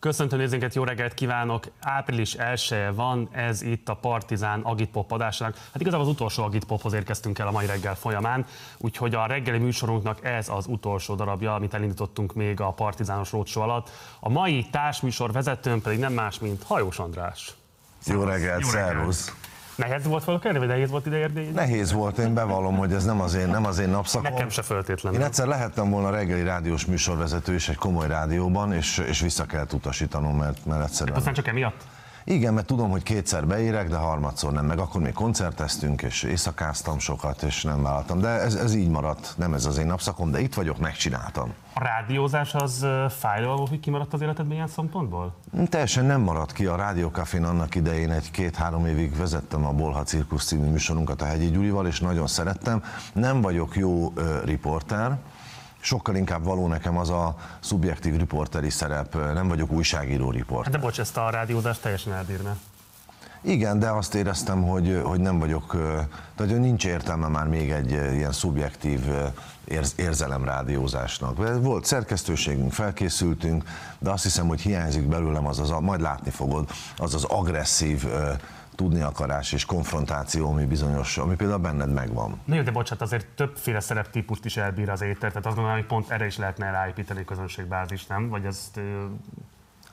Köszöntöm nézőinket, jó reggelt kívánok! Április 1 -e van, ez itt a Partizán Agitpop adásának. Hát igazából az utolsó Agitpophoz érkeztünk el a mai reggel folyamán, úgyhogy a reggeli műsorunknak ez az utolsó darabja, amit elindítottunk még a Partizános Rócsó alatt. A mai társműsor vezetőm pedig nem más, mint Hajós András. Jó reggelt, szervusz! Nehéz volt felkelni, vagy nehéz volt ide érni? Nehéz volt, én bevallom, hogy ez nem az én, nem az én napszakom. Nekem se föltétlenül. Én egyszer lehettem volna reggeli rádiós műsorvezető is egy komoly rádióban, és, és vissza kellett utasítanom, mert, mert egyszerűen... Aztán csak emiatt? Igen, mert tudom, hogy kétszer beérek, de harmadszor nem, meg akkor még koncerteztünk, és éjszakáztam sokat, és nem vállaltam. De ez, ez így maradt, nem ez az én napszakom, de itt vagyok, megcsináltam. A rádiózás az fájdalmas, hogy kimaradt az életedben ilyen szempontból? Teljesen nem maradt ki. A Rádiókafén annak idején egy-két-három évig vezettem a Bolha Cirkusz című műsorunkat a Hegyi Gyurival, és nagyon szerettem. Nem vagyok jó uh, riporter, sokkal inkább való nekem az a szubjektív riporteri szerep, nem vagyok újságíró riport. De bocs, ezt a rádiózást teljesen elbírna. Igen, de azt éreztem, hogy, hogy nem vagyok, tehát nincs értelme már még egy ilyen szubjektív érz, érzelemrádiózásnak. Volt szerkesztőségünk, felkészültünk, de azt hiszem, hogy hiányzik belőlem az az, majd látni fogod, az az agresszív tudni akarás és konfrontáció, ami bizonyos, ami például benned megvan. Na jó, de bocsánat, azért többféle szereptípust is elbír az éter, tehát azt gondolom, hogy pont erre is lehetne ráépíteni közönségbázis, nem? Vagy ezt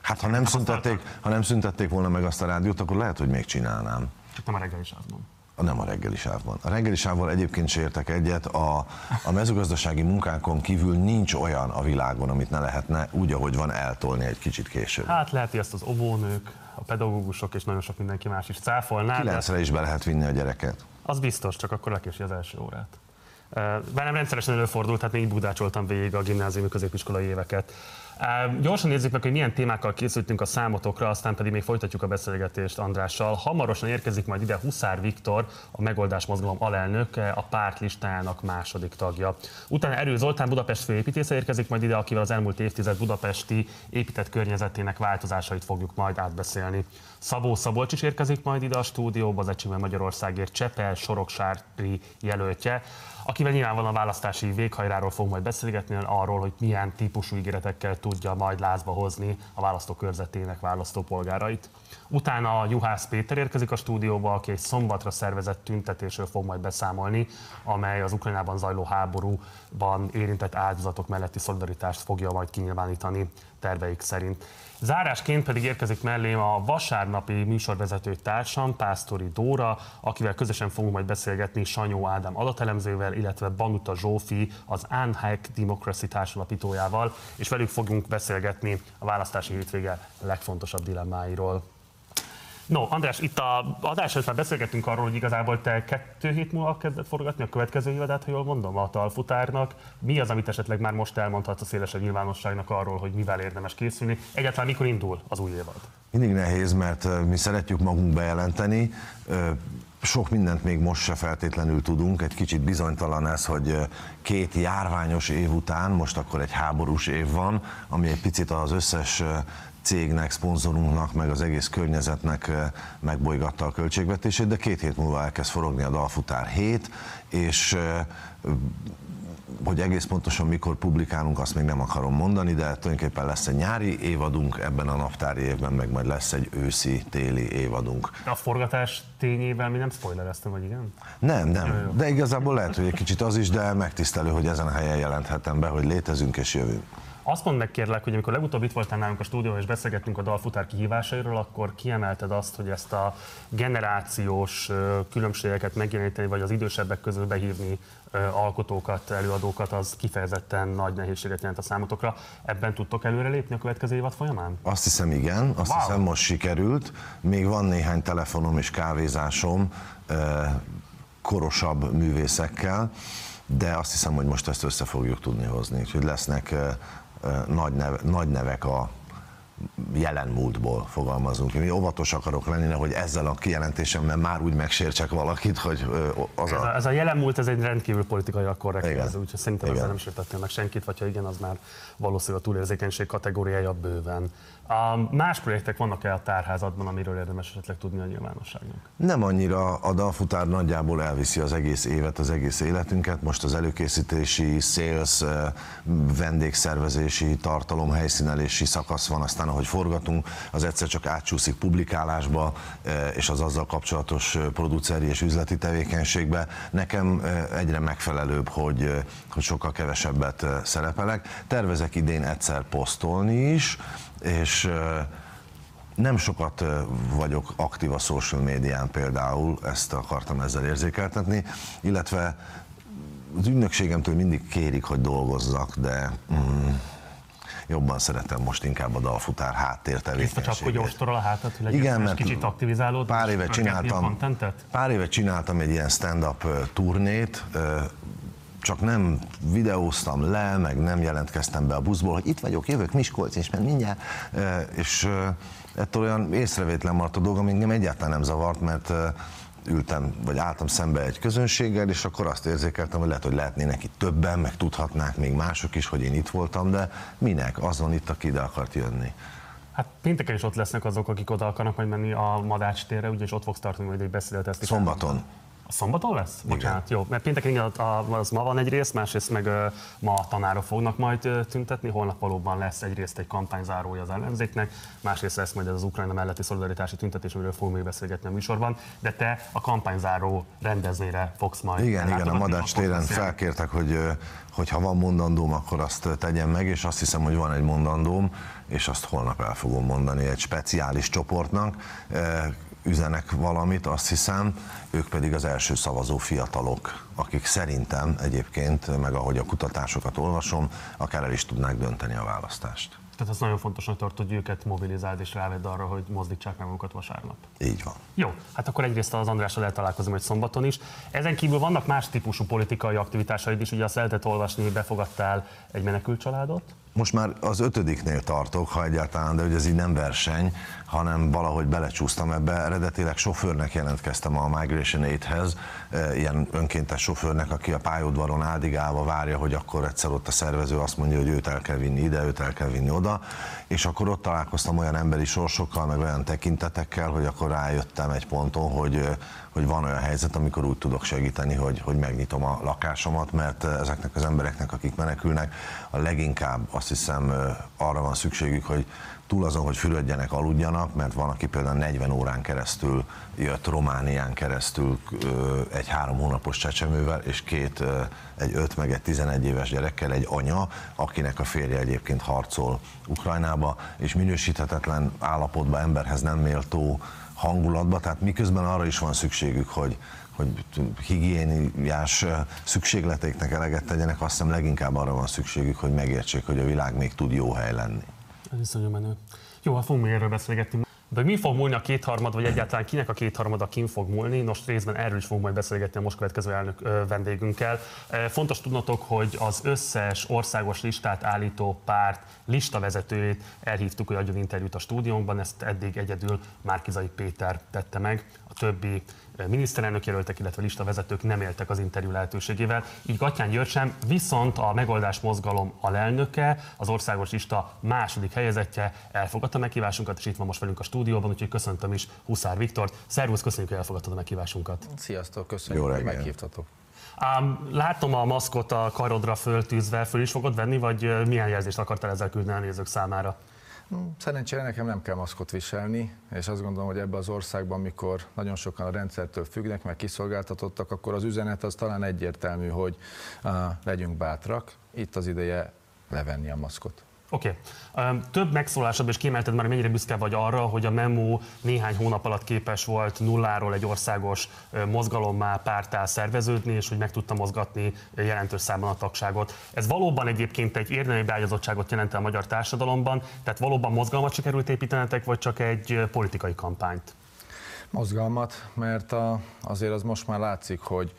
Hát ha nem, szüntették, ha nem szüntették volna meg azt a rádiót, akkor lehet, hogy még csinálnám. Csak nem a reggeli sávban. A nem a reggeli sávban. A reggeli sávval egyébként se értek egyet. A, a mezőgazdasági munkákon kívül nincs olyan a világon, amit ne lehetne úgy, ahogy van, eltolni egy kicsit később. Hát lehet, hogy ezt az óvónők, a pedagógusok és nagyon sok mindenki más is cáfolná. Kilencre de... is be lehet vinni a gyereket. Az biztos, csak akkor lekési az első órát. Velem rendszeresen előfordult, hát így budácsoltam végig a gimnáziumi középiskolai éveket. Gyorsan nézzük meg, hogy milyen témákkal készültünk a számotokra, aztán pedig még folytatjuk a beszélgetést Andrással. Hamarosan érkezik majd ide Huszár Viktor, a Megoldás Mozgalom alelnöke, a párt listájának második tagja. Utána Erő Zoltán Budapest főépítésze érkezik majd ide, akivel az elmúlt évtized budapesti épített környezetének változásait fogjuk majd átbeszélni. Szabó Szabolcs is érkezik majd ide a stúdióba, az Ecsimen Magyarországért Csepel Soroksári jelöltje akivel nyilvánvalóan a választási véghajráról fog majd beszélgetni, arról, hogy milyen típusú ígéretekkel tudja majd lázba hozni a választókörzetének választópolgárait. Utána Juhász Péter érkezik a stúdióba, aki egy szombatra szervezett tüntetésről fog majd beszámolni, amely az Ukrajnában zajló háborúban érintett áldozatok melletti szolidaritást fogja majd kinyilvánítani terveik szerint. Zárásként pedig érkezik mellém a vasárnapi műsorvezető társam, Pásztori Dóra, akivel közösen fogunk majd beszélgetni Sanyó Ádám adatelemzővel, illetve Banuta Zsófi, az Unhack Democracy társalapítójával, és velük fogunk beszélgetni a választási hétvége legfontosabb dilemmáiról. No, András, itt a adás előtt már beszélgettünk arról, hogy igazából te kettő hét múlva kezdett forgatni a következő évadát, ha jól mondom, a talfutárnak. Mi az, amit esetleg már most elmondhatsz a szélesebb nyilvánosságnak arról, hogy mivel érdemes készülni? Egyáltalán mikor indul az új évad? Mindig nehéz, mert mi szeretjük magunk bejelenteni. Sok mindent még most se feltétlenül tudunk, egy kicsit bizonytalan ez, hogy két járványos év után, most akkor egy háborús év van, ami egy picit az összes cégnek, szponzorunknak, meg az egész környezetnek eh, megbolygatta a költségvetését, de két hét múlva elkezd forogni a Dalfutár 7, és eh, hogy egész pontosan mikor publikálunk, azt még nem akarom mondani, de tulajdonképpen lesz egy nyári évadunk, ebben a naptári évben meg majd lesz egy őszi-téli évadunk. A forgatás tényével mi nem spoilereztem, vagy igen? Nem, nem. De igazából lehet, hogy egy kicsit az is, de megtisztelő, hogy ezen a helyen jelenthetem be, hogy létezünk és jövünk. Azt mondd meg kérlek, hogy amikor legutóbb itt voltál nálunk a stúdióban és beszélgettünk a dalfutár kihívásairól, akkor kiemelted azt, hogy ezt a generációs különbségeket megjeleníteni, vagy az idősebbek közül behívni alkotókat, előadókat, az kifejezetten nagy nehézséget jelent a számotokra. Ebben tudtok előrelépni a következő évad folyamán? Azt hiszem igen, azt wow. hiszem most sikerült. Még van néhány telefonom és kávézásom korosabb művészekkel, de azt hiszem, hogy most ezt össze fogjuk tudni hozni. Úgyhogy lesznek nagy, neve, nagy nevek a jelen múltból fogalmazunk. Én óvatos akarok lenni, hogy ezzel a kijelentésemmel már úgy megsértsek valakit, hogy az ez a... a... Ez a jelen múlt, ez egy rendkívül politikai korrekt, ez, úgyhogy szerintem igen. ezzel nem sértettél meg senkit, vagy ha igen, az már valószínűleg a túlérzékenység kategóriája bőven. Más projektek vannak-e a tárházadban, amiről érdemes esetleg tudni a nyilvánosságnak? Nem annyira, a dalfutár nagyjából elviszi az egész évet, az egész életünket. Most az előkészítési, sales, vendégszervezési, tartalom, helyszínelési szakasz van, aztán ahogy forgatunk, az egyszer csak átsúszik publikálásba, és az azzal kapcsolatos produceri és üzleti tevékenységbe. Nekem egyre megfelelőbb, hogy, hogy sokkal kevesebbet szerepelek. Tervezek idén egyszer posztolni is, és nem sokat vagyok aktív a social médián például, ezt akartam ezzel érzékeltetni, illetve az ügynökségemtől mindig kérik, hogy dolgozzak, de mm, jobban szeretem most inkább a dalfutár háttér tevékenységet. Ezt csak, hogy ostorol a hátat, hogy Igen, mert kicsit aktivizálód, pár éve csináltam, pár éve csináltam egy ilyen stand-up turnét, csak nem videóztam le, meg nem jelentkeztem be a buszból, hogy itt vagyok, jövök Miskolc, és mert mindjárt, és ettől olyan észrevétlen maradt a dolga, engem egyáltalán nem zavart, mert ültem, vagy álltam szembe egy közönséggel, és akkor azt érzékeltem, hogy lehet, hogy lehetnének itt többen, meg tudhatnák még mások is, hogy én itt voltam, de minek? Azon itt, aki ide akart jönni. Hát pénteken is ott lesznek azok, akik oda akarnak majd menni a Madács térre, ugyanis ott fogsz tartani majd egy beszédet Szombaton. A szombaton lesz? Bocsánat, jó. Mert pénteken az ma van egy rész, másrészt meg ma a tanárok fognak majd tüntetni, holnap valóban lesz egyrészt egy kampányzárója az ellenzéknek, másrészt lesz majd ez az Ukrajna melletti szolidaritási tüntetés, amiről fogunk még beszélgetni a műsorban, de te a kampányzáró rendezvényre fogsz majd. Igen, igen, a Madács téren felkértek, hogy hogy ha van mondandóm, akkor azt tegyem meg, és azt hiszem, hogy van egy mondandóm, és azt holnap el fogom mondani egy speciális csoportnak üzenek valamit, azt hiszem, ők pedig az első szavazó fiatalok, akik szerintem egyébként, meg ahogy a kutatásokat olvasom, akár el is tudnák dönteni a választást. Tehát az nagyon fontosnak tartod, hogy őket mobilizáld és rávedd arra, hogy mozdítsák meg magukat vasárnap. Így van. Jó, hát akkor egyrészt az Andrással lehet találkozni majd szombaton is. Ezen kívül vannak más típusú politikai aktivitásaid is, ugye azt lehetett olvasni, hogy befogadtál egy menekült családot most már az ötödiknél tartok, ha egyáltalán, de hogy ez így nem verseny, hanem valahogy belecsúsztam ebbe. Eredetileg sofőrnek jelentkeztem a Migration Aid-hez, e, ilyen önkéntes sofőrnek, aki a pályaudvaron áldigálva várja, hogy akkor egyszer ott a szervező azt mondja, hogy őt el kell vinni ide, őt el kell vinni oda, és akkor ott találkoztam olyan emberi sorsokkal, meg olyan tekintetekkel, hogy akkor rájöttem egy ponton, hogy, hogy van olyan helyzet, amikor úgy tudok segíteni, hogy, hogy megnyitom a lakásomat, mert ezeknek az embereknek, akik menekülnek, a leginkább azt hiszem arra van szükségük, hogy túl azon, hogy fürödjenek, aludjanak, mert van, aki például 40 órán keresztül jött Románián keresztül egy három hónapos csecsemővel, és két, egy 5 meg egy 11 éves gyerekkel, egy anya, akinek a férje egyébként harcol Ukrajnába, és minősíthetetlen állapotban emberhez nem méltó hangulatba, tehát miközben arra is van szükségük, hogy, hogy higiéniás szükségleteiknek eleget tegyenek, azt hiszem leginkább arra van szükségük, hogy megértsék, hogy a világ még tud jó hely lenni. Ez iszonyú menő. Jó, hát fogunk még erről beszélgetni. De mi fog múlni a kétharmad, vagy egyáltalán kinek a kétharmada kin fog múlni, most részben erről is fogunk majd beszélgetni a most következő elnök vendégünkkel. Fontos tudnotok, hogy az összes országos listát állító párt listavezetőjét elhívtuk, hogy adjon interjút a stúdiónkban, ezt eddig egyedül Márkizai Péter tette meg, a többi miniszterelnök jelöltek, illetve listavezetők nem éltek az interjú lehetőségével. Így Gatyán György sem, viszont a megoldás mozgalom alelnöke, az országos lista második helyezettje elfogadta meghívásunkat, és itt van most velünk a stúdióban, úgyhogy köszöntöm is Huszár Viktort. Szervusz, köszönjük, hogy elfogadtad a meghívásunkat. Sziasztok, köszönjük, Jó hogy meghívtatok. Um, látom a maszkot a karodra föltűzve, föl is fogod venni, vagy milyen jelzést akartál ezzel küldeni a nézők számára? Szerencsére nekem nem kell maszkot viselni, és azt gondolom, hogy ebben az országban, amikor nagyon sokan a rendszertől függnek, meg kiszolgáltatottak, akkor az üzenet az talán egyértelmű, hogy uh, legyünk bátrak, itt az ideje levenni a maszkot. Oké. Okay. Több megszólásod és kiemelted már, mennyire büszke vagy arra, hogy a MEMO néhány hónap alatt képes volt nulláról egy országos mozgalommá, pártá szerveződni, és hogy meg tudta mozgatni jelentős számban a tagságot. Ez valóban egyébként egy érdemi beágyazottságot jelent a magyar társadalomban, tehát valóban mozgalmat sikerült építenetek, vagy csak egy politikai kampányt? Mozgalmat, mert a, azért az most már látszik, hogy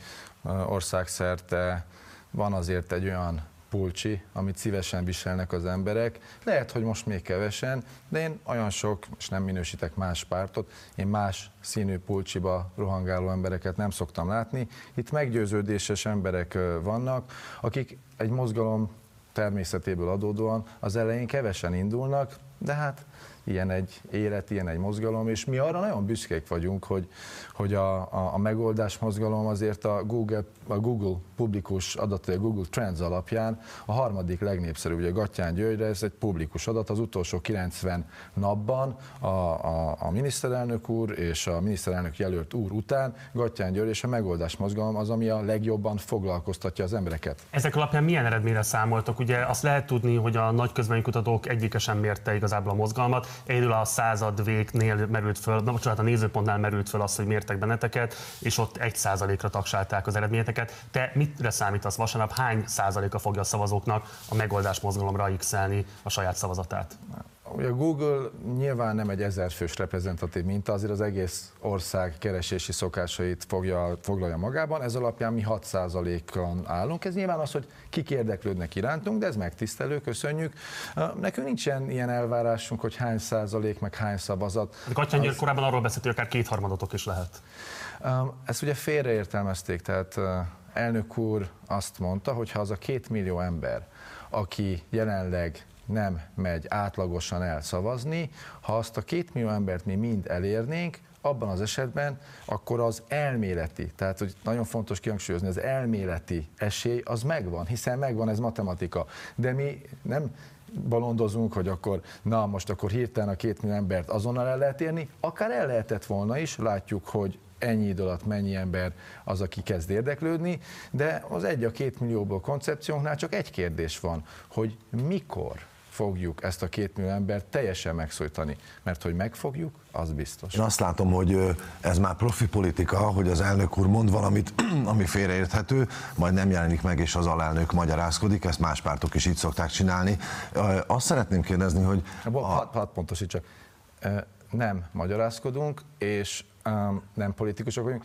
országszerte van azért egy olyan pulcsi, amit szívesen viselnek az emberek. Lehet, hogy most még kevesen, de én olyan sok, és nem minősítek más pártot, én más színű pulcsiba rohangáló embereket nem szoktam látni. Itt meggyőződéses emberek vannak, akik egy mozgalom természetéből adódóan az elején kevesen indulnak, de hát ilyen egy élet, ilyen egy mozgalom, és mi arra nagyon büszkék vagyunk, hogy, hogy a, a, a megoldás mozgalom azért a Google, a Google publikus adatai, a Google Trends alapján a harmadik legnépszerűbb, ugye Gattyán Györgyre, ez egy publikus adat, az utolsó 90 napban a, a, a miniszterelnök úr és a miniszterelnök jelölt úr után Gattyán György és a megoldás mozgalom az, ami a legjobban foglalkoztatja az embereket. Ezek alapján milyen eredményre számoltok? Ugye azt lehet tudni, hogy a nagy közvéleménykutatók egyike sem mérte igazából a mozgalmat. Egyedül a század végnél merült föl, na, bocsánat, a nézőpontnál merült föl az, hogy mértek benneteket, és ott egy százalékra tagsálták az eredményeteket. Te mitre számítasz vasárnap? Hány százaléka fogja a szavazóknak a megoldás mozgalomra x a saját szavazatát? Ugye a Google nyilván nem egy ezerfős reprezentatív minta, azért az egész ország keresési szokásait fogja, foglalja magában, ez alapján mi 6%-on állunk. Ez nyilván az, hogy kik érdeklődnek irántunk, de ez megtisztelő, köszönjük. Nekünk nincsen ilyen elvárásunk, hogy hány százalék, meg hány szavazat. Katyán az... korábban arról beszélt, hogy akár kétharmadotok is lehet. Ezt ugye félreértelmezték, tehát elnök úr azt mondta, hogy ha az a két millió ember, aki jelenleg nem megy átlagosan el szavazni, ha azt a két millió embert mi mind elérnénk, abban az esetben akkor az elméleti, tehát hogy nagyon fontos kihangsúlyozni, az elméleti esély az megvan, hiszen megvan ez matematika. De mi nem balondozunk, hogy akkor na most akkor hirtelen a két millió embert azonnal el lehet érni, akár el lehetett volna is, látjuk, hogy ennyi idő alatt mennyi ember az, aki kezd érdeklődni, de az egy a két millióból koncepciónknál csak egy kérdés van, hogy mikor fogjuk ezt a két millió embert teljesen megszólítani. Mert hogy megfogjuk, az biztos. Én azt látom, hogy ez már profi politika, hogy az elnök úr mond valamit, ami félreérthető, majd nem jelenik meg, és az alelnök magyarázkodik, ezt más pártok is így szokták csinálni. Azt szeretném kérdezni, hogy... A... Hat, hat pontosítsak. Nem magyarázkodunk, és nem politikusok vagyunk,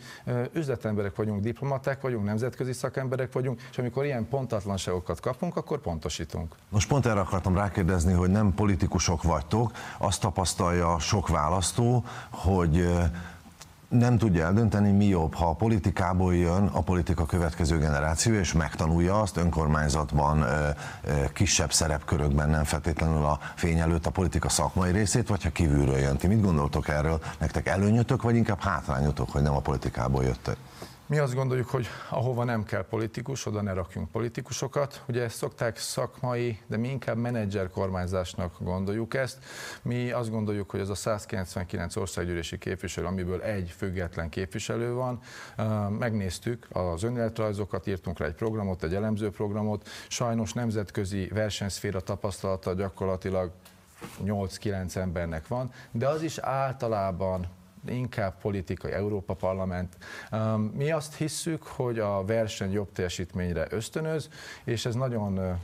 üzletemberek vagyunk, diplomaták vagyunk, nemzetközi szakemberek vagyunk, és amikor ilyen pontatlanságokat kapunk, akkor pontosítunk. Most pont erre akartam rákérdezni, hogy nem politikusok vagytok, azt tapasztalja sok választó, hogy nem tudja eldönteni, mi jobb, ha a politikából jön a politika következő generáció, és megtanulja azt önkormányzatban, kisebb szerepkörökben, nem feltétlenül a fény előtt a politika szakmai részét, vagy ha kívülről jön. Ti mit gondoltok erről? Nektek előnyötök, vagy inkább hátrányotok, hogy nem a politikából jöttek? Mi azt gondoljuk, hogy ahova nem kell politikus, oda ne rakjunk politikusokat. Ugye ezt szokták szakmai, de mi inkább menedzser kormányzásnak gondoljuk ezt. Mi azt gondoljuk, hogy ez a 199 országgyűlési képviselő, amiből egy független képviselő van. Megnéztük az önéletrajzokat, írtunk rá egy programot, egy elemző programot. Sajnos nemzetközi versenyszféra tapasztalata gyakorlatilag 8-9 embernek van, de az is általában inkább politikai, Európa Parlament. Um, mi azt hisszük, hogy a verseny jobb teljesítményre ösztönöz, és ez nagyon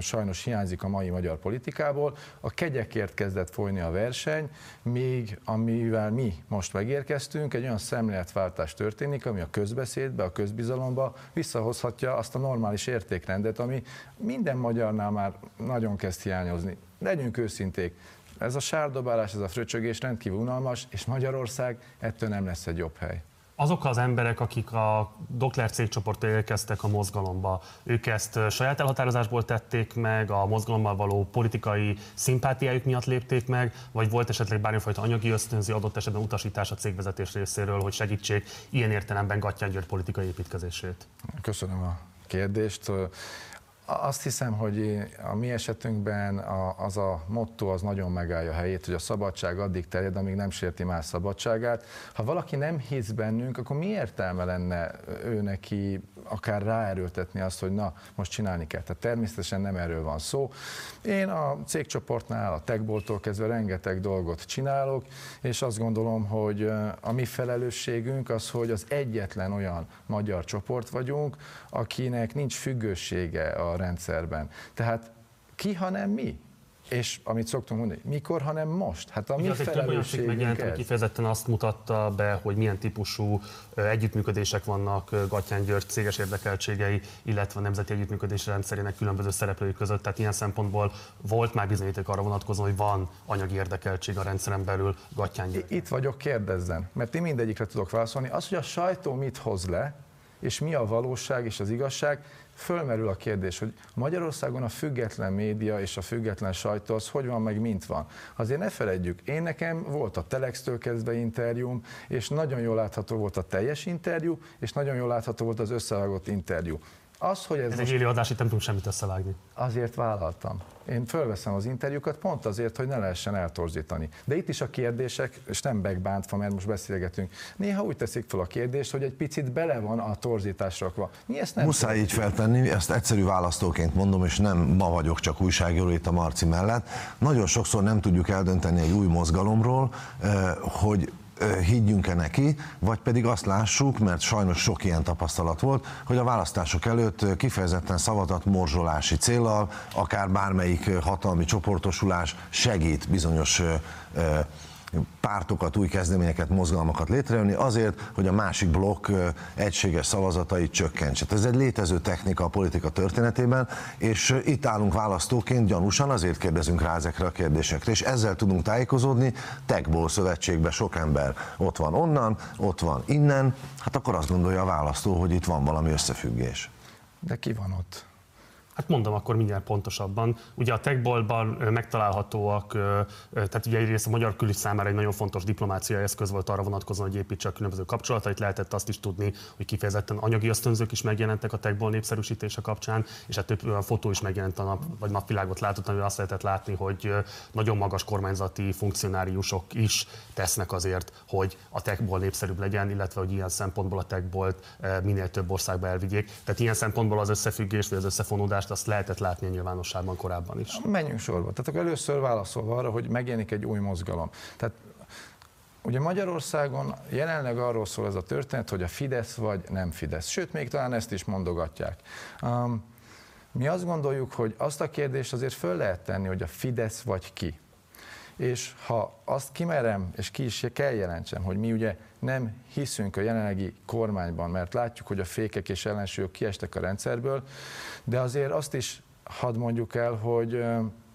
sajnos hiányzik a mai magyar politikából. A kegyekért kezdett folyni a verseny, még amivel mi most megérkeztünk, egy olyan szemléletváltás történik, ami a közbeszédbe, a közbizalomba visszahozhatja azt a normális értékrendet, ami minden magyarnál már nagyon kezd hiányozni. Legyünk őszinték, ez a sárdobálás, ez a fröcsögés rendkívül unalmas, és Magyarország ettől nem lesz egy jobb hely. Azok az emberek, akik a Dokler cégcsoporttól érkeztek a mozgalomba, ők ezt saját elhatározásból tették meg, a mozgalommal való politikai szimpátiájuk miatt lépték meg, vagy volt esetleg bármifajta anyagi ösztönzi adott esetben utasítás a cégvezetés részéről, hogy segítsék ilyen értelemben Gattyán György politikai építkezését? Köszönöm a kérdést. Azt hiszem, hogy a mi esetünkben az a motto az nagyon megállja a helyét, hogy a szabadság addig terjed, amíg nem sérti más szabadságát. Ha valaki nem hisz bennünk, akkor mi értelme lenne ő neki akár ráerőltetni azt, hogy na, most csinálni kell. Tehát természetesen nem erről van szó. Én a cégcsoportnál, a techboltól kezdve rengeteg dolgot csinálok, és azt gondolom, hogy a mi felelősségünk az, hogy az egyetlen olyan magyar csoport vagyunk, akinek nincs függősége a rendszerben. Tehát ki, ha nem mi? És amit szoktunk mondani, mikor, hanem most? Hát a mi az felelősségünk megjelent, ez. kifejezetten azt mutatta be, hogy milyen típusú együttműködések vannak Gatyán György céges érdekeltségei, illetve a nemzeti együttműködési rendszerének különböző szereplői között. Tehát ilyen szempontból volt már bizonyíték arra vonatkozóan, hogy van anyagi érdekeltség a rendszeren belül Gatyán György. Itt vagyok, kérdezzen, mert én mindegyikre tudok válaszolni. Az, hogy a sajtó mit hoz le, és mi a valóság és az igazság, fölmerül a kérdés, hogy Magyarországon a független média és a független sajtó az hogy van, meg mint van. Azért ne feledjük, én nekem volt a Telex-től kezdve interjúm, és nagyon jól látható volt a teljes interjú, és nagyon jól látható volt az összevágott interjú. Az, hogy ez, ez most... egy élő adás, itt nem tudunk semmit összevágni. Azért vállaltam. Én fölveszem az interjúkat pont azért, hogy ne lehessen eltorzítani. De itt is a kérdések, és nem megbántva, mert most beszélgetünk, néha úgy teszik fel a kérdést, hogy egy picit bele van a torzításra rakva. Mi ezt nem Muszáj így feltenni, ezt egyszerű választóként mondom, és nem ma vagyok csak újságíró itt a Marci mellett. Nagyon sokszor nem tudjuk eldönteni egy új mozgalomról, eh, hogy higgyünk-e neki, vagy pedig azt lássuk, mert sajnos sok ilyen tapasztalat volt, hogy a választások előtt kifejezetten szavazat morzsolási célral, akár bármelyik hatalmi csoportosulás segít bizonyos pártokat, új kezdeményeket, mozgalmakat létrejönni azért, hogy a másik blokk egységes szavazatait csökkentse. Ez egy létező technika a politika történetében, és itt állunk választóként gyanúsan, azért kérdezünk rá ezekre a kérdésekre, és ezzel tudunk tájékozódni. Tekból szövetségben sok ember ott van onnan, ott van innen, hát akkor azt gondolja a választó, hogy itt van valami összefüggés. De ki van ott? Hát mondom akkor mindjárt pontosabban. Ugye a techboltban megtalálhatóak, tehát ugye egyrészt a magyar külügy számára egy nagyon fontos diplomáciai eszköz volt arra vonatkozóan, hogy építse a különböző kapcsolatait, lehetett azt is tudni, hogy kifejezetten anyagi ösztönzők is megjelentek a techból népszerűsítése kapcsán, és hát több olyan fotó is megjelent a nap, vagy napvilágot látott, ami azt lehetett látni, hogy nagyon magas kormányzati funkcionáriusok is tesznek azért, hogy a techból népszerűbb legyen, illetve hogy ilyen szempontból a techbolt minél több országba elvigyék. Tehát ilyen szempontból az összefüggés vagy az összefonódás változást azt lehetett látni a nyilvánosságban korábban is. Menjünk sorba. Tehát akkor először válaszolva arra, hogy megjelenik egy új mozgalom. Tehát Ugye Magyarországon jelenleg arról szól ez a történet, hogy a Fidesz vagy nem Fidesz. Sőt, még talán ezt is mondogatják. Um, mi azt gondoljuk, hogy azt a kérdést azért föl lehet tenni, hogy a Fidesz vagy ki. És ha azt kimerem, és ki is kell jelentsem, hogy mi ugye nem hiszünk a jelenlegi kormányban, mert látjuk, hogy a fékek és ellensúlyok kiestek a rendszerből, de azért azt is hadd mondjuk el, hogy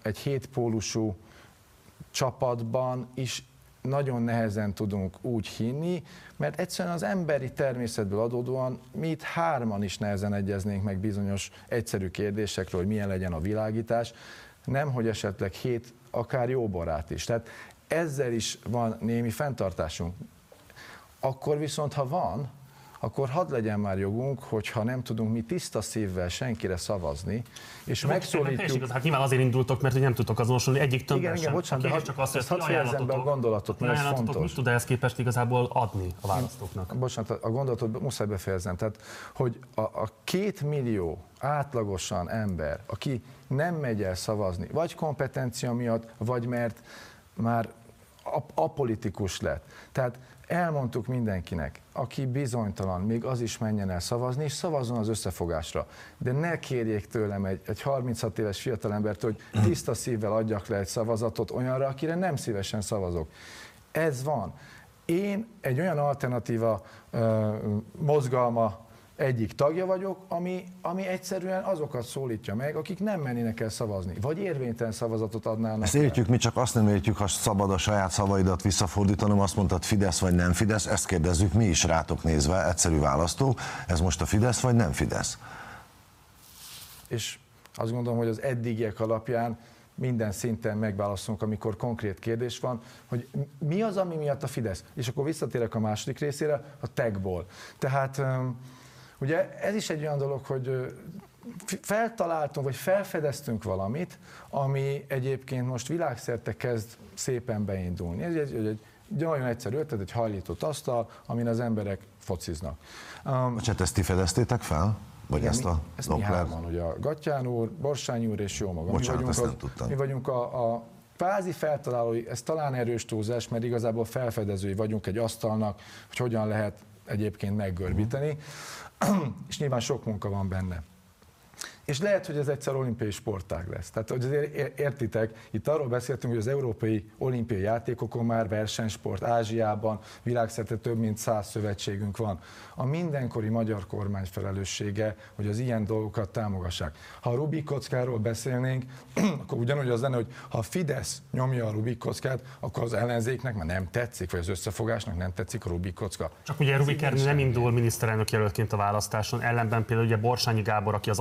egy hétpólusú csapatban is nagyon nehezen tudunk úgy hinni, mert egyszerűen az emberi természetből adódóan mi itt hárman is nehezen egyeznénk meg bizonyos egyszerű kérdésekről, hogy milyen legyen a világítás, nem hogy esetleg hét akár jó barát is. Tehát ezzel is van némi fenntartásunk. Akkor viszont, ha van, akkor hadd legyen már jogunk, hogyha nem tudunk mi tiszta szívvel senkire szavazni, és megszólítjuk... Hát nyilván azért indultok, mert hogy nem tudtok azonosulni egyik tömbben Igen, igen, bocsánat, de csak azt, hogy fejezem be a gondolatot, mert ez fontos. Mit tud ehhez képest igazából adni a választóknak? Bocsánat, a gondolatot muszáj befejeznem. Tehát, hogy a, a két millió átlagosan ember, aki nem megy el szavazni, vagy kompetencia miatt, vagy mert már apolitikus lett. Tehát elmondtuk mindenkinek, aki bizonytalan, még az is menjen el szavazni, és szavazzon az összefogásra. De ne kérjék tőlem egy, egy 36 éves fiatalembert, hogy tiszta szívvel adjak le egy szavazatot olyanra, akire nem szívesen szavazok. Ez van. Én egy olyan alternatíva ö, mozgalma egyik tagja vagyok, ami, ami egyszerűen azokat szólítja meg, akik nem mennének el szavazni, vagy érvénytelen szavazatot adnának. Ezt értjük, mi csak azt nem értjük, ha szabad a saját szavaidat visszafordítanom, azt mondtad Fidesz vagy nem Fidesz, ezt kérdezzük mi is rátok nézve, egyszerű választó, ez most a Fidesz vagy nem Fidesz? És azt gondolom, hogy az eddigiek alapján minden szinten megválaszolunk, amikor konkrét kérdés van, hogy mi az, ami miatt a Fidesz? És akkor visszatérek a második részére, a tagból. Tehát Ugye ez is egy olyan dolog, hogy feltaláltunk, vagy felfedeztünk valamit, ami egyébként most világszerte kezd szépen beindulni. Ez egy, egy, egy nagyon egyszerű ötlet, egy hajlított asztal, amin az emberek fociznak. Um, Bocsát, ezt ti fedeztétek fel? Vagy igen, ezt a ezt mi hárman, ugye a Gattyán úr, Borsány úr és jó magam. Bocsánat, mi vagyunk, ezt nem tudtam. Mi vagyunk a, a kvázi feltalálói, ez talán erős túlzás, mert igazából felfedezői vagyunk egy asztalnak, hogy hogyan lehet egyébként meggörbíteni. És nyilván sok munka van benne. És lehet, hogy ez egyszer olimpiai sportág lesz. Tehát, hogy azért értitek, itt arról beszéltünk, hogy az európai olimpiai játékokon már versenysport, Ázsiában, világszerte több mint száz szövetségünk van. A mindenkori magyar kormány felelőssége, hogy az ilyen dolgokat támogassák. Ha a Rubik kockáról beszélnénk, akkor ugyanúgy az lenne, hogy ha a Fidesz nyomja a Rubik kockát, akkor az ellenzéknek már nem tetszik, vagy az összefogásnak nem tetszik a Rubik kocka. Csak ugye Rubik nem indul miniszterelnök jelöltként a választáson, ellenben például ugye Borsányi Gábor, aki az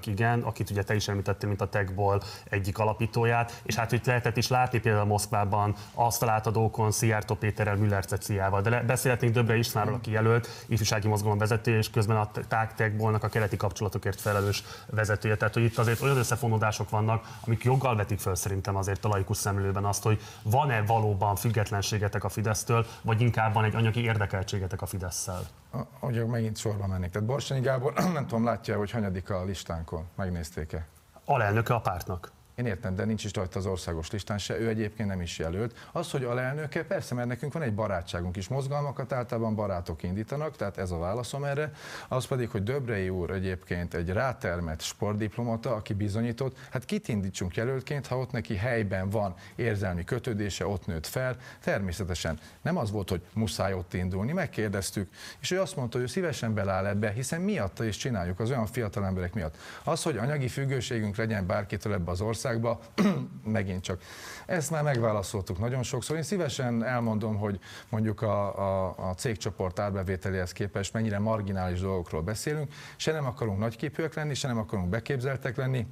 alelnökötök igen, akit ugye te is említettél, mint a Techból egyik alapítóját, és hát itt lehetett is látni például Moszkvában azt a látadókon Szijjártó Péterrel, Müller Ceciával, de beszélhetnénk Döbre Istvánról, aki jelölt, ifjúsági mozgalom vezető, és közben a TAG Techbolnak a keleti kapcsolatokért felelős vezetője. Tehát, hogy itt azért olyan összefonódások vannak, amik joggal vetik föl szerintem azért a laikus szemlőben azt, hogy van-e valóban függetlenségetek a Fidesztől, vagy inkább van egy anyagi érdekeltségetek a Fideszsel? Hogy megint sorba mennék. Tehát Borsányi Gábor, nem tudom, látja, hogy hanyadik a listánkon. Megnézték-e? Alelnöke a pártnak. Én értem, de nincs is rajta az országos listán se, ő egyébként nem is jelölt. Az, hogy alelnöke, persze, mert nekünk van egy barátságunk is, mozgalmakat általában barátok indítanak, tehát ez a válaszom erre. Az pedig, hogy Döbrei úr egyébként egy rátermett sportdiplomata, aki bizonyított, hát kit indítsunk jelöltként, ha ott neki helyben van érzelmi kötődése, ott nőtt fel. Természetesen nem az volt, hogy muszáj ott indulni, megkérdeztük, és ő azt mondta, hogy ő szívesen beláll ebbe, hiszen miatta is csináljuk, az olyan fiatal emberek miatt. Az, hogy anyagi függőségünk legyen bárkitől ebbe az ország, országba, megint csak. Ezt már megválaszoltuk nagyon sokszor. Én szívesen elmondom, hogy mondjuk a, a, a cégcsoport árbevételéhez képest mennyire marginális dolgokról beszélünk. Se nem akarunk nagyképűek lenni, se nem akarunk beképzeltek lenni,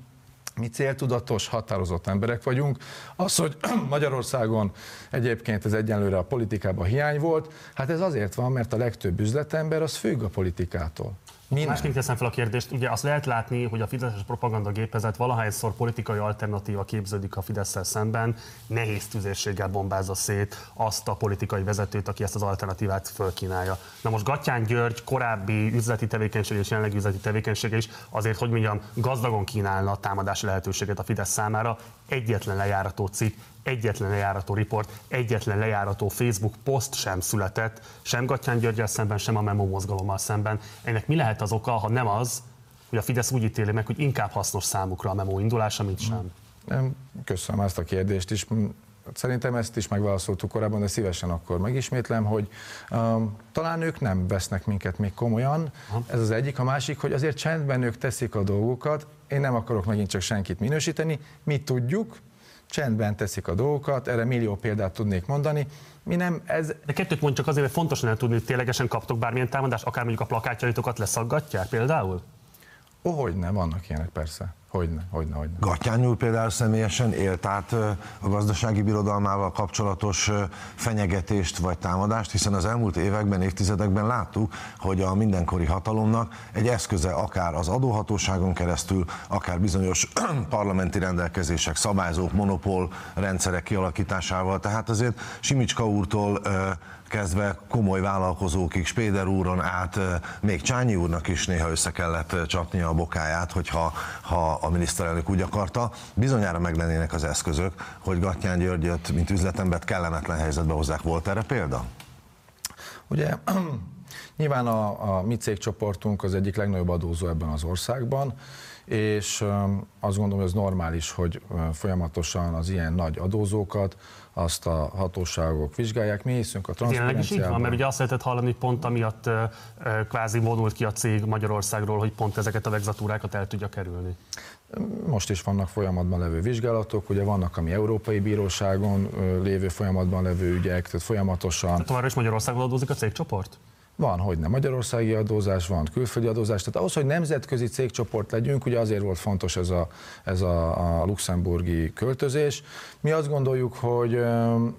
mi céltudatos, határozott emberek vagyunk. Az, hogy Magyarországon egyébként ez egyenlőre a politikában hiány volt, hát ez azért van, mert a legtöbb üzletember az függ a politikától. Mi Másként teszem fel a kérdést, ugye azt lehet látni, hogy a Fideszes propagandagépezet valahányszor politikai alternatíva képződik a fidesz szemben, nehéz tüzérséggel bombázza szét azt a politikai vezetőt, aki ezt az alternatívát fölkínálja. Na most Gattyán György korábbi üzleti tevékenység és jelenlegi üzleti tevékenysége is azért, hogy mondjam, gazdagon kínálna a támadási lehetőséget a Fidesz számára, egyetlen lejárató cikk, egyetlen lejárató riport, egyetlen lejárató Facebook poszt sem született, sem Gattyán Györgyel szemben, sem a Memo mozgalommal szemben. Ennek mi lehet az oka, ha nem az, hogy a Fidesz úgy ítéli meg, hogy inkább hasznos számukra a Memo indulása, mint sem? Köszönöm ezt a kérdést is. Szerintem ezt is megválaszoltuk korábban, de szívesen akkor megismétlem, hogy um, talán ők nem vesznek minket még komolyan. Ez az egyik. A másik, hogy azért csendben ők teszik a dolgokat. Én nem akarok megint csak senkit minősíteni. Mi tudjuk, csendben teszik a dolgokat, erre millió példát tudnék mondani. Mi nem, ez... De kettőt mond csak azért, hogy fontos lenne tudni, hogy ténylegesen kaptok bármilyen támadást, akár mondjuk a plakátjaitokat leszaggatják például? Ó, hogy nem, vannak ilyenek persze. Hogyne, hogyne, hogyne. Gattyány úr például személyesen élt át a gazdasági birodalmával kapcsolatos fenyegetést vagy támadást, hiszen az elmúlt években, évtizedekben láttuk, hogy a mindenkori hatalomnak egy eszköze akár az adóhatóságon keresztül, akár bizonyos parlamenti rendelkezések, szabályzók, monopól rendszerek kialakításával. Tehát azért Simicska úrtól kezdve komoly vállalkozókig, Spéder úron át, még Csányi úrnak is néha össze kellett csapnia a bokáját, hogyha ha a miniszterelnök úgy akarta. Bizonyára meg lennének az eszközök, hogy Gattyán Györgyöt, mint üzletembert kellemetlen helyzetbe hozzák. Volt erre példa? Ugye nyilván a, a mi cégcsoportunk az egyik legnagyobb adózó ebben az országban, és azt gondolom, hogy ez normális, hogy folyamatosan az ilyen nagy adózókat azt a hatóságok vizsgálják. Mi hiszünk a transzparenciában. is így van, mert ugye azt lehetett hallani, hogy pont amiatt kvázi vonult ki a cég Magyarországról, hogy pont ezeket a vegzatúrákat el tudja kerülni. Most is vannak folyamatban levő vizsgálatok, ugye vannak, ami Európai Bíróságon lévő folyamatban levő ügyek, tehát folyamatosan. Tehát továbbra is Magyarországon adózik a cégcsoport? Van, hogy nem magyarországi adózás, van külföldi adózás. Tehát ahhoz, hogy nemzetközi cégcsoport legyünk, ugye azért volt fontos ez a, ez a, a luxemburgi költözés. Mi azt gondoljuk, hogy,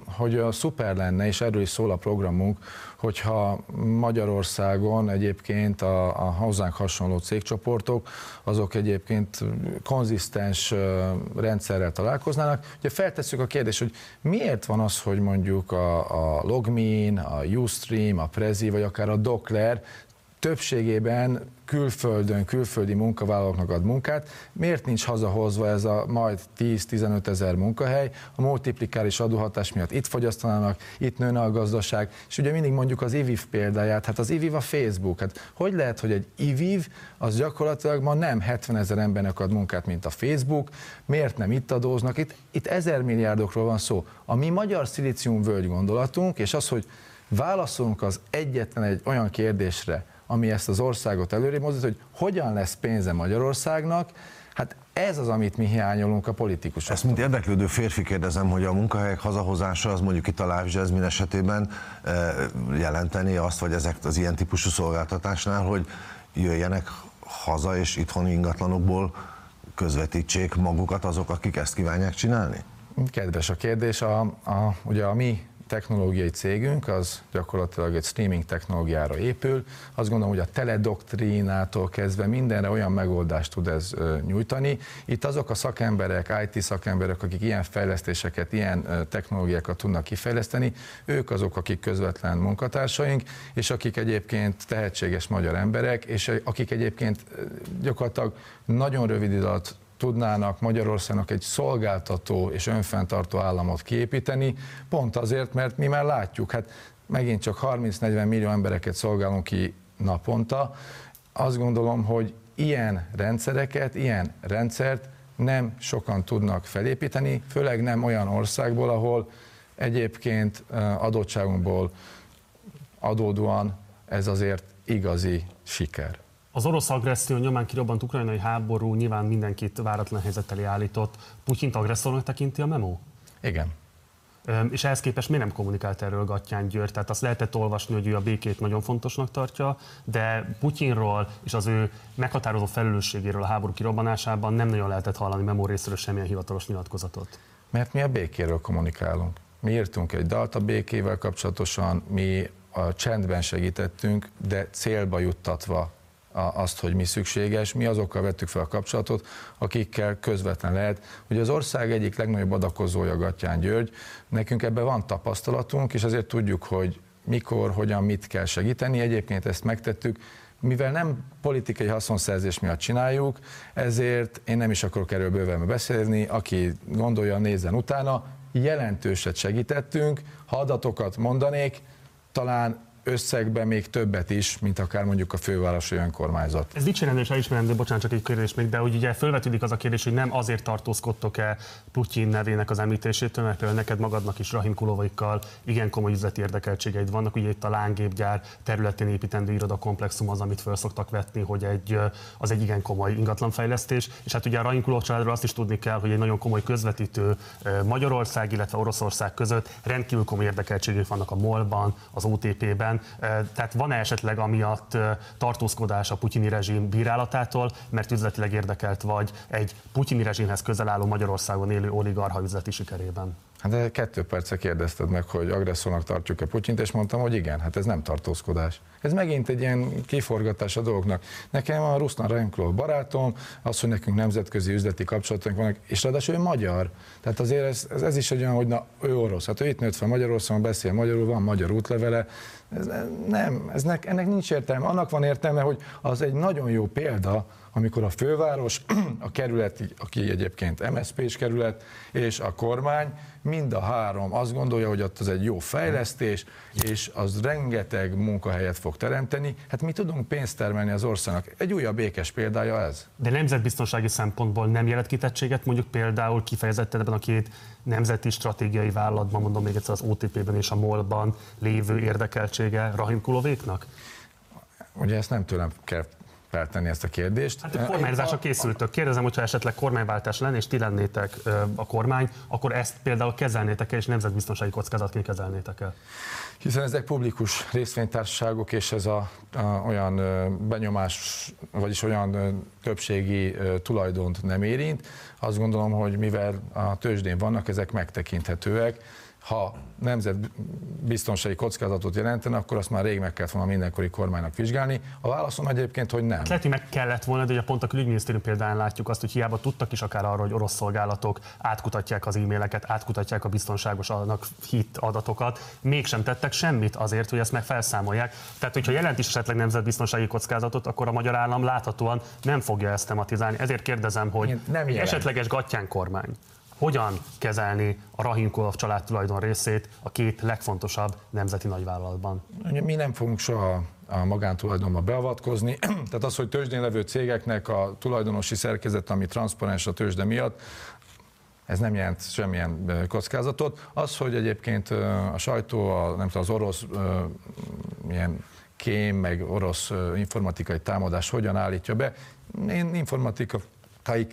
hogy a szuper lenne, és erről is szól a programunk, hogyha Magyarországon egyébként a, a hozzánk hasonló cégcsoportok, azok egyébként konzisztens rendszerrel találkoznának. Ugye feltesszük a kérdést, hogy miért van az, hogy mondjuk a, a Logmin, a Ustream, a Prezi, vagy akár a Dockler többségében külföldön, külföldi munkavállalóknak ad munkát, miért nincs hazahozva ez a majd 10-15 ezer munkahely, a multiplikáris adóhatás miatt itt fogyasztanának, itt nőne a gazdaság, és ugye mindig mondjuk az IVIV példáját, hát az IVIV a Facebook, hát hogy lehet, hogy egy IVIV az gyakorlatilag ma nem 70 ezer embernek ad munkát, mint a Facebook, miért nem itt adóznak, itt, itt ezer milliárdokról van szó. A mi magyar völgy gondolatunk, és az, hogy válaszolunk az egyetlen egy olyan kérdésre, ami ezt az országot előre mozdít, hogy hogyan lesz pénze Magyarországnak, hát ez az, amit mi hiányolunk a politikusok. Ezt mint érdeklődő férfi kérdezem, hogy a munkahelyek hazahozása az mondjuk itt a Live Jasmine esetében eh, jelenteni azt, vagy ezek az ilyen típusú szolgáltatásnál, hogy jöjjenek haza és itthon ingatlanokból közvetítsék magukat azok, akik ezt kívánják csinálni? Kedves a kérdés. A, a, ugye a mi technológiai cégünk az gyakorlatilag egy streaming technológiára épül. Azt gondolom, hogy a teledoktrínától kezdve mindenre olyan megoldást tud ez nyújtani. Itt azok a szakemberek, IT szakemberek, akik ilyen fejlesztéseket, ilyen technológiákat tudnak kifejleszteni, ők azok, akik közvetlen munkatársaink, és akik egyébként tehetséges magyar emberek, és akik egyébként gyakorlatilag nagyon rövid idő alatt tudnának Magyarországnak egy szolgáltató és önfenntartó államot kiépíteni, pont azért, mert mi már látjuk, hát megint csak 30-40 millió embereket szolgálunk ki naponta, azt gondolom, hogy ilyen rendszereket, ilyen rendszert nem sokan tudnak felépíteni, főleg nem olyan országból, ahol egyébként adottságunkból adódóan ez azért igazi siker. Az orosz agresszió nyomán kirobbant ukrajnai háború nyilván mindenkit váratlan helyzet elé állított. Putyint agresszornak tekinti a memo? Igen. És ehhez képest miért nem kommunikált erről Gattyán György? Tehát azt lehetett olvasni, hogy ő a békét nagyon fontosnak tartja, de Putyinról és az ő meghatározó felelősségéről a háború kirobbanásában nem nagyon lehetett hallani Memo részéről semmilyen hivatalos nyilatkozatot. Mert mi a békéről kommunikálunk. Mi írtunk egy dalt a békével kapcsolatosan, mi a csendben segítettünk, de célba juttatva azt, hogy mi szükséges, mi azokkal vettük fel a kapcsolatot, akikkel közvetlen lehet. Ugye az ország egyik legnagyobb adakozója Gattyán György, nekünk ebben van tapasztalatunk, és azért tudjuk, hogy mikor, hogyan, mit kell segíteni. Egyébként ezt megtettük, mivel nem politikai haszonszerzés miatt csináljuk, ezért én nem is akarok erről bőven beszélni, aki gondolja, nézzen utána, jelentőset segítettünk, ha adatokat mondanék, talán összegben még többet is, mint akár mondjuk a fővárosi önkormányzat. Ez dicsérendő és elismerendő, bocsánat, csak egy kérdés még, de hogy ugye felvetődik az a kérdés, hogy nem azért tartózkodtok-e Putyin nevének az említésétől, mert például neked magadnak is Rahim Kulovaikkal igen komoly üzleti érdekeltségeid vannak, ugye itt a lángépgyár területén építendő irodakomplexum az, amit föl szoktak vetni, hogy egy, az egy igen komoly ingatlanfejlesztés, és hát ugye a Rahim Kulov családról azt is tudni kell, hogy egy nagyon komoly közvetítő Magyarország, illetve Oroszország között rendkívül komoly érdekeltségek vannak a MOL-ban, az OTP-ben, tehát van-e esetleg amiatt tartózkodás a putyini rezsim bírálatától, mert üzletileg érdekelt vagy egy putyini rezsimhez közel álló Magyarországon élő oligarha üzleti sikerében? Hát de kettő perce kérdezted meg, hogy agresszornak tartjuk-e Putyint, és mondtam, hogy igen, hát ez nem tartózkodás. Ez megint egy ilyen kiforgatás a dolgoknak. Nekem a Ruszna Renkló barátom, az, hogy nekünk nemzetközi üzleti kapcsolatunk vannak, és ráadásul ő magyar. Tehát azért ez, ez, ez is egy olyan, hogy na, ő orosz. Hát ő itt nőtt fel Magyarországon, beszél magyarul, van magyar útlevele. Ez, nem, ez ne, ennek nincs értelme. Annak van értelme, hogy az egy nagyon jó példa, amikor a főváros, a kerület, aki egyébként MSZP-s kerület, és a kormány, mind a három azt gondolja, hogy ott az egy jó fejlesztés, és az rengeteg munkahelyet fog teremteni. Hát mi tudunk pénzt termelni az országnak. Egy újabb békes példája ez. De nemzetbiztonsági szempontból nem jelent kitettséget, mondjuk például kifejezetten ebben a két nemzeti stratégiai vállalatban, mondom még egyszer az OTP-ben és a MOL-ban lévő érdekeltsége Rahim Kulovéknak? Ugye ezt nem tőlem kell feltenni ezt a kérdést. Hát a kormányzásra készültök. Kérdezem, hogyha esetleg kormányváltás lenne, és ti lennétek a kormány, akkor ezt például kezelnétek-e, és nemzetbiztonsági kockázatként kezelnétek el? Hiszen ezek publikus részvénytársaságok, és ez a, a, olyan benyomás, vagyis olyan többségi tulajdont nem érint. Azt gondolom, hogy mivel a tőzsdén vannak, ezek megtekinthetőek, ha nemzetbiztonsági kockázatot jelentene, akkor azt már rég meg kellett volna mindenkori kormánynak vizsgálni. A válaszom egyébként, hogy nem. Lehet, hogy meg kellett volna, de ugye pont a külügyminisztérium példáján látjuk azt, hogy hiába tudtak is akár arról, hogy orosz szolgálatok átkutatják az e-maileket, átkutatják a biztonságos annak hit adatokat, mégsem tettek semmit azért, hogy ezt meg felszámolják. Tehát, hogyha jelent is esetleg nemzetbiztonsági kockázatot, akkor a magyar állam láthatóan nem fogja ezt tematizálni. Ezért kérdezem, hogy nem jelent. esetleges gatyán kormány hogyan kezelni a Rahimkolov család tulajdon részét a két legfontosabb nemzeti nagyvállalatban? Mi nem fogunk soha a magántulajdonba beavatkozni. Tehát az, hogy tőzsdén levő cégeknek a tulajdonosi szerkezet, ami transzparens a tőzsde miatt, ez nem jelent semmilyen kockázatot. Az, hogy egyébként a sajtó, a, nem tudom, az orosz ilyen kém, meg orosz informatikai támadás hogyan állítja be, én informatika kai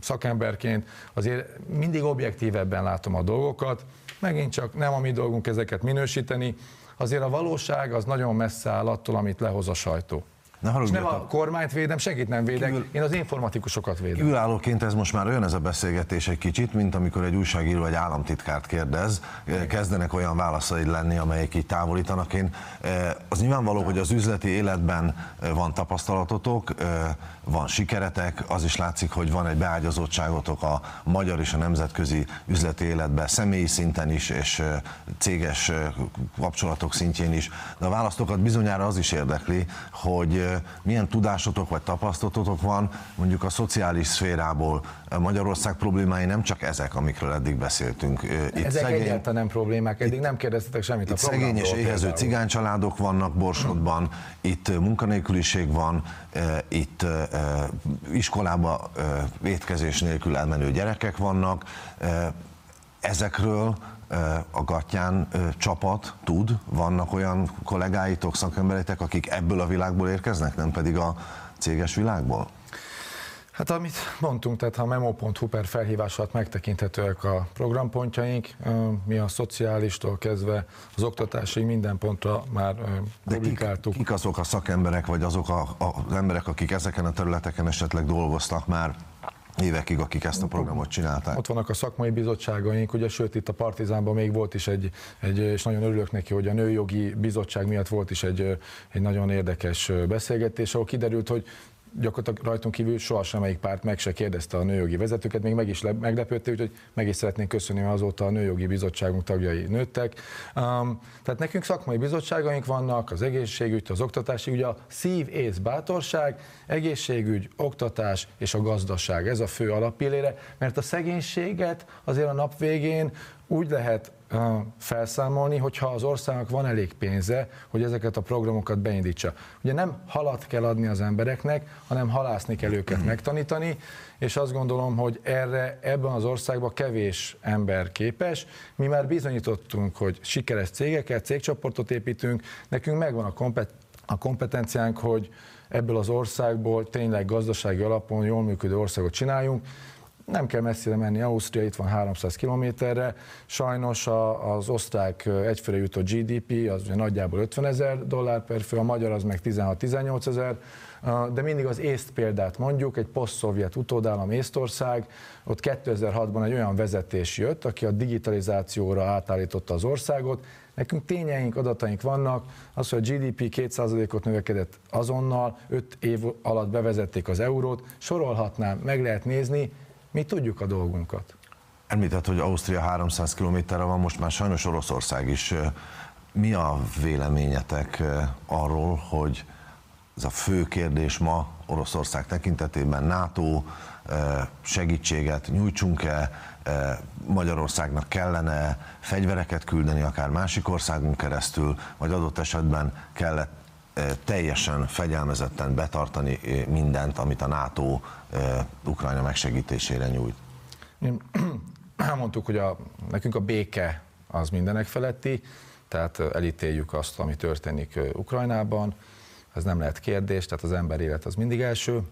szakemberként azért mindig objektívebben látom a dolgokat, megint csak nem a mi dolgunk ezeket minősíteni, azért a valóság az nagyon messze áll attól, amit lehoz a sajtó. Ne És nem a kormányt védem, senkit nem védek, Kívül- én az informatikusokat védem. Kívülállóként ez most már olyan ez a beszélgetés egy kicsit, mint amikor egy újságíró egy államtitkárt kérdez, kezdenek olyan válaszaid lenni, amelyek így távolítanak. Én, eh, az nyilvánvaló, hogy az üzleti életben eh, van tapasztalatotok, eh, van sikeretek, az is látszik, hogy van egy beágyazottságotok a magyar és a nemzetközi üzleti életben, személyi szinten is, és eh, céges eh, kapcsolatok szintjén is. De a választókat bizonyára az is érdekli, hogy eh, milyen tudásotok vagy tapasztalatotok van mondjuk a szociális szférából. Magyarország problémái nem csak ezek, amikről eddig beszéltünk. Itt Ezek egyáltalán nem problémák, eddig nem kérdeztetek semmit a itt szegény és éhező cigánycsaládok vannak Borsodban, itt munkanélküliség van, itt iskolába étkezés nélkül elmenő gyerekek vannak. Ezekről a Gatyán csapat tud, vannak olyan kollégáitok, szakembereitek, akik ebből a világból érkeznek, nem pedig a céges világból? Hát amit mondtunk, tehát a memo.hu per felhívás alatt megtekinthetőek a programpontjaink, mi a szociálistól kezdve az oktatásig minden pontra már De kik, publikáltuk. kik azok a szakemberek, vagy azok a, a, az emberek, akik ezeken a területeken esetleg dolgoztak már évekig, akik ezt a programot csinálták? Ott vannak a szakmai bizottságaink, ugye, sőt itt a Partizánban még volt is egy, egy, és nagyon örülök neki, hogy a Nőjogi Bizottság miatt volt is egy, egy nagyon érdekes beszélgetés, ahol kiderült, hogy gyakorlatilag rajtunk kívül soha semmelyik párt meg se kérdezte a nőjogi vezetőket, még meg is le, meglepődtek, úgyhogy meg is szeretnénk köszönni, mert azóta a nőjogi bizottságunk tagjai nőttek. Um, tehát nekünk szakmai bizottságaink vannak, az egészségügy, az oktatási, ugye a szív, ész, bátorság, egészségügy, oktatás és a gazdaság, ez a fő alappillére, mert a szegénységet azért a nap végén úgy lehet felszámolni, hogyha az országnak van elég pénze, hogy ezeket a programokat beindítsa. Ugye nem halat kell adni az embereknek, hanem halászni kell őket megtanítani, és azt gondolom, hogy erre ebben az országban kevés ember képes. Mi már bizonyítottunk, hogy sikeres cégeket, cégcsoportot építünk, nekünk megvan a, kompet- a kompetenciánk, hogy ebből az országból tényleg gazdasági alapon jól működő országot csináljunk. Nem kell messzire menni, Ausztria itt van 300 kilométerre, sajnos a, az osztrák egyfőre jutó GDP az ugye nagyjából 50 ezer dollár per fő, a magyar az meg 16-18 ezer, de mindig az észt példát mondjuk, egy poszt-szovjet utódállam Észtország, ott 2006-ban egy olyan vezetés jött, aki a digitalizációra átállította az országot, Nekünk tényeink, adataink vannak, az, hogy a GDP 2%-ot növekedett azonnal, 5 év alatt bevezették az eurót, sorolhatnám, meg lehet nézni, mi tudjuk a dolgunkat. Említett, hogy Ausztria 300 kilométerre van, most már sajnos Oroszország is. Mi a véleményetek arról, hogy ez a fő kérdés ma Oroszország tekintetében NATO segítséget nyújtsunk-e, Magyarországnak kellene fegyvereket küldeni, akár másik országon keresztül, vagy adott esetben kellett teljesen fegyelmezetten betartani mindent, amit a NATO Ukrajna megsegítésére nyújt. Elmondtuk, hogy a, nekünk a béke az mindenek feletti, tehát elítéljük azt, ami történik Ukrajnában, ez nem lehet kérdés, tehát az ember élet az mindig első.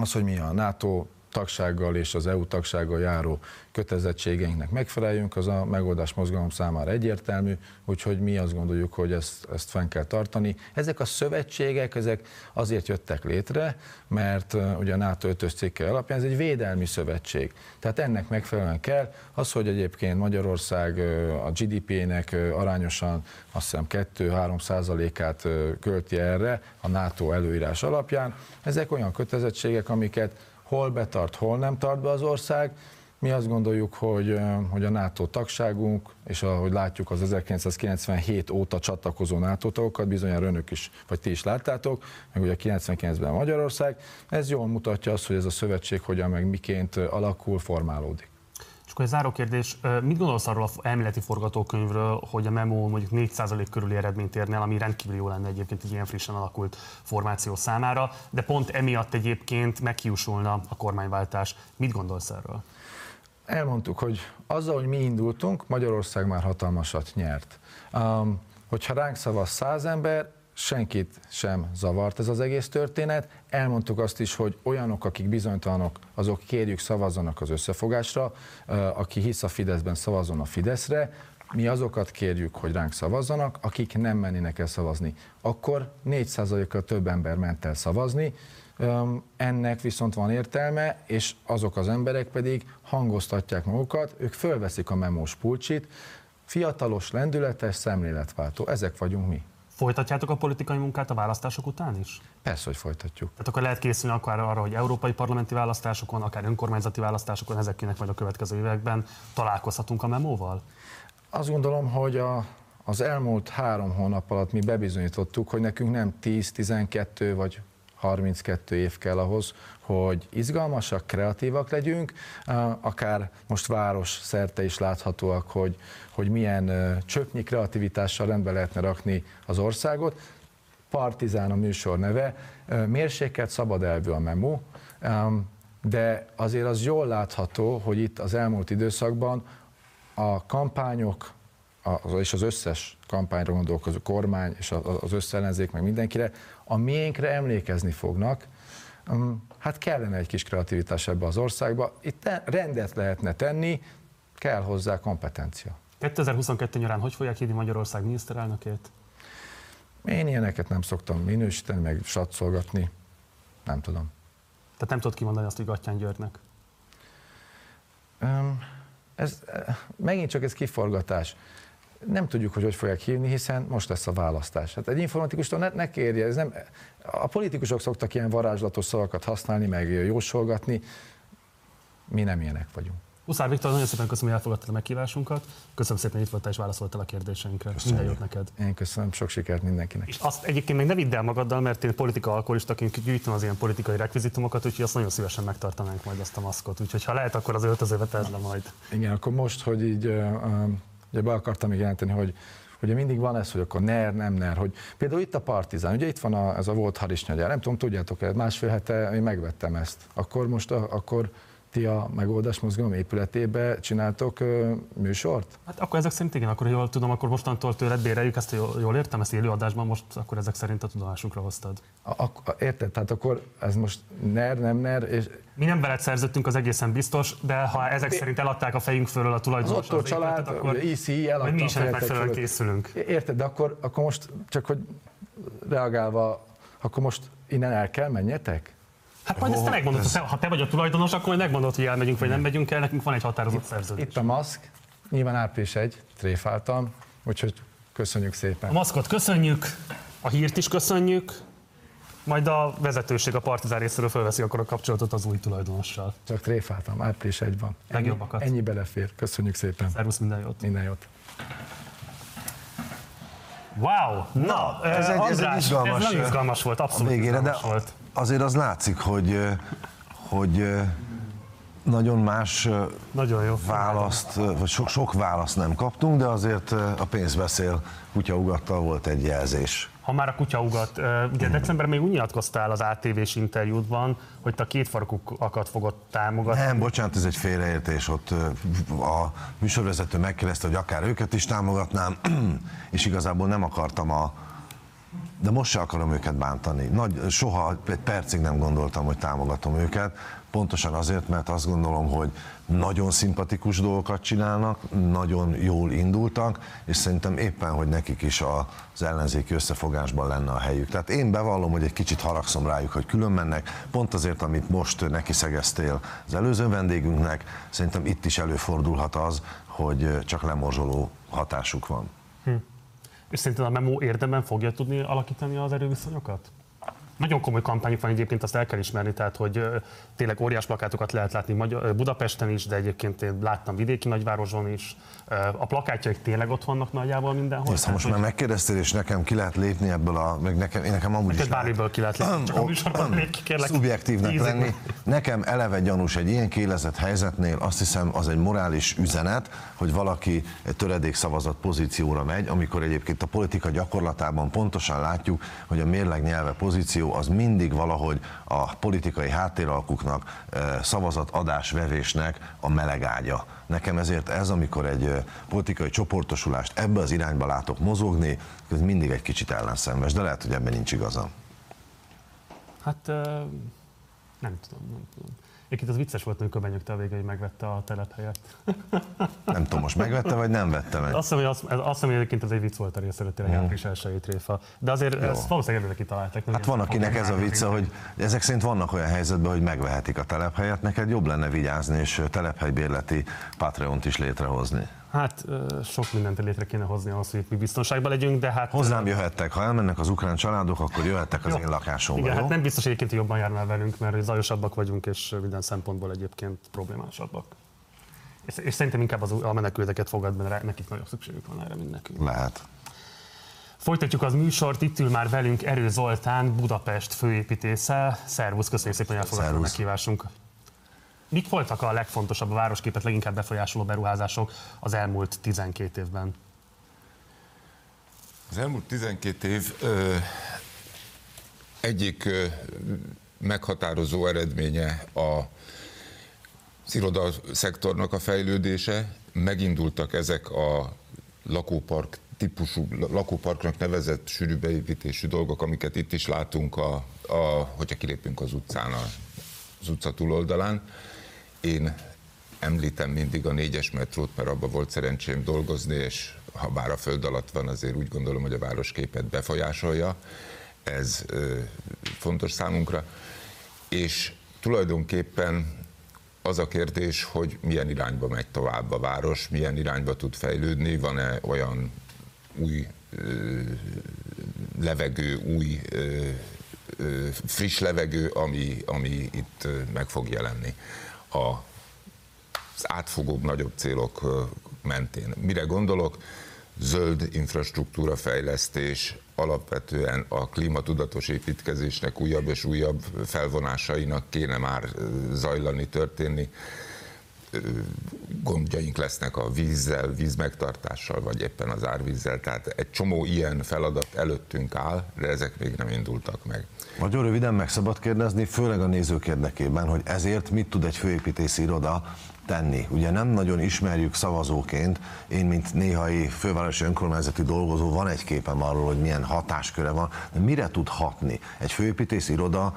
Az, hogy mi a NATO tagsággal és az EU tagsággal járó kötelezettségeinknek megfeleljünk, az a megoldás mozgalom számára egyértelmű, úgyhogy mi azt gondoljuk, hogy ezt, ezt fenn kell tartani. Ezek a szövetségek, ezek azért jöttek létre, mert ugye a NATO 5 cikke alapján ez egy védelmi szövetség. Tehát ennek megfelelően kell az, hogy egyébként Magyarország a GDP-nek arányosan azt hiszem 2-3 százalékát költi erre a NATO előírás alapján. Ezek olyan kötelezettségek, amiket hol betart, hol nem tart be az ország. Mi azt gondoljuk, hogy, hogy a NATO tagságunk, és ahogy látjuk az 1997 óta csatlakozó NATO tagokat, bizonyára önök is, vagy ti is láttátok, meg ugye 99-ben Magyarország, ez jól mutatja azt, hogy ez a szövetség hogyan meg miként alakul, formálódik. Akkor egy záró kérdés, mit gondolsz arról a elméleti forgatókönyvről, hogy a memo mondjuk 4% körüli eredményt érne el, ami rendkívül jó lenne egyébként egy ilyen frissen alakult formáció számára, de pont emiatt egyébként meghiúsulna a kormányváltás. Mit gondolsz erről? Elmondtuk, hogy azzal, hogy mi indultunk, Magyarország már hatalmasat nyert. Um, hogyha ránk szavaz száz ember, senkit sem zavart ez az egész történet. Elmondtuk azt is, hogy olyanok, akik bizonytalanok, azok kérjük szavazzanak az összefogásra, aki hisz a Fideszben szavazzon a Fideszre, mi azokat kérjük, hogy ránk szavazzanak, akik nem mennének el szavazni. Akkor 4%-kal több ember ment el szavazni, ennek viszont van értelme, és azok az emberek pedig hangoztatják magukat, ők fölveszik a memós pulcsit, fiatalos, lendületes, szemléletváltó, ezek vagyunk mi. Folytatjátok a politikai munkát a választások után is? Persze, hogy folytatjuk. Tehát akkor lehet készülni akár arra, hogy európai parlamenti választásokon, akár önkormányzati választásokon, ezeknek majd a következő években találkozhatunk a memóval? Azt gondolom, hogy a, az elmúlt három hónap alatt mi bebizonyítottuk, hogy nekünk nem 10-12 vagy 32 év kell ahhoz, hogy izgalmasak, kreatívak legyünk, akár most város szerte is láthatóak, hogy, hogy milyen csöpnyi kreativitással rendbe lehetne rakni az országot. Partizán a műsor neve, mérsékelt szabad elvű a memo, de azért az jól látható, hogy itt az elmúlt időszakban a kampányok, és az összes kampányra gondolkozó kormány, és az összellenzék, meg mindenkire, a miénkre emlékezni fognak, hát kellene egy kis kreativitás ebbe az országba. Itt rendet lehetne tenni, kell hozzá kompetencia. 2022 nyarán hogy fogják hívni Magyarország miniszterelnökét? Én ilyeneket nem szoktam minősíteni, meg satszolgatni. Nem tudom. Tehát nem tudod kimondani azt, hogy Gattyán Györgynek? ez, megint csak ez kiforgatás nem tudjuk, hogy hogy fogják hívni, hiszen most lesz a választás. Hát egy informatikustól ne, ne kérje, ez nem, a politikusok szoktak ilyen varázslatos szavakat használni, meg jósolgatni, mi nem ilyenek vagyunk. Huszár Viktor, nagyon szépen köszönöm, hogy elfogadtad a meghívásunkat. Köszönöm szépen, hogy itt voltál és válaszoltál a kérdéseinkre. Köszönöm. Minden jót neked. Én köszönöm, sok sikert mindenkinek. És azt egyébként még ne vidd el magaddal, mert én politika alkoholistaként gyűjtöm az ilyen politikai rekvizitumokat, úgyhogy azt nagyon szívesen megtartanánk majd azt a maszkot. Úgyhogy ha lehet, akkor az öltözőbe tedd le majd. Igen, akkor most, hogy így uh, Ugye be akartam még jelenteni, hogy Ugye mindig van ez, hogy akkor ner, nem ner, hogy például itt a Partizán, ugye itt van a, ez a volt harisnyagyár, nem tudom, tudjátok másfél hete én megvettem ezt. Akkor most, a, akkor ti a megoldás mozgalom épületébe csináltok ö, műsort? Hát akkor ezek szerint igen, akkor jól tudom, akkor mostantól tőled béreljük, ezt jól, jól értem, ezt élőadásban most akkor ezek szerint a tudomásunkra hoztad. A, a, érted, tehát akkor ez most ner, nem ner, és... Mi nem veled szerződtünk, az egészen biztos, de ha ezek szerint eladták a fejünk fölől a tulajdonos az, az család, épületet, akkor ICI eladta mi is ennek megfelelően készülünk. Érted, de akkor, akkor most csak hogy reagálva, akkor most innen el kell menjetek? Hát majd oh, ezt te megmondod, ez... ha te vagy a tulajdonos, akkor majd megmondod, hogy elmegyünk, vagy nem megyünk el, nekünk van egy határozott szerződés. Itt a maszk, nyilván április egy, tréfáltam, úgyhogy köszönjük szépen. A maszkot köszönjük, a hírt is köszönjük, majd a vezetőség a partizán részéről felveszi akkor a kapcsolatot az új tulajdonossal. Csak tréfáltam, április egy van. Ennyi, ennyi belefér. Köszönjük szépen. Szervusz, minden jót. Minden jót. Wow! Na, ez, egy, ez, egy izgalmas, ez nagyon izgalmas volt, abszolút végére, izgalmas de volt azért az látszik, hogy, hogy nagyon más nagyon jó. választ, vagy sok, sok választ nem kaptunk, de azért a pénz beszél, kutyaugattal volt egy jelzés. Ha már a kutya ugat, ugye decemberben még úgy nyilatkoztál az ATV-s interjútban, hogy te a két farkukat fogod támogatni. Nem, bocsánat, ez egy félreértés. Ott a műsorvezető megkérdezte, hogy akár őket is támogatnám, és igazából nem akartam a de most se akarom őket bántani. Nagy, soha egy percig nem gondoltam, hogy támogatom őket, pontosan azért, mert azt gondolom, hogy nagyon szimpatikus dolgokat csinálnak, nagyon jól indultak, és szerintem éppen, hogy nekik is az ellenzéki összefogásban lenne a helyük. Tehát én bevallom, hogy egy kicsit haragszom rájuk, hogy külön mennek, pont azért, amit most neki szegeztél az előző vendégünknek, szerintem itt is előfordulhat az, hogy csak lemorzsoló hatásuk van. Hm. És szerinted a memó érdemben fogja tudni alakítani az erőviszonyokat? Nagyon komoly kampányok van egyébként, azt el kell ismerni, tehát hogy tényleg óriás plakátokat lehet látni Budapesten is, de egyébként én láttam vidéki nagyvároson is. A plakátjaik tényleg ott vannak nagyjából mindenhol. Ezt, most hogy... már megkérdeztél, és nekem ki lehet lépni ebből a, meg nekem, én nekem amúgy is bármiből ki lehet lépni, csak a műsorban még ki kérlek. Szubjektívnek lenni. Nekem eleve gyanús egy ilyen kélezett helyzetnél, azt hiszem az egy morális üzenet, hogy valaki egy töredék szavazat pozícióra megy, amikor egyébként a politika gyakorlatában pontosan látjuk, hogy a mérleg nyelve pozíció az mindig valahogy a politikai háttéralkuknak, szavazatadás-vevésnek a melegágya. Nekem ezért ez, amikor egy politikai csoportosulást ebbe az irányba látok mozogni, ez mindig egy kicsit ellenszenves, de lehet, hogy ebben nincs igaza. Hát nem tudom, nem tudom. Egyébként az vicces volt, amikor benyögte a vége, hogy megvette a telephelyet. Nem tudom, most megvette, vagy nem vette meg? Azt hiszem, hogy, az, azt hiszem, hogy egyébként ez egy vicc volt a részéről, tényleg mm. április elsői tréfa. De azért Jó. ezt valószínűleg előre kitalálták. Hát van, akinek ez a vicce, hogy ezek szerint vannak olyan helyzetben, hogy megvehetik a telephelyet, neked jobb lenne vigyázni, és telephelybérleti Patreont is létrehozni. Hát sok mindent létre kéne hozni ahhoz, hogy mi biztonságban legyünk, de hát... Hozzám jöhettek, ha elmennek az ukrán családok, akkor jöhettek az jó. én lakásomba. Igen, jó? hát nem biztos egyébként, hogy jobban járnál velünk, mert zajosabbak vagyunk, és minden szempontból egyébként problémásabbak. És, és szerintem inkább az, a menekülteket fogad, mert nekik nagyobb szükségük van erre, mint nekünk. Lehet. Folytatjuk az műsort, itt ül már velünk Erő Zoltán, Budapest főépítésze. Szervusz, köszönjük szépen, hogy elfogadtad a meghívásunk. Mik voltak a legfontosabb, a városképet leginkább befolyásoló beruházások az elmúlt 12 évben? Az elmúlt 12 év ö, egyik ö, meghatározó eredménye a az szektornak a fejlődése. Megindultak ezek a lakópark típusú, lakóparknak nevezett sűrű beépítésű dolgok, amiket itt is látunk, a, a, hogyha kilépünk az utcán, az utca túloldalán. Én említem mindig a négyes metrót, mert abban volt szerencsém dolgozni, és ha bár a föld alatt van, azért úgy gondolom, hogy a városképet befolyásolja. Ez fontos számunkra. És tulajdonképpen az a kérdés, hogy milyen irányba megy tovább a város, milyen irányba tud fejlődni, van-e olyan új ö, levegő, új ö, ö, friss levegő, ami, ami itt meg fog jelenni a, az átfogóbb, nagyobb célok mentén. Mire gondolok? Zöld infrastruktúra fejlesztés, alapvetően a klímatudatos építkezésnek újabb és újabb felvonásainak kéne már zajlani, történni. Gondjaink lesznek a vízzel, vízmegtartással, vagy éppen az árvízzel, tehát egy csomó ilyen feladat előttünk áll, de ezek még nem indultak meg. Nagyon röviden meg szabad kérdezni, főleg a nézők érdekében, hogy ezért mit tud egy főépítési iroda tenni. Ugye nem nagyon ismerjük szavazóként, én, mint néhai fővárosi önkormányzati dolgozó, van egy képem arról, hogy milyen hatásköre van, de mire tud hatni? Egy főépítési iroda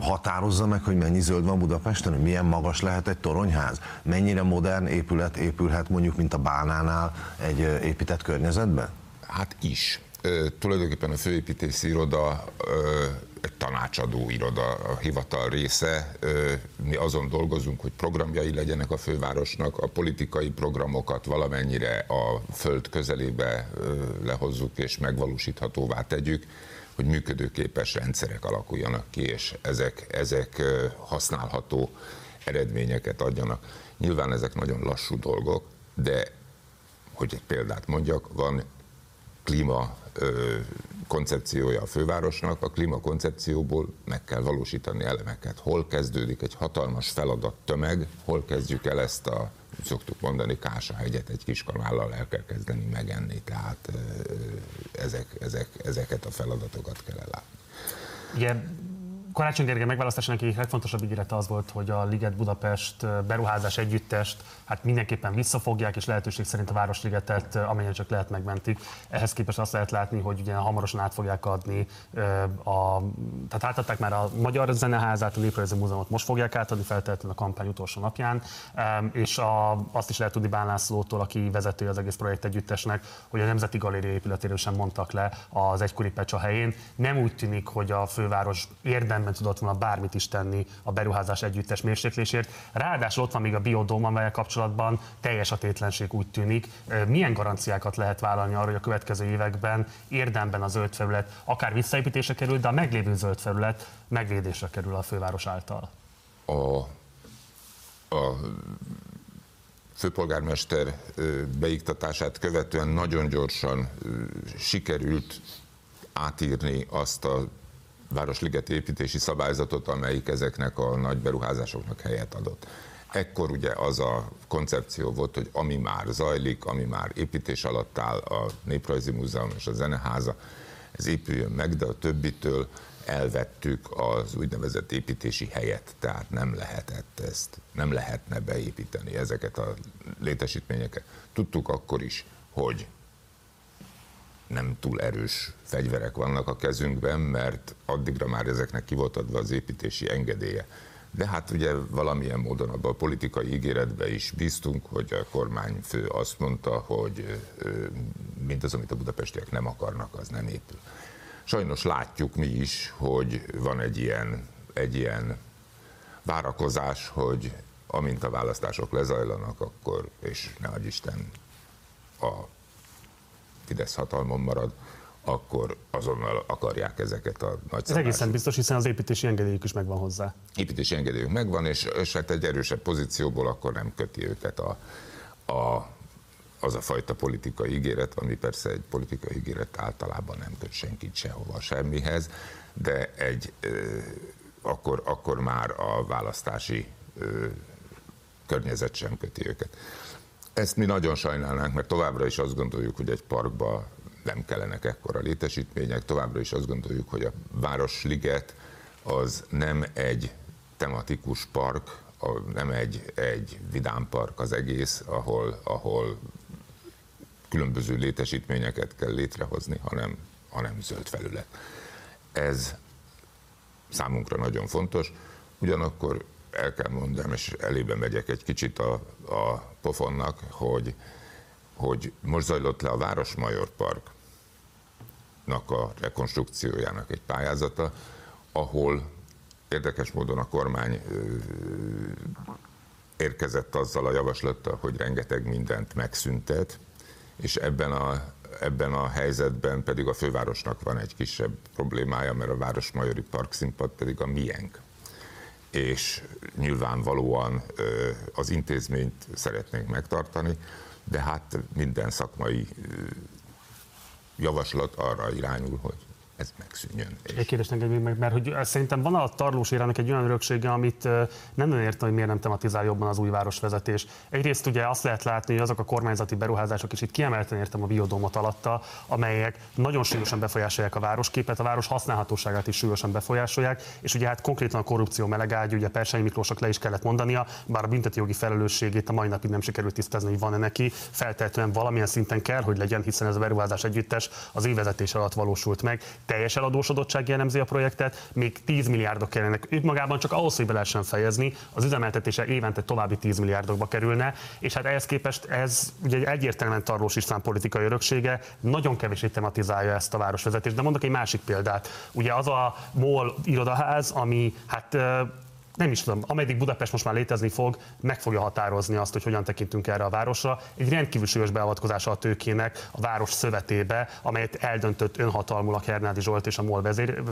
határozza meg, hogy mennyi zöld van Budapesten, hogy milyen magas lehet egy toronyház, mennyire modern épület épülhet mondjuk, mint a Bánánál egy épített környezetben? Hát is tulajdonképpen a főépítési iroda egy tanácsadó iroda, a hivatal része. Mi azon dolgozunk, hogy programjai legyenek a fővárosnak, a politikai programokat valamennyire a föld közelébe lehozzuk és megvalósíthatóvá tegyük, hogy működőképes rendszerek alakuljanak ki, és ezek, ezek használható eredményeket adjanak. Nyilván ezek nagyon lassú dolgok, de hogy egy példát mondjak, van klíma koncepciója a fővárosnak, a klímakoncepcióból meg kell valósítani elemeket. Hol kezdődik egy hatalmas feladat tömeg, hol kezdjük el ezt a, szoktuk mondani, hegyet egy kis kanállal el kell kezdeni megenni, tehát ezek, ezek, ezeket a feladatokat kell ellátni. Ugye Karácsony Gergely megválasztásának egyik legfontosabb ígérete az volt, hogy a Liget Budapest beruházás együttest hát mindenképpen visszafogják, és lehetőség szerint a Városligetet amennyire csak lehet megmentik. Ehhez képest azt lehet látni, hogy ugye hamarosan át fogják adni a, tehát átadták már a Magyar Zeneházát, a Néprajzi Múzeumot most fogják átadni, feltétlenül a kampány utolsó napján, és a, azt is lehet tudni Bán Lászlótól, aki vezető az egész projekt együttesnek, hogy a Nemzeti Galéria épületéről sem mondtak le az egykori Pecsa helyén. Nem úgy tűnik, hogy a főváros érdemben tudott volna bármit is tenni a beruházás együttes mérséklésért. Ráadásul ott van még a biodóm, amelyel kapcsolatban teljes a tétlenség úgy tűnik. Milyen garanciákat lehet vállalni arra, hogy a következő években érdemben a zöld felület akár visszaépítése kerül, de a meglévő zöld felület megvédésre kerül a főváros által? A, a főpolgármester beiktatását követően nagyon gyorsan sikerült átírni azt a Városliget építési szabályzatot, amelyik ezeknek a nagy beruházásoknak helyet adott. Ekkor ugye az a koncepció volt, hogy ami már zajlik, ami már építés alatt áll, a Néprajzi Múzeum és a Zeneháza, ez épüljön meg, de a többitől elvettük az úgynevezett építési helyet, tehát nem lehetett ezt, nem lehetne beépíteni ezeket a létesítményeket. Tudtuk akkor is, hogy nem túl erős fegyverek vannak a kezünkben, mert addigra már ezeknek ki volt adva az építési engedélye. De hát ugye valamilyen módon abban a politikai ígéretben is bíztunk, hogy a kormányfő azt mondta, hogy mindaz, amit a budapestiek nem akarnak, az nem épül. Sajnos látjuk mi is, hogy van egy ilyen, egy ilyen várakozás, hogy amint a választások lezajlanak, akkor, és ne Isten, a Fidesz hatalmon marad, akkor azonnal akarják ezeket a nagy Ez egészen biztos, hiszen az építési engedélyük is megvan hozzá. Építési engedélyük megvan, és, és hát egy erősebb pozícióból akkor nem köti őket a, a, az a fajta politikai ígéret, ami persze egy politikai ígéret általában nem köt senkit sehova, semmihez, de egy, akkor, akkor már a választási környezet sem köti őket. Ezt mi nagyon sajnálnánk, mert továbbra is azt gondoljuk, hogy egy parkba nem kellenek ekkora létesítmények, továbbra is azt gondoljuk, hogy a Városliget az nem egy tematikus park, nem egy, egy vidámpark az egész, ahol, ahol különböző létesítményeket kell létrehozni, hanem, hanem zöld felület. Ez számunkra nagyon fontos, ugyanakkor el kell mondanom, és elébe megyek egy kicsit a, a pofonnak, hogy, hogy most zajlott le a Városmajor Parknak a rekonstrukciójának egy pályázata, ahol érdekes módon a kormány érkezett azzal a javaslattal, hogy rengeteg mindent megszüntet, és ebben a, ebben a helyzetben pedig a fővárosnak van egy kisebb problémája, mert a Városmajori Parkszínpad pedig a miénk. És nyilvánvalóan az intézményt szeretnénk megtartani, de hát minden szakmai javaslat arra irányul, hogy ez megszűnjön. Egy kérdés neked meg, mert hogy szerintem van a Tarlós érának egy olyan öröksége, amit nem nagyon értem, hogy miért nem tematizál jobban az új városvezetés. Egyrészt ugye azt lehet látni, hogy azok a kormányzati beruházások, és itt kiemelten értem a biodómot alatta, amelyek nagyon súlyosan befolyásolják a városképet, a város használhatóságát is súlyosan befolyásolják, és ugye hát konkrétan a korrupció melegágy, ugye Persányi Miklósnak le is kellett mondania, bár a büntetőjogi felelősségét a mai napig nem sikerült tisztázni, hogy van-e neki, feltétlenül valamilyen szinten kell, hogy legyen, hiszen ez a beruházás együttes az évezetés alatt valósult meg teljes eladósodottság jellemzi a projektet, még 10 milliárdok kellenek. Ők magában csak ahhoz, hogy be lehessen fejezni, az üzemeltetése évente további 10 milliárdokba kerülne, és hát ehhez képest ez ugye egyértelműen Tarlós István politikai öröksége, nagyon kevésé tematizálja ezt a városvezetést. De mondok egy másik példát. Ugye az a MOL irodaház, ami hát nem is tudom, ameddig Budapest most már létezni fog, meg fogja határozni azt, hogy hogyan tekintünk erre a városra. Egy rendkívül súlyos beavatkozása a tőkének a város szövetébe, amelyet eldöntött önhatalmulag Hernádi Zsolt és a MOL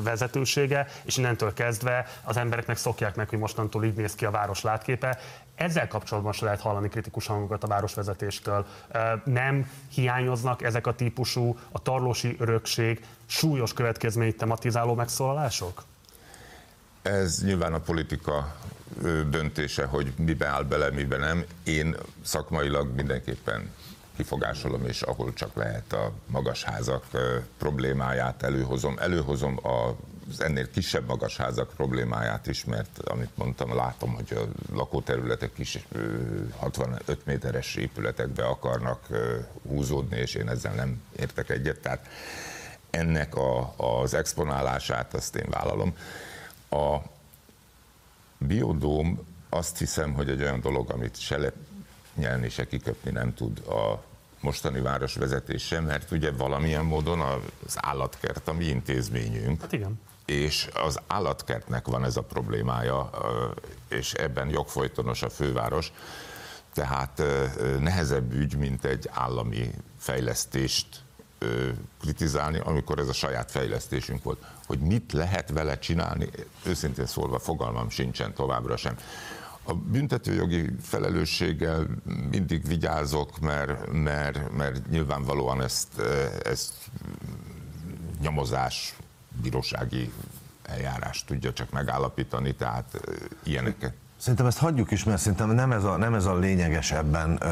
vezetősége, és innentől kezdve az embereknek szokják meg, hogy mostantól így néz ki a város látképe. Ezzel kapcsolatban se lehet hallani kritikus hangokat a városvezetéstől. Nem hiányoznak ezek a típusú, a tarlósi örökség súlyos következményt tematizáló megszólalások? Ez nyilván a politika döntése, hogy mibe áll bele, mibe nem. Én szakmailag mindenképpen kifogásolom, és ahol csak lehet a magas házak problémáját előhozom. Előhozom a az ennél kisebb magasházak problémáját is, mert amit mondtam, látom, hogy a lakóterületek kis 65 méteres épületekbe akarnak húzódni, és én ezzel nem értek egyet, tehát ennek a, az exponálását azt én vállalom. A biodóm azt hiszem, hogy egy olyan dolog, amit se nyelni, se kiköpni nem tud a mostani városvezetés sem, mert ugye valamilyen módon az állatkert a mi intézményünk. Hát igen. És az állatkertnek van ez a problémája, és ebben jogfolytonos a főváros. Tehát nehezebb ügy, mint egy állami fejlesztést kritizálni, amikor ez a saját fejlesztésünk volt. Hogy mit lehet vele csinálni, őszintén szólva fogalmam sincsen továbbra sem. A büntetőjogi felelősséggel mindig vigyázok, mert, mert, mert nyilvánvalóan ezt, ezt nyomozás, bírósági eljárás tudja csak megállapítani, tehát ilyeneket Szerintem ezt hagyjuk is, mert szerintem nem ez a, nem ez a lényeges ebben,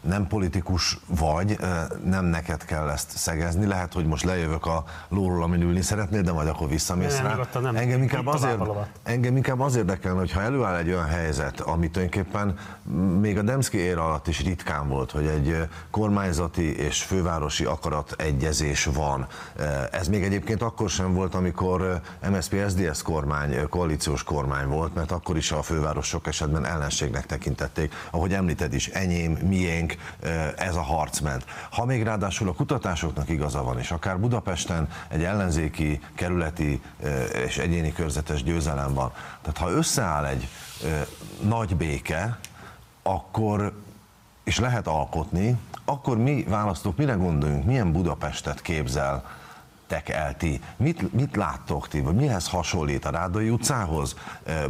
nem politikus vagy, nem neked kell ezt szegezni. Lehet, hogy most lejövök a lóról, amin ülni szeretnél, de majd akkor visszamész nem, rá. Nem, nem. Engem inkább, azért, engem inkább az érdekelne, hogy ha előáll egy olyan helyzet, ami tulajdonképpen még a Demszki éra alatt is ritkán volt, hogy egy kormányzati és fővárosi akarat egyezés van. Ez még egyébként akkor sem volt, amikor MSZP-SZDSZ kormány, koalíciós kormány volt, mert akkor is a főváros sok esetben ellenségnek tekintették. Ahogy említed is, enyém, miénk, ez a harc ment. Ha még ráadásul a kutatásoknak igaza van, és akár Budapesten egy ellenzéki, kerületi és egyéni körzetes győzelem van, tehát ha összeáll egy nagy béke, akkor és lehet alkotni, akkor mi választók mire gondoljunk, milyen Budapestet képzel el ti? Mit, mit láttok ti, vagy mihez hasonlít a Rádai utcához,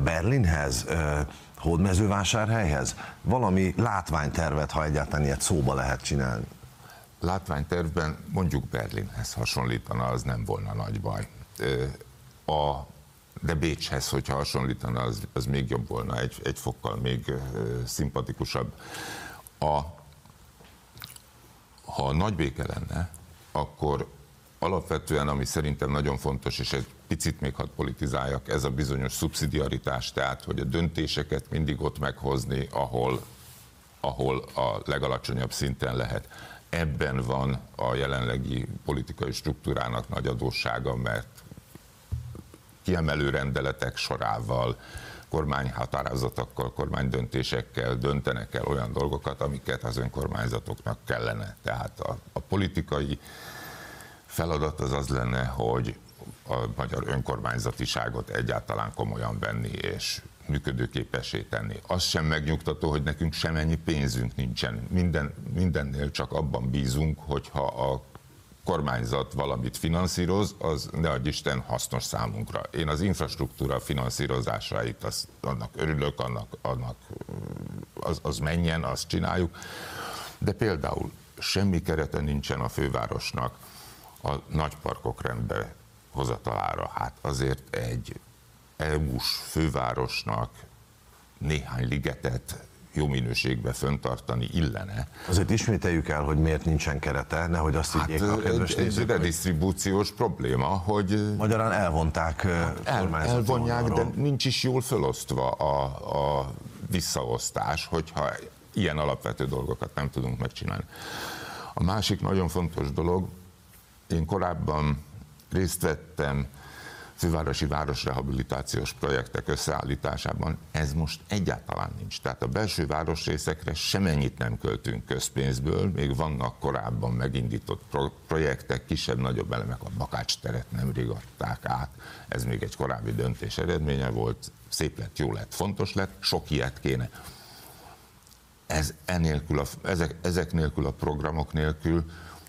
Berlinhez, Hódmezővásárhelyhez? Valami látványtervet, ha egyáltalán ilyet szóba lehet csinálni. Látványtervben mondjuk Berlinhez hasonlítana, az nem volna nagy baj. A, de Bécshez, hogyha hasonlítana, az, az még jobb volna, egy, egy fokkal még szimpatikusabb. A, ha nagy béke lenne, akkor alapvetően, ami szerintem nagyon fontos, és egy picit még hadd politizáljak, ez a bizonyos szubszidiaritás, tehát hogy a döntéseket mindig ott meghozni, ahol, ahol a legalacsonyabb szinten lehet. Ebben van a jelenlegi politikai struktúrának nagy adóssága, mert kiemelő rendeletek sorával, kormányhatározatokkal, kormánydöntésekkel döntenek el olyan dolgokat, amiket az önkormányzatoknak kellene. Tehát a, a politikai feladat az az lenne, hogy a magyar önkormányzatiságot egyáltalán komolyan venni és működőképessé tenni. Az sem megnyugtató, hogy nekünk semennyi pénzünk nincsen. Minden, mindennél csak abban bízunk, hogyha a kormányzat valamit finanszíroz, az ne adj Isten hasznos számunkra. Én az infrastruktúra finanszírozásait, az, annak örülök, annak, annak az, az menjen, azt csináljuk. De például semmi kerete nincsen a fővárosnak a nagyparkok rendbe hozatalára. Hát azért egy EU-s fővárosnak néhány ligetet jó minőségbe föntartani illene. Azért ismételjük el, hogy miért nincsen kerete, nehogy azt hát higgyék a kedves egy, egy redistribúciós probléma, hogy... Magyarán elvonták hát el, Elvonják, de nincs is jól felosztva a, a visszaosztás, hogyha ilyen alapvető dolgokat nem tudunk megcsinálni. A másik nagyon fontos dolog, én korábban részt vettem fővárosi városrehabilitációs projektek összeállításában, ez most egyáltalán nincs. Tehát a belső városrészekre semennyit nem költünk közpénzből, még vannak korábban megindított pro- projektek, kisebb-nagyobb elemek, a Bakács teret nemrég adták át, ez még egy korábbi döntés eredménye volt, szép lett, jó lett, fontos lett, sok ilyet kéne. Ez enélkül a, ezek, ezek nélkül a programok nélkül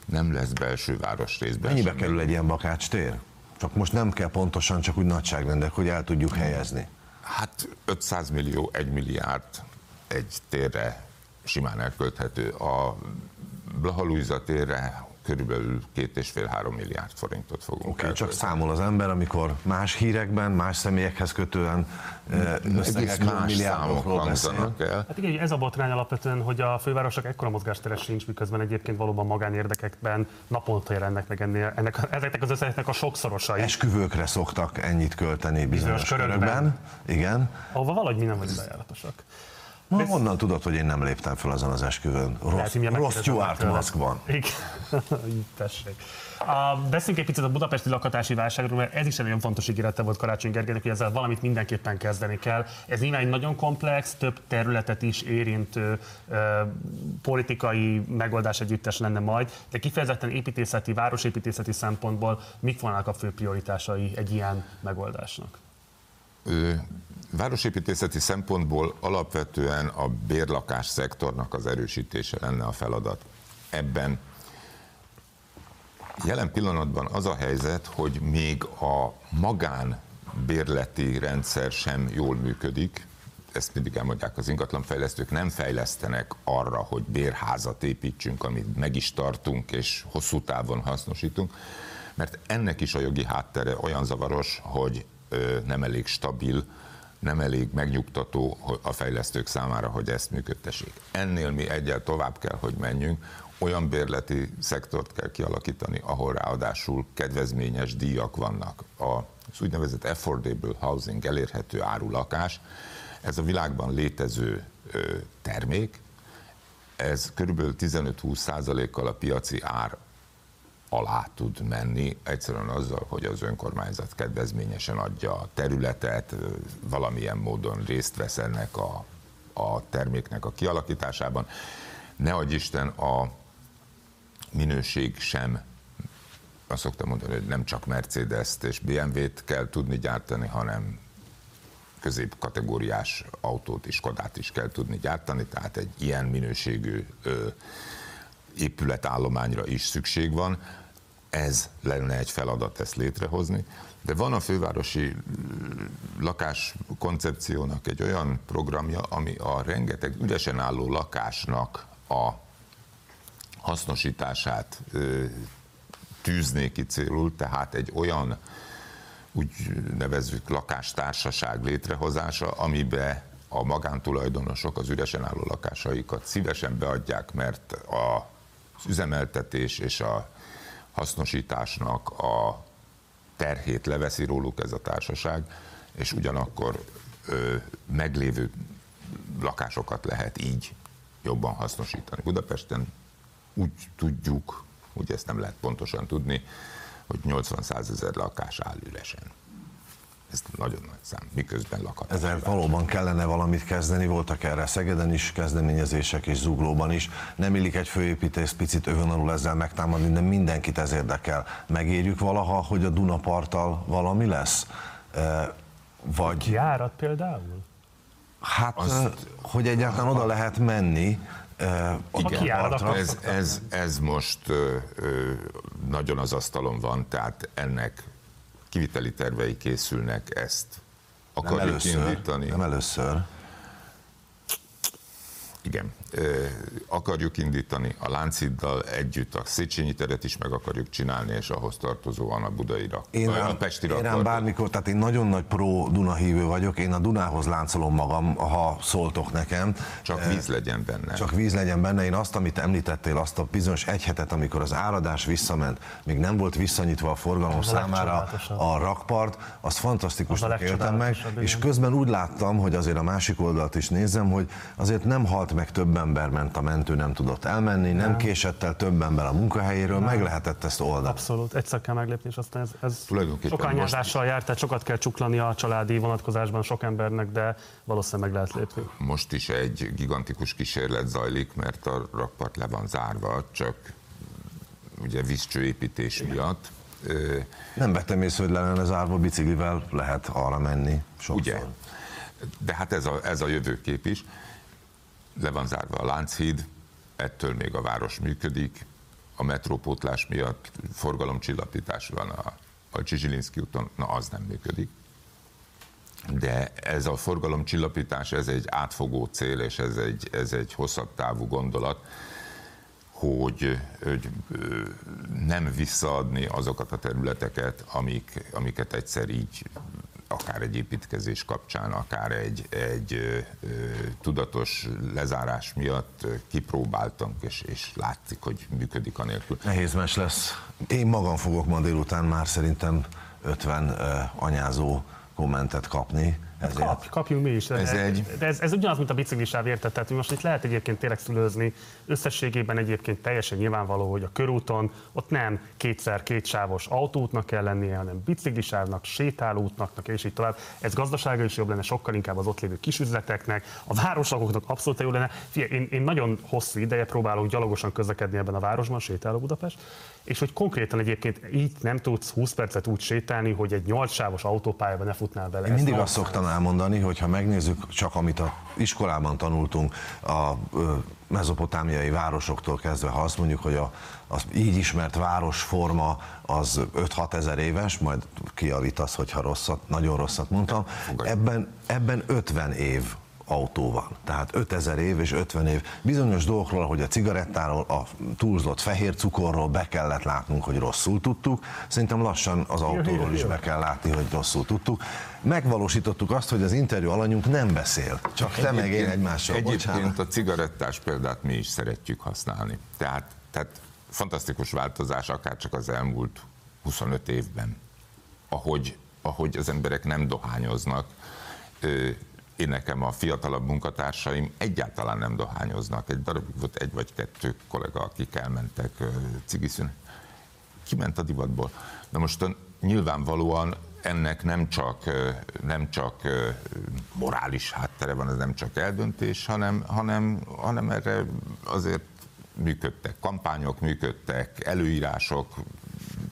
nem lesz belső városrészben. Mennyibe semmi. kerül egy ilyen bakács tér? Csak most nem kell pontosan, csak úgy nagyságrendek, hogy el tudjuk helyezni. Hát 500 millió, 1 milliárd egy térre simán elkölthető. A Blaha térre körülbelül két és fél három milliárd forintot fogunk Oké, okay, csak számol az ember, amikor más hírekben, más személyekhez kötően eh, Egész összegekről, más milliárdokról hangzanak el. Hát igen, ez a botrány alapvetően, hogy a fővárosok ekkora mozgástere sincs, miközben egyébként valóban magánérdekekben naponta jelennek meg ennél, ennek, ezeknek az összegeknek a sokszorosai, Esküvőkre szoktak ennyit költeni bizonyos Bizonyos körökben. körökben. Igen. ahova valahogy mi nem vagyunk bejáratosak. Ma honnan tudod, hogy én nem léptem fel azon az esküvőn? Rossz, rossz Stuart maszkban. Igen. Tessék. A, beszéljünk egy picit a budapesti lakhatási válságról, mert ez is egy nagyon fontos ígérete volt Karácsony Gergelynek, hogy ezzel valamit mindenképpen kezdeni kell. Ez nyilván egy nagyon komplex, több területet is érintő ö, politikai megoldás együttes lenne majd, de kifejezetten építészeti, városépítészeti szempontból mik volnának a fő prioritásai egy ilyen megoldásnak? Városépítészeti szempontból alapvetően a bérlakás szektornak az erősítése lenne a feladat. Ebben jelen pillanatban az a helyzet, hogy még a magánbérleti rendszer sem jól működik, ezt mindig elmondják az ingatlanfejlesztők, nem fejlesztenek arra, hogy bérházat építsünk, amit meg is tartunk és hosszú távon hasznosítunk, mert ennek is a jogi háttere olyan zavaros, hogy nem elég stabil, nem elég megnyugtató a fejlesztők számára, hogy ezt működtessék. Ennél mi egyel tovább kell, hogy menjünk, olyan bérleti szektort kell kialakítani, ahol ráadásul kedvezményes díjak vannak. Az úgynevezett affordable housing, elérhető áru lakás, ez a világban létező termék, ez körülbelül 15-20 százalékkal a piaci ár alá tud menni, egyszerűen azzal, hogy az önkormányzat kedvezményesen adja a területet, valamilyen módon részt vesz ennek a, a terméknek a kialakításában. Ne adj Isten, a minőség sem, azt szoktam mondani, hogy nem csak Mercedes-t és BMW-t kell tudni gyártani, hanem középkategóriás autót is, Skodát is kell tudni gyártani, tehát egy ilyen minőségű ö, épületállományra is szükség van. Ez lenne egy feladat ezt létrehozni. De van a fővárosi lakáskoncepciónak egy olyan programja, ami a rengeteg üresen álló lakásnak a hasznosítását tűzné ki célul, tehát egy olyan úgy nevezzük lakástársaság létrehozása, amibe a magántulajdonosok az üresen álló lakásaikat szívesen beadják, mert a, üzemeltetés és a hasznosításnak a terhét leveszi róluk ez a társaság, és ugyanakkor ö, meglévő lakásokat lehet így jobban hasznosítani. Budapesten úgy tudjuk, hogy ezt nem lehet pontosan tudni, hogy 80-100 ezer lakás áll üresen. Ez nagyon nagy szám, miközben lakhat. Ezzel valóban kellene valamit kezdeni, voltak erre Szegeden is kezdeményezések és Zuglóban is. Nem illik egy főépítész picit övön ezzel megtámadni, de mindenkit ez érdekel. Megérjük valaha, hogy a Dunaparttal valami lesz? E, Vagy Kiárat például? hát, Azt- Azt... hogy egyáltalán oda lehet menni e, a Igen. akkor- Ez, ez, ez most ö, ö, nagyon az asztalon van, tehát ennek kiviteli tervei készülnek, ezt Nem akarjuk először, indítani. nem először. Igen. Akarjuk indítani a Lánciddal együtt a Széchenyi teret is meg akarjuk csinálni, és ahhoz tartozóan a budai rak, Én a rám, pesti én rám bármikor, tehát én nagyon nagy pro Duna hívő vagyok, én a Dunához láncolom magam, ha szóltok nekem. Csak víz legyen benne. Csak víz legyen benne. Én azt, amit említettél, azt a bizonyos egy hetet, amikor az áradás visszament, még nem volt visszanyitva a forgalom a számára a rakpart, azt fantasztikusnak Az a éltem meg, és közben úgy láttam, hogy azért a másik oldalt is nézem, hogy azért nem halt meg több ember, ment a mentő nem tudott elmenni, nem, nem. késett el több ember a munkahelyéről, meg lehetett ezt oldani. Abszolút, egyszer kell meglépni, és aztán ez, ez sok anyázással járt, tehát sokat kell csuklani a családi vonatkozásban sok embernek, de valószínűleg meg lehet lépni. Most is egy gigantikus kísérlet zajlik, mert a rakpart le van zárva, csak ugye vízcsőépítés miatt. Ö, Nem vettem észre, hogy le lenne zárva, biciklivel lehet arra menni sokszor. Ugye? De hát ez a, ez a jövőkép is. Le van zárva a Lánchíd, ettől még a város működik. A metrópótlás miatt forgalomcsillapítás van a, a Csizsilinszki úton, na az nem működik. De ez a forgalomcsillapítás, ez egy átfogó cél, és ez egy, ez egy hosszabb távú gondolat, hogy, hogy nem visszaadni azokat a területeket, amik, amiket egyszer így akár egy építkezés kapcsán, akár egy, egy ö, ö, tudatos lezárás miatt kipróbáltunk, és, és látszik, hogy működik anélkül. Nehéz mes lesz. Én magam fogok ma délután már szerintem 50 uh, anyázó kommentet kapni ezért. Kap, kapjunk mi is. Ez, ez, egy... de ez, ez ugyanaz, mint a biciklisáv érted. Tehát most itt lehet egyébként tényleg szülőzni. Összességében egyébként teljesen nyilvánvaló, hogy a körúton ott nem kétszer kétsávos autóútnak kell lennie, hanem biciklisávnak, sétálóútnak, és így tovább. Ez gazdasága is jobb lenne, sokkal inkább az ott lévő kisüzleteknek, a városlakóknak abszolút jó lenne. Fia, én, én, nagyon hosszú ideje próbálok gyalogosan közlekedni ebben a városban, sétáló Budapest, és hogy konkrétan egyébként így nem tudsz 20 percet úgy sétálni, hogy egy 8 sávos autópályában ne futnál bele. Én mindig azt szoktam elmondani, hogy ha megnézzük csak amit a iskolában tanultunk a mezopotámiai városoktól kezdve, ha azt mondjuk, hogy a, az így ismert városforma az 5-6 ezer éves, majd kiavítasz, hogyha rosszat, nagyon rosszat mondtam, ebben, ebben 50 év autó van. Tehát 5000 év és 50 év. Bizonyos dolgokról, hogy a cigarettáról, a túlzott fehér cukorról be kellett látnunk, hogy rosszul tudtuk. Szerintem lassan az autóról is be kell látni, hogy rosszul tudtuk. Megvalósítottuk azt, hogy az interjú alanyunk nem beszél, csak te meg én egymással. Egyébként Bocsánat. a cigarettás példát mi is szeretjük használni. Tehát, tehát fantasztikus változás, akár csak az elmúlt 25 évben, ahogy, ahogy az emberek nem dohányoznak, én nekem a fiatalabb munkatársaim egyáltalán nem dohányoznak. Egy darabig volt egy vagy kettő kollega, akik elmentek cigiszűn. Kiment a divatból. De most nyilvánvalóan ennek nem csak, nem csak morális háttere van, ez nem csak eldöntés, hanem, hanem, hanem erre azért működtek kampányok, működtek előírások,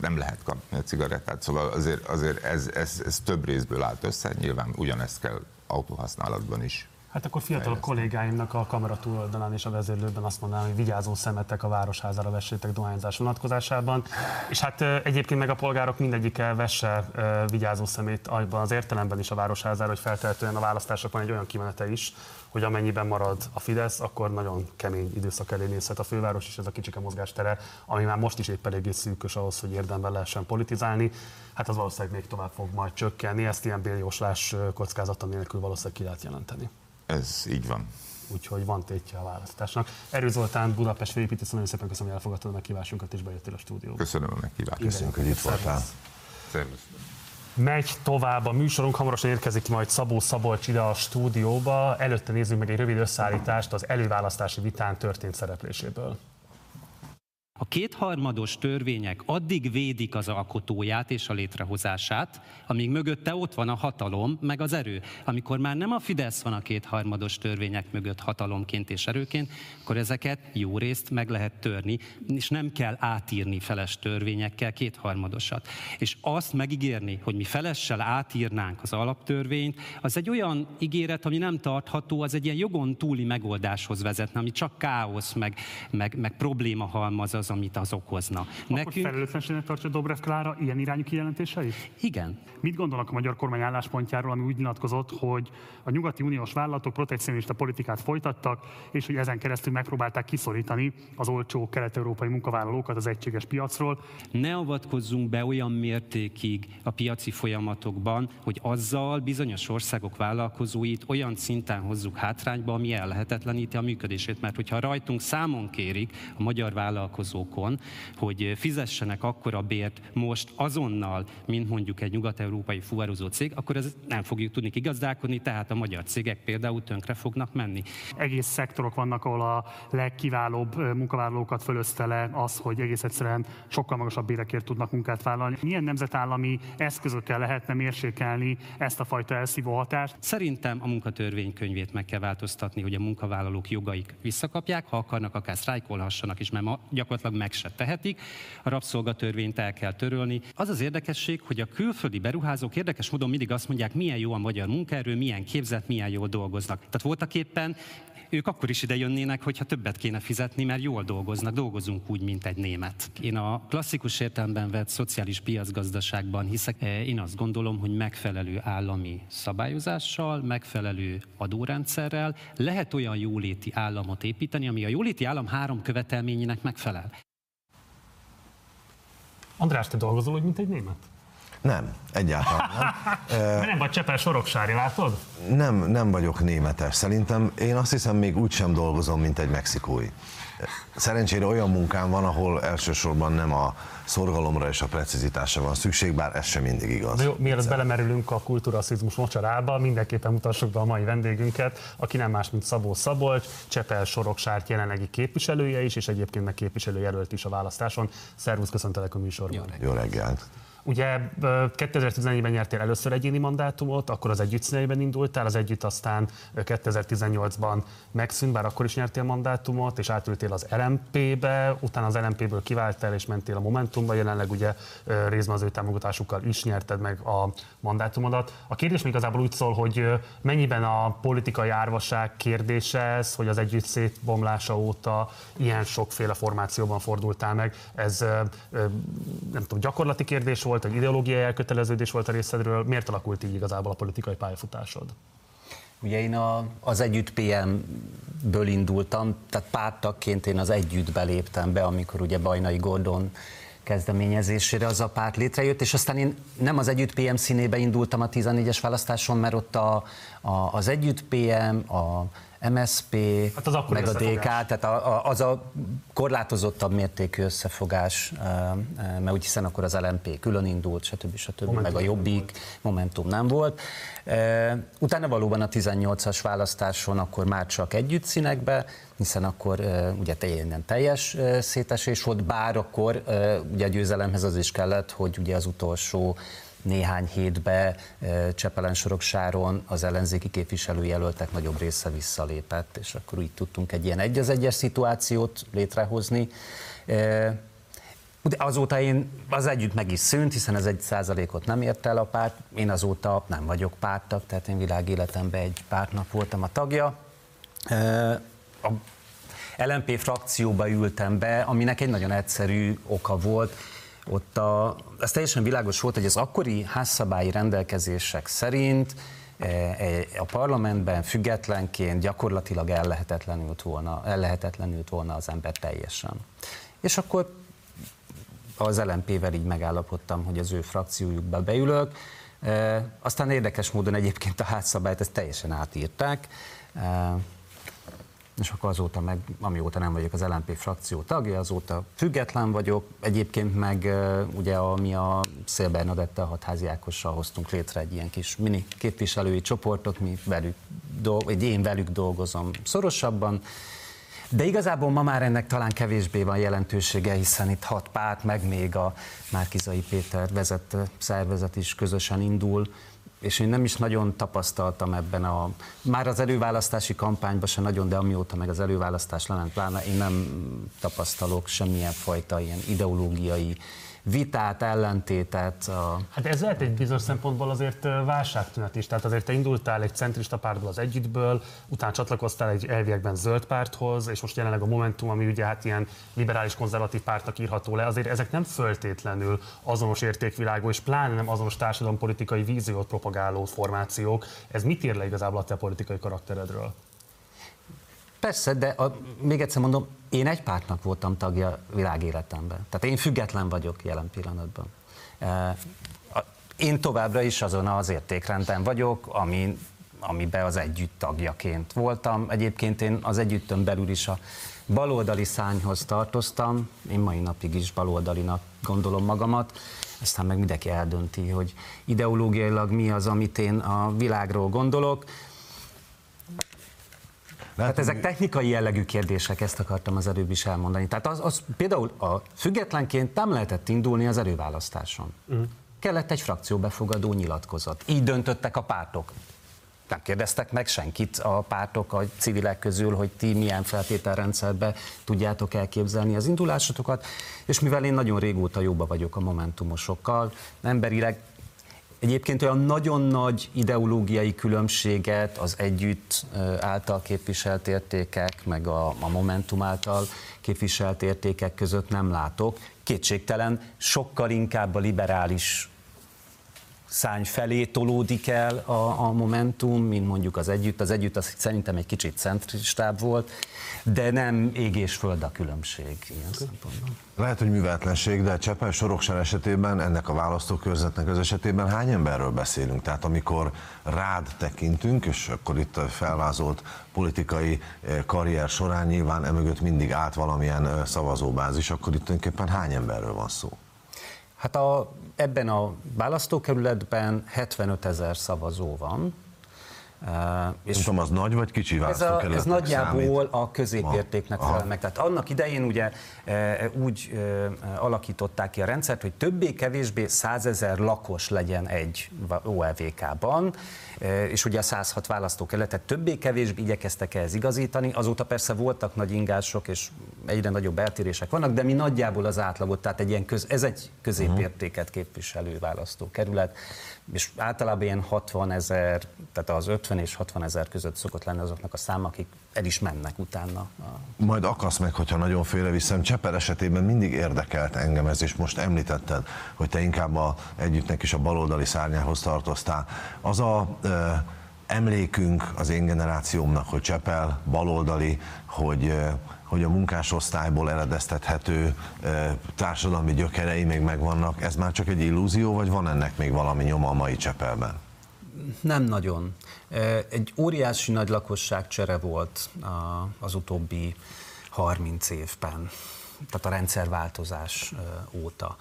nem lehet kapni a cigarettát, szóval azért, azért ez, ez, ez több részből állt össze, nyilván ugyanezt kell autóhasználatban is. Hát akkor fiatal kollégáimnak a kamera túloldalán és a vezérlőben azt mondanám, hogy vigyázó szemetek a városházára vessétek dohányzás vonatkozásában. És hát egyébként meg a polgárok mindegyike vesse vigyázó szemét abban az értelemben is a városházára, hogy feltehetően a választásokon egy olyan kimenete is, hogy amennyiben marad a Fidesz, akkor nagyon kemény időszak elé nézhet a főváros és ez a kicsike mozgástere, ami már most is épp eléggé szűkös ahhoz, hogy érdemben lehessen politizálni. Hát az valószínűleg még tovább fog majd csökkenni, ezt ilyen béljóslás kockázata nélkül valószínűleg ki lehet jelenteni. Ez így van. Úgyhogy van tétje a választásnak. Erő Zoltán, Budapest főépítész, nagyon szépen köszönöm, hogy elfogadtad a meghívásunkat és bejöttél a stúdióba. Köszönöm a meghívást. Köszönjük, hogy itt voltál. Szervusz. Megy tovább a műsorunk, hamarosan érkezik majd Szabó Szabolcs ide a stúdióba. Előtte nézzük meg egy rövid összeállítást az előválasztási vitán történt szerepléséből. A kétharmados törvények addig védik az alkotóját és a létrehozását, amíg mögötte ott van a hatalom, meg az erő. Amikor már nem a Fidesz van a kétharmados törvények mögött hatalomként és erőként, akkor ezeket jó részt meg lehet törni, és nem kell átírni feles törvényekkel kétharmadosat. És azt megígérni, hogy mi felessel átírnánk az alaptörvényt, az egy olyan ígéret, ami nem tartható, az egy ilyen jogon túli megoldáshoz vezetne, ami csak káosz, meg, meg, meg probléma halmaz az amit az okozna. Akkor Nekünk... felelőtlenségnek tartja Dobrev Klára ilyen irányú kijelentéseit? Igen. Mit gondolnak a magyar kormány álláspontjáról, ami úgy nyilatkozott, hogy a nyugati uniós vállalatok protekcionista politikát folytattak, és hogy ezen keresztül megpróbálták kiszorítani az olcsó kelet-európai munkavállalókat az egységes piacról? Ne avatkozzunk be olyan mértékig a piaci folyamatokban, hogy azzal bizonyos országok vállalkozóit olyan szinten hozzuk hátrányba, ami ellehetetleníti a működését. Mert hogyha rajtunk számon kérik a magyar vállalkozó dolgozókon, hogy fizessenek akkora bért most azonnal, mint mondjuk egy nyugat-európai fuvarozó cég, akkor ez nem fogjuk tudni kigazdálkodni, tehát a magyar cégek például tönkre fognak menni. Egész szektorok vannak, ahol a legkiválóbb munkavállalókat fölözte le az, hogy egész egyszerűen sokkal magasabb bérekért tudnak munkát vállalni. Milyen nemzetállami eszközökkel lehetne mérsékelni ezt a fajta elszívó hatást? Szerintem a munkatörvénykönyvét meg kell változtatni, hogy a munkavállalók jogaik visszakapják, ha akarnak, akár sztrájkolhassanak is, mert ma gyakorlatilag gyakorlatilag meg se tehetik. A rabszolgatörvényt el kell törölni. Az az érdekesség, hogy a külföldi beruházók érdekes módon mindig azt mondják, milyen jó a magyar munkaerő, milyen képzett, milyen jól dolgoznak. Tehát voltak éppen ők akkor is ide jönnének, hogyha többet kéne fizetni, mert jól dolgoznak, dolgozunk úgy, mint egy német. Én a klasszikus értelemben vett szociális piacgazdaságban hiszek. Én azt gondolom, hogy megfelelő állami szabályozással, megfelelő adórendszerrel lehet olyan jóléti államot építeni, ami a jóléti állam három követelményének megfelel. András, te dolgozol úgy, mint egy német? Nem, egyáltalán nem. nem vagy Csepel Soroksári, látod? Nem, nem vagyok németes. Szerintem én azt hiszem még úgy sem dolgozom, mint egy mexikói. Szerencsére olyan munkám van, ahol elsősorban nem a szorgalomra és a precizitásra van szükség, bár ez sem mindig igaz. De jó, mielőtt belemerülünk a kultúraszizmus mocsarába, mindenképpen mutassuk be a mai vendégünket, aki nem más, mint Szabó Szabolcs, Csepel Soroksárt jelenlegi képviselője is, és egyébként meg képviselőjelölt is a választáson. Szervusz, köszöntelek a műsorban. Jó reggelt. Jó reggelt. Ugye 2014-ben nyertél először egyéni mandátumot, akkor az együtt színeiben indultál, az együtt aztán 2018-ban megszűnt, bár akkor is nyertél mandátumot, és átültél az LMP-be, utána az LMP-ből kiváltál és mentél a Momentumba, jelenleg ugye részben az ő támogatásukkal is nyerted meg a mandátumodat. A kérdés még igazából úgy szól, hogy mennyiben a politikai árvaság kérdése ez, hogy az együtt szétbomlása óta ilyen sokféle formációban fordultál meg. Ez nem tudom, gyakorlati kérdés volt, egy ideológiai elköteleződés volt a részedről. Miért alakult így igazából a politikai pályafutásod? Ugye én a, az Együtt PM-ből indultam, tehát pártagként én az Együtt beléptem be, amikor ugye Bajnai Gordon kezdeményezésére az a párt létrejött, és aztán én nem az Együtt PM színébe indultam a 14-es választáson, mert ott a, a, az Együtt PM, a MSP, hát az meg a DK, tehát a, a, az a korlátozottabb mértékű összefogás, mert úgy hiszen akkor az LMP külön indult, stb. stb. Momentum meg a Jobbik, Momentum nem volt. Utána valóban a 18-as választáson akkor már csak együtt színekbe, hiszen akkor ugye teljesen teljes szétesés volt, bár akkor ugye a győzelemhez az is kellett, hogy ugye az utolsó néhány hétbe Csepelen Soroksáron az ellenzéki képviselőjelöltek nagyobb része visszalépett, és akkor úgy tudtunk egy ilyen egy az egyes szituációt létrehozni. Azóta én az együtt meg is szűnt, hiszen ez egy százalékot nem ért el a párt. Én azóta nem vagyok pártag, tehát én világéletemben egy pártnak voltam a tagja. A LMP frakcióba ültem be, aminek egy nagyon egyszerű oka volt ott a, az teljesen világos volt, hogy az akkori házszabályi rendelkezések szerint e, e, a parlamentben függetlenként gyakorlatilag ellehetetlenült volna, ellehetetlenült volna az ember teljesen. És akkor az LMP-vel így megállapodtam, hogy az ő frakciójukba beülök. E, aztán érdekes módon egyébként a házszabályt ezt teljesen átírták és akkor azóta meg, amióta nem vagyok az LNP frakció tagja, azóta független vagyok. Egyébként meg ugye a, mi a Szél Bernadette hatházi Ákossal hoztunk létre egy ilyen kis mini képviselői csoportot, mi velük, vagy én velük dolgozom szorosabban, de igazából ma már ennek talán kevésbé van jelentősége, hiszen itt hat párt, meg még a Márkizai Péter vezette szervezet is közösen indul, és én nem is nagyon tapasztaltam ebben a, már az előválasztási kampányban se nagyon, de amióta meg az előválasztás lement, pláne én nem tapasztalok semmilyen fajta ilyen ideológiai vitát, ellentétet. A... Hát ez lehet egy bizonyos szempontból azért válságtünet is. Tehát azért te indultál egy centrista pártból az együttből, utána csatlakoztál egy elviekben zöld párthoz, és most jelenleg a Momentum, ami ugye hát ilyen liberális konzervatív pártnak írható le, azért ezek nem föltétlenül azonos értékvilágú, és pláne nem azonos társadalompolitikai víziót propagáló formációk. Ez mit ír le igazából a te politikai karakteredről? Persze, de a, még egyszer mondom, én egy pártnak voltam tagja világéletemben. Tehát én független vagyok jelen pillanatban. Én továbbra is azon az értékrenden vagyok, ami, amiben az együtt tagjaként voltam. Egyébként én az együttön belül is a baloldali szányhoz tartoztam, én mai napig is baloldalinak gondolom magamat, aztán meg mindenki eldönti, hogy ideológiailag mi az, amit én a világról gondolok. Hát ezek technikai jellegű kérdések, ezt akartam az előbb is elmondani. Tehát az, az például a függetlenként nem lehetett indulni az előválasztáson. Uh-huh. Kellett egy frakcióbefogadó nyilatkozat. Így döntöttek a pártok. Nem kérdeztek meg senkit a pártok, a civilek közül, hogy ti milyen feltételrendszerbe tudjátok elképzelni az indulásotokat, és mivel én nagyon régóta jóba vagyok a momentumosokkal, emberileg Egyébként olyan nagyon nagy ideológiai különbséget az együtt által képviselt értékek, meg a, a Momentum által képviselt értékek között nem látok. Kétségtelen sokkal inkább a liberális szány felé tolódik el a, a Momentum, mint mondjuk az Együtt. Az Együtt az szerintem egy kicsit centristább volt, de nem ég és föld a különbség ilyen szempontból. Lehet, hogy műveltlenség, de Csepel Sorokság esetében, ennek a választókörzetnek az esetében hány emberről beszélünk? Tehát amikor rád tekintünk, és akkor itt a felvázolt politikai eh, karrier során nyilván emögött mindig állt valamilyen eh, szavazóbázis, akkor itt tulajdonképpen hány emberről van szó? Hát a, ebben a választókerületben 75 ezer szavazó van, és Nem tudom, az nagy vagy kicsi ez, a, ez nagyjából számít. a középértéknek felel meg. Tehát annak idején ugye úgy alakították ki a rendszert, hogy többé-kevésbé 100 ezer lakos legyen egy OLVK-ban, és ugye a 106 választókerületet többé-kevésbé igyekeztek ehhez igazítani. Azóta persze voltak nagy ingások, és egyre nagyobb eltérések vannak, de mi nagyjából az átlagot, tehát egy ilyen köz, ez egy középértéket képviselő választókerület és általában ilyen 60 ezer, tehát az 50 és 60 ezer között szokott lenni azoknak a szám, akik el is mennek utána. Majd akasz meg, hogyha nagyon félreviszem. Cseper esetében mindig érdekelt engem ez, és most említetted, hogy te inkább a, együttnek is a baloldali szárnyához tartoztál. Az a e, emlékünk az én generációmnak, hogy Csepel baloldali, hogy e, hogy a munkásosztályból eredeztethető társadalmi gyökerei még megvannak, ez már csak egy illúzió, vagy van ennek még valami nyoma a mai Csepelben? Nem nagyon. Egy óriási nagy lakosságcsere volt az utóbbi 30 évben, tehát a rendszerváltozás óta.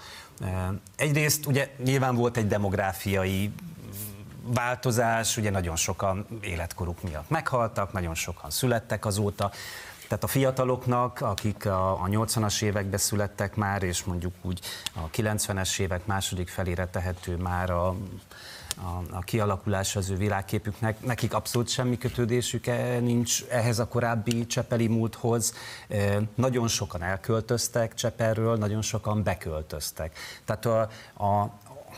Egyrészt ugye nyilván volt egy demográfiai változás, ugye nagyon sokan életkoruk miatt meghaltak, nagyon sokan születtek azóta, tehát a fiataloknak, akik a, a 80-as években születtek már, és mondjuk úgy a 90-es évek második felére tehető már a, a, a kialakulás az ő világképüknek, nekik abszolút semmi kötődésük nincs ehhez a korábbi csepeli múlthoz. Nagyon sokan elköltöztek Csepelről, nagyon sokan beköltöztek. Tehát a, a,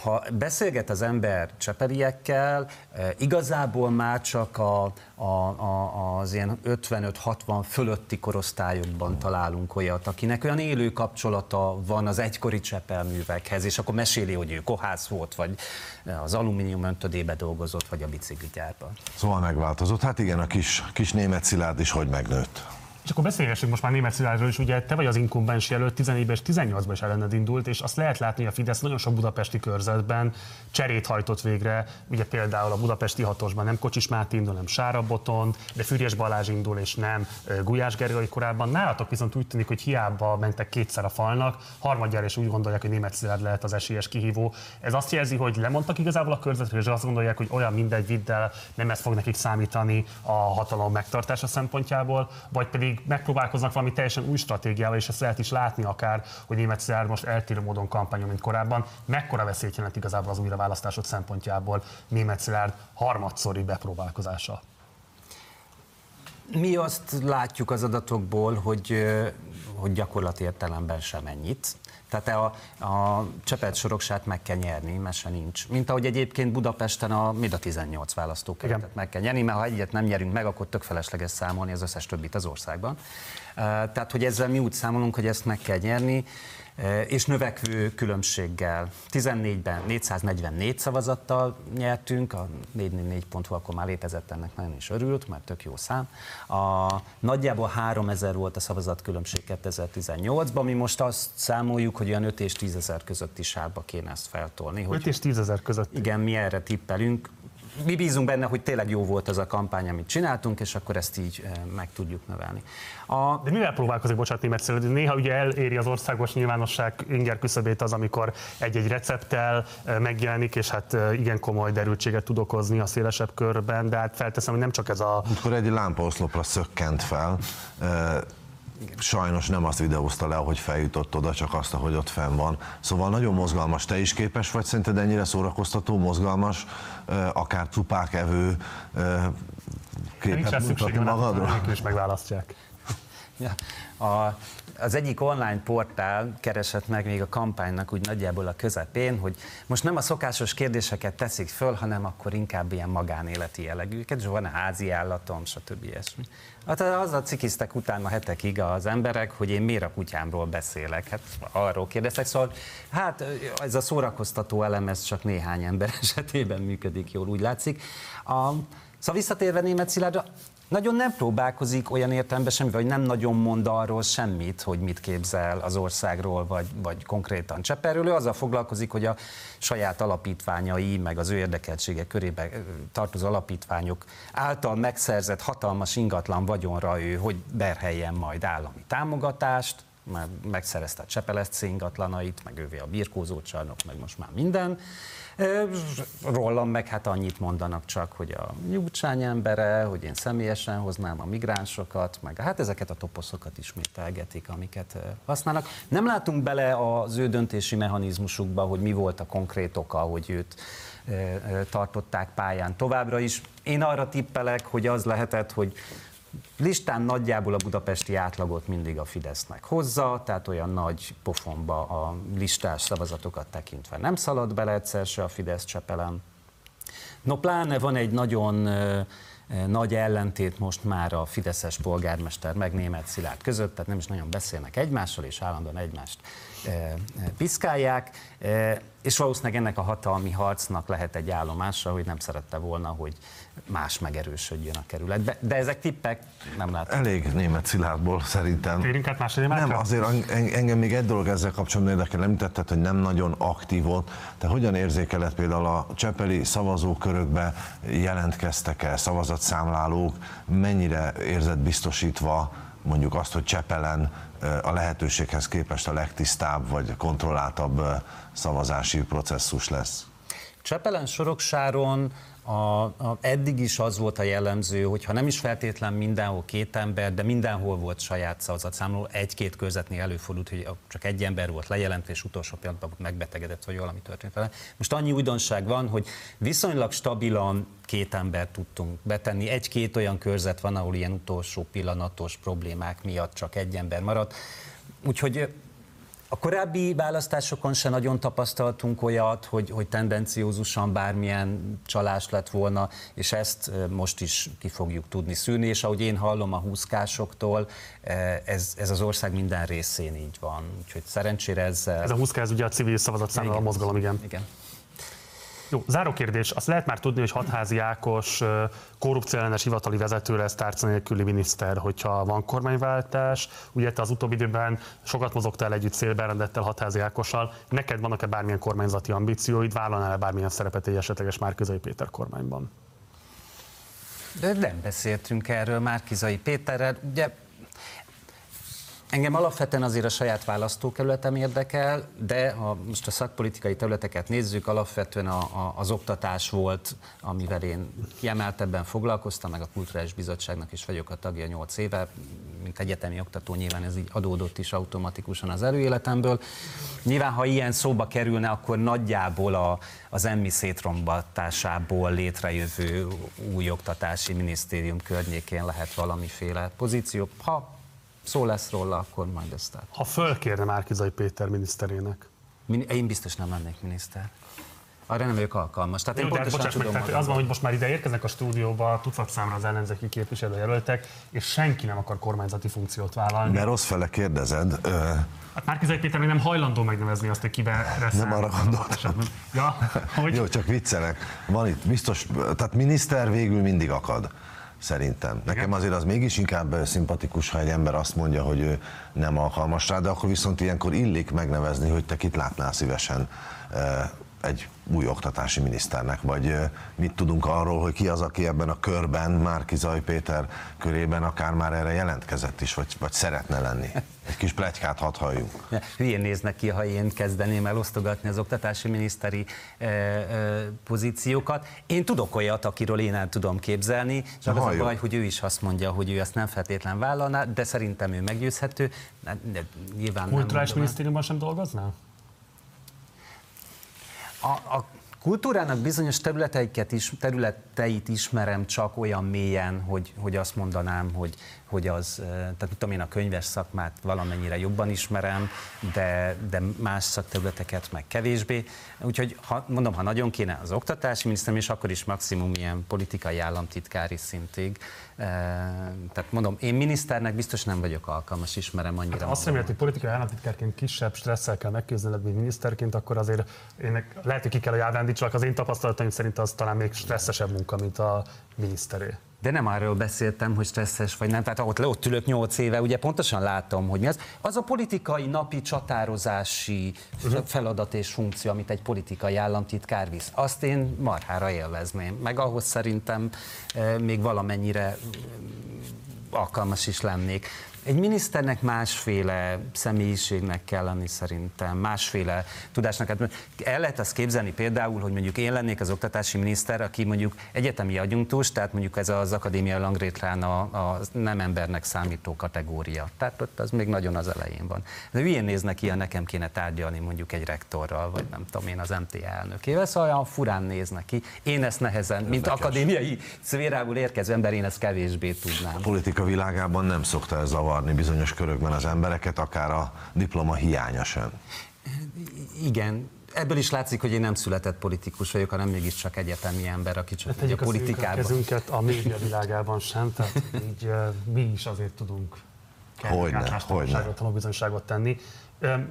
ha beszélget az ember csepeliekkel, eh, igazából már csak a, a, a, az ilyen 55-60 fölötti korosztályokban találunk olyat, akinek olyan élő kapcsolata van az egykori csepelművekhez, és akkor meséli, hogy ő kohász volt, vagy az alumínium öntödébe dolgozott, vagy a bicikligyárban. Szóval megváltozott. Hát igen, a kis, kis német Szilárd is hogy megnőtt. És akkor beszélgessünk most már német Szilárdról is, ugye te vagy az inkumbens jelölt, 14-ben és 18-ban is ellened indult, és azt lehet látni, hogy a Fidesz nagyon sok budapesti körzetben cserét hajtott végre, ugye például a budapesti hatosban nem Kocsis Máté indul, nem Sára Botond, de Fürjes Balázs indul, és nem Gulyás Gergely korábban. Nálatok viszont úgy tűnik, hogy hiába mentek kétszer a falnak, harmadjára is úgy gondolják, hogy német Szilárd lehet az esélyes kihívó. Ez azt jelzi, hogy lemondtak igazából a körzetről, és azt gondolják, hogy olyan mindegy viddel nem ez fog nekik számítani a hatalom megtartása szempontjából, vagy pedig pedig megpróbálkoznak valami teljesen új stratégiával, és ezt lehet is látni akár, hogy német Szilárd most eltérő módon kampányol, mint korábban. Mekkora veszélyt jelent igazából az újraválasztások szempontjából német Szilárd harmadszori bepróbálkozása? Mi azt látjuk az adatokból, hogy, hogy gyakorlati értelemben sem ennyit. Tehát a, a Csepelt soroksát meg kell nyerni, mese nincs. Mint ahogy egyébként Budapesten a mind a 18 választókerületet meg kell nyerni, mert ha egyet nem nyerünk meg, akkor tök felesleges számolni az összes többit az országban. Tehát, hogy ezzel mi úgy számolunk, hogy ezt meg kell nyerni. Eh, és növekvő különbséggel. 14-ben 444 szavazattal nyertünk, a 444.hu akkor már létezett, ennek nagyon is örült, mert tök jó szám. A, nagyjából 3000 volt a szavazat különbség 2018-ban, mi most azt számoljuk, hogy olyan 5 és 10 ezer közötti sávba kéne ezt feltolni. 5 és 10 ezer között. Igen, mi erre tippelünk mi bízunk benne, hogy tényleg jó volt az a kampány, amit csináltunk, és akkor ezt így eh, meg tudjuk növelni. A... De mivel próbálkozik, bocsánat, német Néha ugye eléri az országos nyilvánosság inger küszöbét az, amikor egy-egy recepttel eh, megjelenik, és hát eh, igen komoly derültséget tud okozni a szélesebb körben, de hát felteszem, hogy nem csak ez a... Amikor egy lámpaoszlopra szökkent fel, sajnos nem azt videózta le, hogy feljutott oda, csak azt, hogy ott fenn van. Szóval nagyon mozgalmas. Te is képes vagy szerinted ennyire szórakoztató, mozgalmas, akár cupák evő képet mutatni magadról? És megválasztják. Ja. A, az egyik online portál keresett meg még a kampánynak úgy nagyjából a közepén, hogy most nem a szokásos kérdéseket teszik föl, hanem akkor inkább ilyen magánéleti jellegűeket, és van házi állatom, stb. ilyesmi. Hát azzal cikiztek utána hetekig az emberek, hogy én miért a kutyámról beszélek. Hát arról kérdeztek, szóval hát ez a szórakoztató elem, ez csak néhány ember esetében működik jól, úgy látszik. A, szóval visszatérve német Szilárdra, nagyon nem próbálkozik olyan értelemben semmi, vagy nem nagyon mond arról semmit, hogy mit képzel az országról, vagy, vagy konkrétan Cseperről. Ő azzal foglalkozik, hogy a saját alapítványai, meg az ő érdekeltsége körébe tartozó alapítványok által megszerzett hatalmas ingatlan vagyonra ő hogy berheljen majd állami támogatást, már megszerezte a Csepeleszc ingatlanait, meg ővé a birkózócsarnok, meg most már minden Rólam meg hát annyit mondanak csak, hogy a nyugcsány embere, hogy én személyesen hoznám a migránsokat, meg hát ezeket a toposzokat ismételgetik, amiket használnak. Nem látunk bele az ő döntési mechanizmusukba, hogy mi volt a konkrét oka, hogy őt tartották pályán továbbra is. Én arra tippelek, hogy az lehetett, hogy listán nagyjából a budapesti átlagot mindig a Fidesznek hozza, tehát olyan nagy pofonba a listás szavazatokat tekintve nem szalad bele egyszer se a Fidesz csepelem. No pláne van egy nagyon nagy ellentét most már a Fideszes polgármester meg német Szilárd között, tehát nem is nagyon beszélnek egymással, és állandóan egymást piszkálják, és valószínűleg ennek a hatalmi harcnak lehet egy állomása, hogy nem szerette volna, hogy más megerősödjön a kerületbe. De ezek tippek, nem látom. Elég német Szilárdból szerintem. Térjünk át más Nem, azért engem még egy dolog ezzel kapcsolatban érdekel, említetted, hogy nem nagyon aktív volt. Te hogyan érzékeled például a csepeli szavazókörökbe jelentkeztek-e szavazatszámlálók, mennyire érzed biztosítva mondjuk azt, hogy Csepelen a lehetőséghez képest a legtisztább vagy kontrolláltabb szavazási processzus lesz? Csepelen, Soroksáron a, a, eddig is az volt a jellemző, hogy ha nem is feltétlen mindenhol két ember, de mindenhol volt saját szavazatszámló, egy-két körzetnél előfordult, hogy csak egy ember volt lejelentve, és utolsó pillanatban megbetegedett, vagy valami történt vele. Most annyi újdonság van, hogy viszonylag stabilan két ember tudtunk betenni. Egy-két olyan körzet van, ahol ilyen utolsó pillanatos problémák miatt csak egy ember maradt. Úgyhogy a korábbi választásokon se nagyon tapasztaltunk olyat, hogy, hogy tendenciózusan bármilyen csalás lett volna, és ezt most is ki fogjuk tudni szűrni, és ahogy én hallom a húszkásoktól, ez, ez az ország minden részén így van. Úgyhogy szerencsére ez... Ez a húszká, ez ugye a civil szavazatszámla a mozgalom, igen. Igen. Jó, záró kérdés. Azt lehet már tudni, hogy Hatházi Ákos korrupcióellenes hivatali vezető lesz tárca nélküli miniszter, hogyha van kormányváltás. Ugye te az utóbbi időben sokat mozogtál együtt szélberendettel Hatházi Ákossal. Neked vannak-e bármilyen kormányzati ambícióid? Vállalnál-e bármilyen szerepet egy esetleges Márkizai Péter kormányban? De nem beszéltünk erről Márkizai Péterrel. Ugye Engem alapvetően azért a saját választókerületem érdekel, de ha most a szakpolitikai területeket nézzük, alapvetően a, a, az oktatás volt, amivel én kiemeltebben foglalkoztam, meg a Kulturális Bizottságnak is vagyok a tagja 8 éve, mint egyetemi oktató nyilván ez így adódott is automatikusan az előéletemből. Nyilván, ha ilyen szóba kerülne, akkor nagyjából a, az emmi szétrombatásából létrejövő új oktatási minisztérium környékén lehet valamiféle pozíció. Ha szó lesz róla, akkor majd ezt át. Ha fölkérne Márkizai Péter miniszterének? Én biztos nem lennék miniszter. Arra nem vagyok alkalmas. Tehát Jó, én de hát bocsáss meg, tehát az van, hogy most már ide érkeznek a stúdióba tucat számra az ellenzéki képviselőjelöltek, és senki nem akar kormányzati funkciót vállalni. Mert rossz fele kérdezed. Ö... Hát Márkizai Péter még nem hajlandó megnevezni azt, hogy kibe. Nem arra gondoltam. Ja, hogy? Jó, csak viccelek. Van itt biztos, tehát miniszter végül mindig akad szerintem. Nekem azért az mégis inkább szimpatikus, ha egy ember azt mondja, hogy ő nem alkalmas rá, de akkor viszont ilyenkor illik megnevezni, hogy te kit látnál szívesen egy új oktatási miniszternek, vagy mit tudunk arról, hogy ki az, aki ebben a körben, Márki Zaj Péter körében akár már erre jelentkezett is, vagy, vagy szeretne lenni. Egy kis plegykát hadd halljunk. Hülyén néznek ki, ha én kezdeném el osztogatni az oktatási miniszteri e, e, pozíciókat. Én tudok olyat, akiről én el tudom képzelni, csak az a baj, hogy ő is azt mondja, hogy ő ezt nem feltétlen vállalná, de szerintem ő meggyőzhető. De, de nyilván Kulturális minisztériumban sem dolgoznál? A, a kultúrának bizonyos területeiket is, területeit ismerem csak olyan mélyen, hogy, hogy azt mondanám, hogy, hogy az, tehát tudom én a könyves szakmát valamennyire jobban ismerem, de, de más szakterületeket meg kevésbé. Úgyhogy ha, mondom, ha nagyon kéne az oktatási minisztérium, és akkor is maximum ilyen politikai államtitkári szintig. Tehát mondom, én miniszternek biztos nem vagyok alkalmas, ismerem annyira. Hát azt remélem, hogy politikai államtitkárként kisebb stresszel kell megküzdened, mint miniszterként, akkor azért én lehet, hogy ki kell járvándítsalak, az én tapasztalataim szerint az talán még stresszesebb munka, mint a miniszteré. De nem arról beszéltem, hogy stresszes vagy nem. Tehát ott, ott ülök nyolc éve, ugye pontosan látom, hogy mi az. Az a politikai napi csatározási uh-huh. feladat és funkció, amit egy politikai államtitkár visz. Azt én marhára élvezném. Meg ahhoz szerintem e, még valamennyire alkalmas is lennék. Egy miniszternek másféle személyiségnek kell lenni szerintem, másféle tudásnak. Hát el lehet azt képzelni például, hogy mondjuk én lennék az oktatási miniszter, aki mondjuk egyetemi adjunktus, tehát mondjuk ez az akadémia langrétrán a, a nem embernek számító kategória. Tehát ott az még nagyon az elején van. De hülyén néznek ki, ha nekem kéne tárgyalni mondjuk egy rektorral, vagy nem tudom én az MT elnökével, szóval olyan furán néznek ki. Én ezt nehezen, mint akadémiai szférából érkező ember, én ezt kevésbé tudnám. A politika világában nem szokta ez zavarni zavarni bizonyos körökben az embereket, akár a diploma hiánya sem. Igen, ebből is látszik, hogy én nem született politikus vagyok, hanem mégiscsak egyetemi ember, aki csak hát a politikában. kezünket a média világában sem, tehát így mi is azért tudunk hogyne, hogyne. bizonyságot tenni.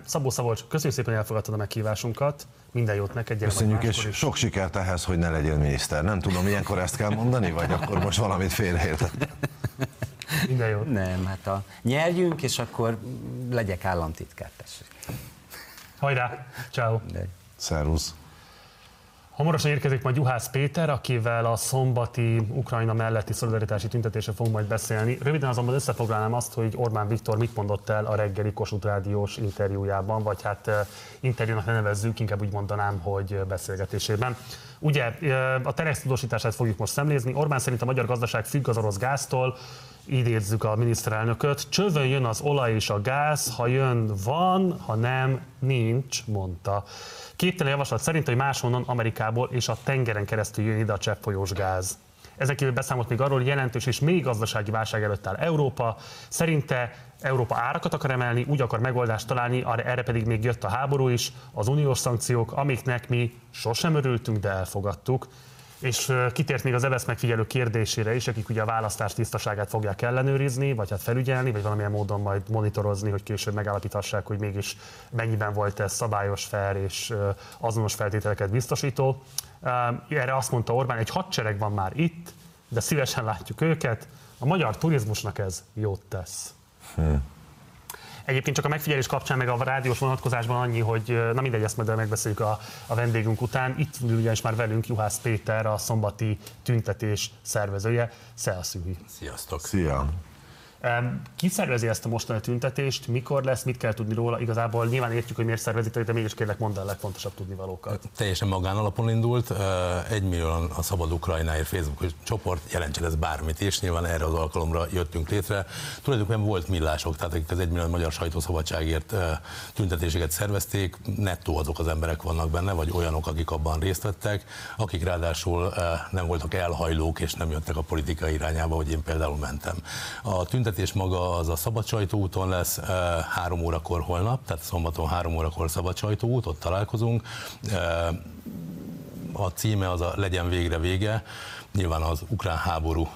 Szabó Szabolcs, köszönjük szépen, hogy elfogadtad a meghívásunkat. Minden jót neked, gyere Köszönjük, és is. sok sikert ehhez, hogy ne legyél miniszter. Nem tudom, ilyenkor ezt kell mondani, vagy akkor most valamit félreértettem. Minden jó. Nem, hát a nyerjünk, és akkor legyek államtitkár, tessék. Hajrá, ciao. Szervusz. Hamarosan érkezik majd Juhász Péter, akivel a szombati Ukrajna melletti szolidaritási tüntetésre fogunk majd beszélni. Röviden azonban összefoglalnám azt, hogy Orbán Viktor mit mondott el a reggeli Kossuth Rádiós interjújában, vagy hát interjúnak ne nevezzük, inkább úgy mondanám, hogy beszélgetésében. Ugye a Telex tudósítását fogjuk most szemlézni. Orbán szerint a magyar gazdaság függ az orosz gáztól, idézzük a miniszterelnököt, csövön jön az olaj és a gáz, ha jön van, ha nem nincs, mondta. Képtelen javaslat szerint, hogy máshonnan Amerikából és a tengeren keresztül jön ide a cseppfolyós gáz. Ezen kívül beszámolt még arról, hogy jelentős és még gazdasági válság előtt áll Európa. Szerinte Európa árakat akar emelni, úgy akar megoldást találni, erre pedig még jött a háború is, az uniós szankciók, amiknek mi sosem örültünk, de elfogadtuk és kitért még az EVESZ megfigyelő kérdésére is, akik ugye a választás tisztaságát fogják ellenőrizni, vagy hát felügyelni, vagy valamilyen módon majd monitorozni, hogy később megállapíthassák, hogy mégis mennyiben volt ez szabályos, fel és azonos feltételeket biztosító. Erre azt mondta Orbán, egy hadsereg van már itt, de szívesen látjuk őket. A magyar turizmusnak ez jót tesz. Hmm. Egyébként csak a megfigyelés kapcsán, meg a rádiós vonatkozásban annyi, hogy na mindegy, ezt majd megbeszéljük a, a vendégünk után. Itt ül ugyanis már velünk Juhász Péter, a szombati tüntetés szervezője. Szia, Szühi! Sziasztok! Szia! Ki szervezi ezt a mostani tüntetést, mikor lesz, mit kell tudni róla? Igazából nyilván értjük, hogy miért szervezik, de mégis kérlek mondd el a legfontosabb tudnivalókat. Teljesen magánalapon indult, egy millió a Szabad Ukrajnáért Facebook csoport, jelentsen ez bármit, és nyilván erre az alkalomra jöttünk létre. Tulajdonképpen volt millások, tehát akik az egy millió magyar sajtószabadságért tüntetéseket szervezték, nettó azok az emberek vannak benne, vagy olyanok, akik abban részt vettek, akik ráadásul nem voltak elhajlók, és nem jöttek a politika irányába, hogy én például mentem. A tüntetés tüntetés maga az a Szabad Sajtóúton lesz három órakor holnap, tehát szombaton három órakor Szabad Sajtóút, ott találkozunk. A címe az a Legyen végre vége. Nyilván az ukrán háború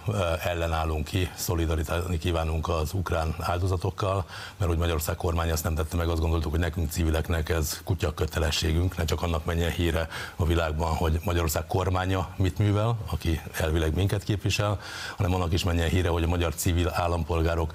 ellen állunk ki, szolidaritálni kívánunk az ukrán áldozatokkal, mert hogy Magyarország kormány ezt nem tette meg, azt gondoltuk, hogy nekünk civileknek ez kutya kötelességünk, ne csak annak menjen híre a világban, hogy Magyarország kormánya mit művel, aki elvileg minket képvisel, hanem annak is menjen híre, hogy a magyar civil állampolgárok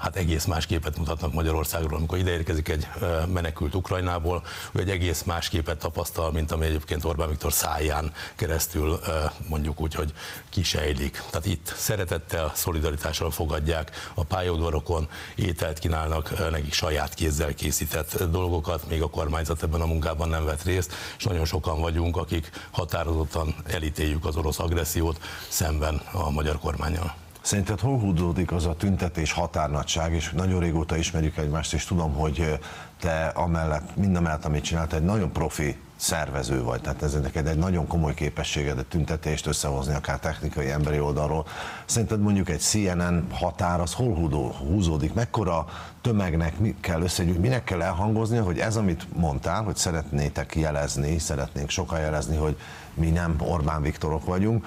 hát egész más képet mutatnak Magyarországról. Amikor ide érkezik egy menekült Ukrajnából, ő egy egész más képet tapasztal, mint ami egyébként Orbán Viktor száján keresztül mondjuk úgy, hogy kisejlik. Tehát itt szeretettel, szolidaritással fogadják a pályaudvarokon, ételt kínálnak nekik saját kézzel készített dolgokat, még a kormányzat ebben a munkában nem vett részt, és nagyon sokan vagyunk, akik határozottan elítéljük az orosz agressziót szemben a magyar kormányjal. Szerinted hol húzódik az a tüntetés határnagyság, és nagyon régóta ismerjük egymást, és tudom, hogy te amellett, mindamellett, amit csinált, egy nagyon profi szervező vagy, tehát ez neked egy nagyon komoly képességed a tüntetést összehozni, akár technikai, emberi oldalról. Szerinted mondjuk egy CNN határ, az hol húzódik, mekkora tömegnek mi kell összegyűjteni, minek kell elhangozni, hogy ez, amit mondtál, hogy szeretnétek jelezni, szeretnénk sokan jelezni, hogy mi nem Orbán Viktorok vagyunk,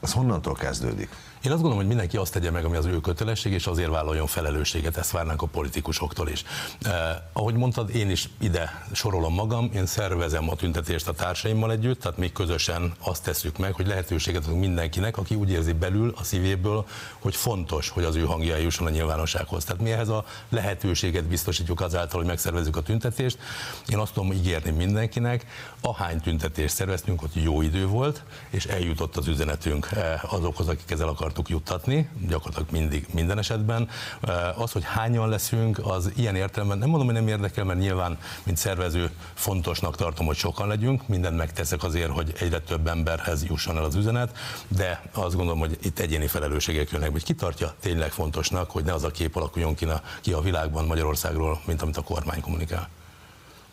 az honnantól kezdődik? Én azt gondolom, hogy mindenki azt tegye meg, ami az ő kötelesség, és azért vállaljon felelősséget, ezt várnánk a politikusoktól is. Eh, ahogy mondtad, én is ide sorolom magam, én szervezem a tüntetést a társaimmal együtt, tehát mi közösen azt tesszük meg, hogy lehetőséget adunk mindenkinek, aki úgy érzi belül, a szívéből, hogy fontos, hogy az ő hangja jusson a nyilvánossághoz. Tehát mi ehhez a lehetőséget biztosítjuk azáltal, hogy megszervezzük a tüntetést. Én azt tudom ígérni mindenkinek, ahány tüntetést szerveztünk, hogy jó idő volt, és eljutott az üzenetünk eh, azokhoz, akik ezzel akar akartuk juttatni, gyakorlatilag mindig, minden esetben. Az, hogy hányan leszünk, az ilyen értelemben nem mondom, hogy nem érdekel, mert nyilván, mint szervező fontosnak tartom, hogy sokan legyünk, mindent megteszek azért, hogy egyre több emberhez jusson el az üzenet, de azt gondolom, hogy itt egyéni felelősségek jönnek, hogy ki tartja tényleg fontosnak, hogy ne az a kép alakuljon ki a, ki a világban Magyarországról, mint amit a kormány kommunikál.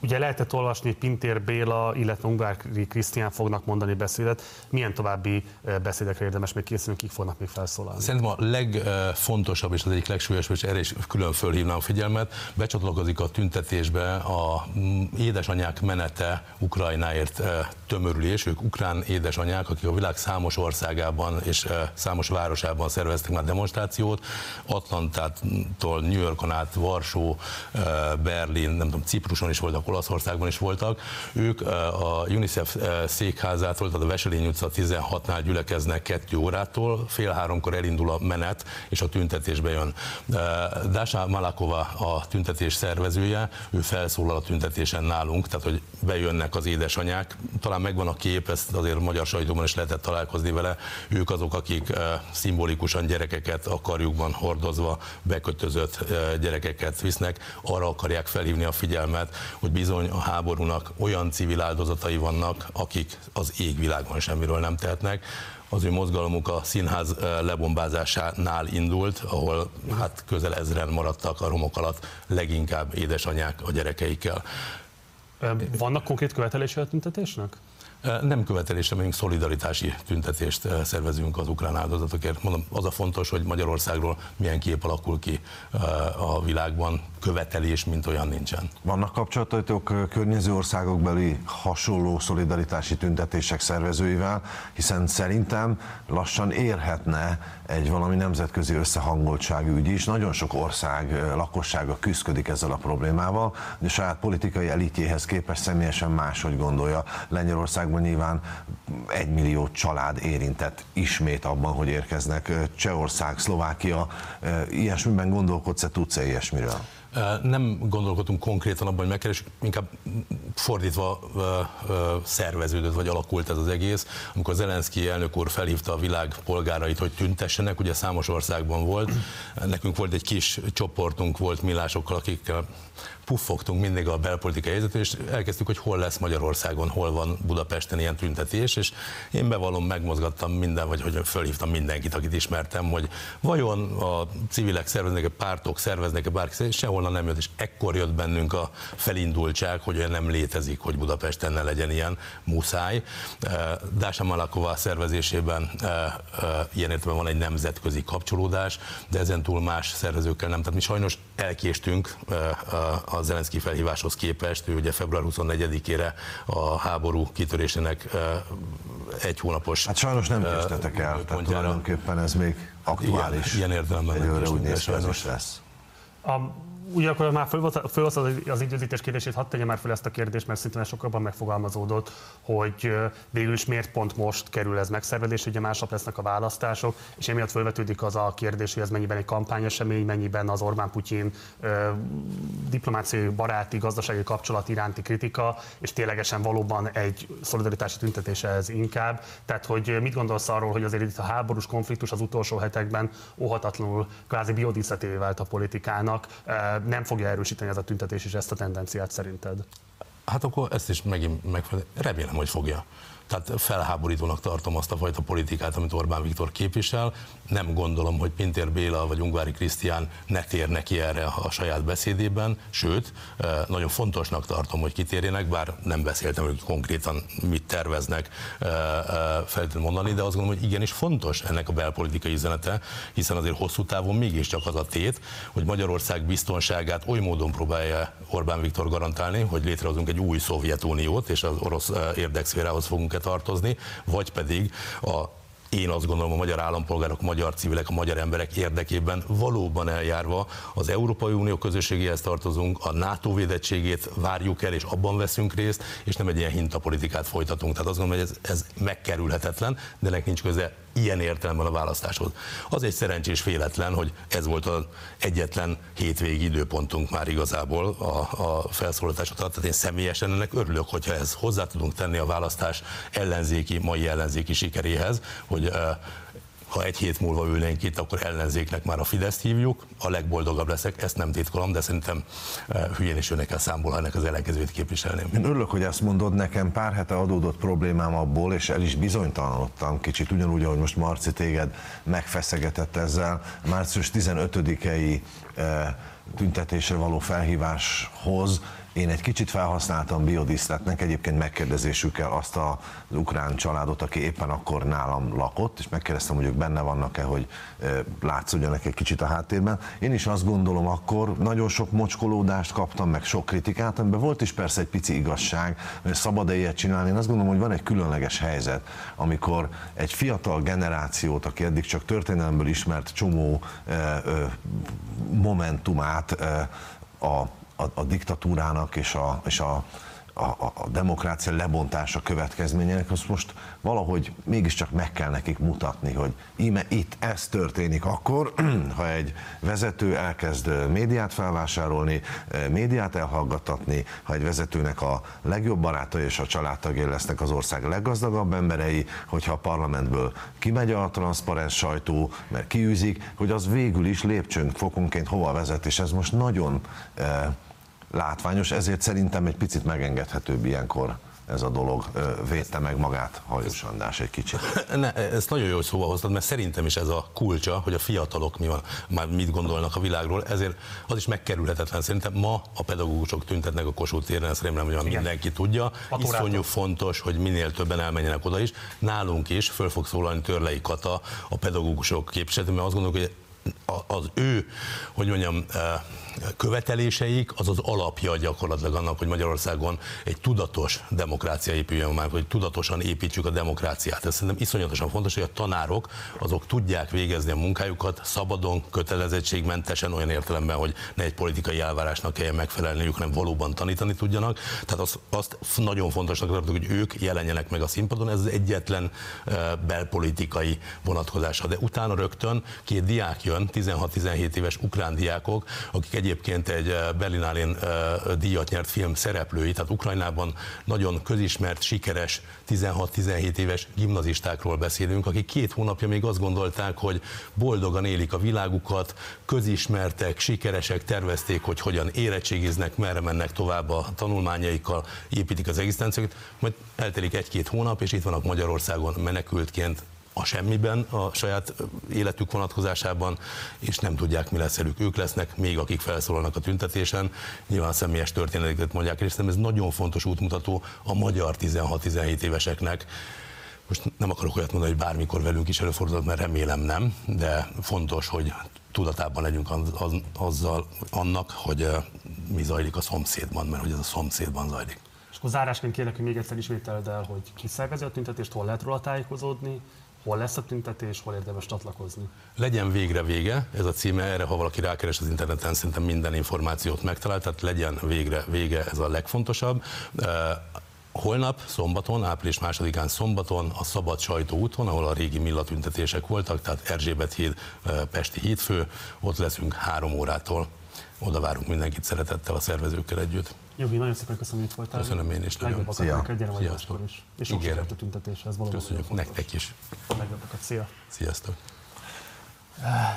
Ugye lehetett olvasni, hogy Pintér Béla, illetve Ungvári Krisztián fognak mondani beszédet. Milyen további beszédekre érdemes még készülni, kik fognak még felszólalni? Szerintem a legfontosabb és az egyik legsúlyosabb, és erre is külön fölhívnám a figyelmet, becsatlakozik a tüntetésbe a mm, édesanyák menete Ukrajnáért tömörülés. Ők ukrán édesanyák, akik a világ számos országában és számos városában szerveztek már demonstrációt, Atlantától New Yorkon át, Varsó, Berlin, nem tudom, Cipruson is voltak Olaszországban is voltak, ők a UNICEF székházától, tehát a Veselény utca 16-nál gyülekeznek kettő órától, fél háromkor elindul a menet, és a tüntetésbe jön. Dása Malakova a tüntetés szervezője, ő felszólal a tüntetésen nálunk, tehát hogy bejönnek az édesanyák, talán megvan a kép, ezt azért a magyar sajtóban is lehetett találkozni vele, ők azok, akik szimbolikusan gyerekeket a karjukban hordozva bekötözött gyerekeket visznek, arra akarják felhívni a figyelmet, hogy bizony a háborúnak olyan civil áldozatai vannak, akik az égvilágon semmiről nem tehetnek. Az ő mozgalomuk a színház eh, lebombázásánál indult, ahol hát közel ezren maradtak a romok alatt, leginkább édesanyák a gyerekeikkel. Vannak konkrét követelései a tüntetésnek? Nem követelésre megyünk, szolidaritási tüntetést szervezünk az ukrán áldozatokért. Mondom, az a fontos, hogy Magyarországról milyen kép alakul ki a világban, követelés, mint olyan nincsen. Vannak kapcsolatatok környező országok beli hasonló szolidaritási tüntetések szervezőivel, hiszen szerintem lassan érhetne egy valami nemzetközi összehangoltságú ügy is. Nagyon sok ország lakossága küzdik ezzel a problémával, de saját politikai elitjéhez képest személyesen máshogy gondolja. Lengyelországban nyilván egy millió család érintett ismét abban, hogy érkeznek. Csehország, Szlovákia, ilyesmiben gondolkodsz-e, tudsz-e ilyesmiről? Nem gondolkodtunk konkrétan abban, hogy megkeresünk, inkább fordítva szerveződött, vagy alakult ez az egész. Amikor Zelenszky elnök úr felhívta a világ polgárait, hogy tüntessenek, ugye számos országban volt, nekünk volt egy kis csoportunk, volt millásokkal, akikkel puffogtunk mindig a belpolitikai helyzetről, és elkezdtük, hogy hol lesz Magyarországon, hol van Budapesten ilyen tüntetés, és én bevallom, megmozgattam minden, vagy hogy fölhívtam mindenkit, akit ismertem, hogy vajon a civilek szerveznek a pártok szerveznek a bárki, sehol nem jött, és ekkor jött bennünk a felindultság, hogy olyan nem létezik, hogy Budapesten ne legyen ilyen muszáj. Dása Malakova szervezésében ilyen értelemben van egy nemzetközi kapcsolódás, de ezen túl más szervezőkkel nem. Tehát mi sajnos elkéstünk a a Zelenszky felhíváshoz képest, ő ugye február 24-ére a háború kitörésének egy hónapos... Hát sajnos nem késtetek el, tehát tulajdonképpen ez még aktuális. Igen, ilyen értelemben Egyőre úgy néz ki, ez is lesz. A akkor már fölhoztad az időzítés kérdését, hadd tegye már fel ezt a kérdést, mert szintén sokakban megfogalmazódott, hogy végül is miért pont most kerül ez megszervezés, ugye másnap lesznek a választások, és emiatt felvetődik az a kérdés, hogy ez mennyiben egy kampányesemény, mennyiben az Orbán-Putyin diplomáciai, baráti, gazdasági kapcsolat iránti kritika, és ténylegesen valóban egy szolidaritási tüntetése ez inkább. Tehát, hogy mit gondolsz arról, hogy azért itt a háborús konfliktus az utolsó hetekben óhatatlanul kvázi biodíszetévé vált a politikának, nem fogja erősíteni ez a tüntetés is ezt a tendenciát szerinted? Hát akkor ezt is megint megfelel. Remélem, hogy fogja. Tehát felháborítónak tartom azt a fajta politikát, amit Orbán Viktor képvisel. Nem gondolom, hogy Pintér Béla vagy Ungvári Krisztián ne tér neki erre a saját beszédében, sőt, nagyon fontosnak tartom, hogy kitérjenek, bár nem beszéltem, hogy konkrétan mit terveznek feltétlenül mondani, de azt gondolom, hogy igenis fontos ennek a belpolitikai üzenete, hiszen azért hosszú távon mégiscsak az a tét, hogy Magyarország biztonságát oly módon próbálja Orbán Viktor garantálni, hogy létrehozunk egy új Szovjetuniót, és az orosz érdekszférához fogunk-e tartozni, vagy pedig a én azt gondolom a magyar állampolgárok, a magyar civilek, a magyar emberek érdekében valóban eljárva az Európai Unió közösségéhez tartozunk, a NATO védettségét várjuk el, és abban veszünk részt, és nem egy ilyen hintapolitikát folytatunk. Tehát azt gondolom, hogy ez, ez megkerülhetetlen, de ennek nincs köze ilyen értelemben a választáshoz. Az egy szerencsés véletlen, hogy ez volt az egyetlen hétvégi időpontunk már igazából a, a felszólalások alatt. Tehát én személyesen ennek örülök, hogyha ez hozzá tudunk tenni a választás ellenzéki, mai ellenzéki sikeréhez, hogy ha egy hét múlva ülnénk itt, akkor ellenzéknek már a Fideszt hívjuk, a legboldogabb leszek, ezt nem titkolom, de szerintem eh, hülyén is önnek el számból, ha ennek az ellenkezőt képviselném. Én örülök, hogy ezt mondod, nekem pár hete adódott problémám abból, és el is bizonytalanodtam kicsit, ugyanúgy, ahogy most Marci téged megfeszegetett ezzel. Március 15-i eh, tüntetésre való felhíváshoz én egy kicsit felhasználtam biodiszletnek, egyébként megkérdezésükkel azt az ukrán családot, aki éppen akkor nálam lakott, és megkérdeztem, hogy ők benne vannak-e, hogy látszódjanak egy kicsit a háttérben. Én is azt gondolom akkor, nagyon sok mocskolódást kaptam, meg sok kritikát, amiben volt is persze egy pici igazság, hogy szabad-e ilyet csinálni. Én azt gondolom, hogy van egy különleges helyzet, amikor egy fiatal generációt, aki eddig csak történelemből ismert csomó momentumát a a, a diktatúrának és a, és a, a, a demokrácia lebontása következményének, azt most valahogy mégiscsak meg kell nekik mutatni, hogy íme itt ez történik akkor, ha egy vezető elkezd médiát felvásárolni, médiát elhallgattatni, ha egy vezetőnek a legjobb barátai és a családtagjai lesznek az ország leggazdagabb emberei, hogyha a parlamentből kimegy a transzparens sajtó, mert kiűzik, hogy az végül is lépcsőnk fokonként hova vezet, és ez most nagyon eh, látványos, ezért szerintem egy picit megengedhetőbb ilyenkor ez a dolog védte meg magát Hajós András egy kicsit. Ne, ezt nagyon jó szóval hoztad, mert szerintem is ez a kulcsa, hogy a fiatalok mi van, már mit gondolnak a világról, ezért az is megkerülhetetlen. Szerintem ma a pedagógusok tüntetnek a Kossuth téren, ezt remélem, hogy mindenki tudja. Iszonyú fontos, hogy minél többen elmenjenek oda is. Nálunk is föl fog szólalni Törlei Kata, a pedagógusok képviselő, mert azt gondolok, hogy az ő, hogy mondjam, követeléseik az az alapja gyakorlatilag annak, hogy Magyarországon egy tudatos demokrácia épüljön már, hogy tudatosan építsük a demokráciát. Ez szerintem iszonyatosan fontos, hogy a tanárok azok tudják végezni a munkájukat szabadon, kötelezettségmentesen, olyan értelemben, hogy ne egy politikai elvárásnak kelljen megfelelniük, hanem valóban tanítani tudjanak. Tehát azt, azt nagyon fontosnak tartok, hogy ők jelenjenek meg a színpadon, ez az egyetlen belpolitikai vonatkozása. De utána rögtön két diák jön, 16-17 éves ukrán diákok, akik egy egyébként egy eh, Berlinálén eh, díjat nyert film szereplői, tehát Ukrajnában nagyon közismert, sikeres 16-17 éves gimnazistákról beszélünk, akik két hónapja még azt gondolták, hogy boldogan élik a világukat, közismertek, sikeresek, tervezték, hogy hogyan érettségiznek, merre mennek tovább a tanulmányaikkal, építik az egzisztenciákat, majd eltelik egy-két hónap, és itt vannak Magyarországon menekültként, a semmiben a saját életük vonatkozásában, és nem tudják, mi lesz velük. Ők lesznek még, akik felszólalnak a tüntetésen. Nyilván személyes történeteket mondják, és ez nagyon fontos útmutató a magyar 16-17 éveseknek. Most nem akarok olyat mondani, hogy bármikor velünk is előfordulhat, mert remélem nem, de fontos, hogy tudatában legyünk az, azzal annak, hogy mi zajlik a szomszédban, mert hogy ez a szomszédban zajlik. És akkor zárásként kérlek, hogy még egyszer ismételd el, hogy ki szervezi a tüntetést, hol lehet róla tájékozódni, hol lesz a tüntetés, hol érdemes csatlakozni. Legyen végre vége, ez a címe, erre ha valaki rákeres az interneten, szerintem minden információt megtalál, tehát legyen végre vége, ez a legfontosabb. Holnap, szombaton, április másodikán szombaton a Szabad Sajtó úton, ahol a régi millatüntetések voltak, tehát Erzsébet híd, Pesti hídfő, ott leszünk három órától. Oda várunk mindenkit szeretettel a szervezőkkel együtt. Jogi, nagyon szépen köszönöm, hogy itt voltál. Köszönöm én is. Legjobbakat Szia. neked, gyere Magyarországon is. És sok sikert a tüntetéshez. Köszönjük nektek is. A legjobbakat. Szia. Sziasztok.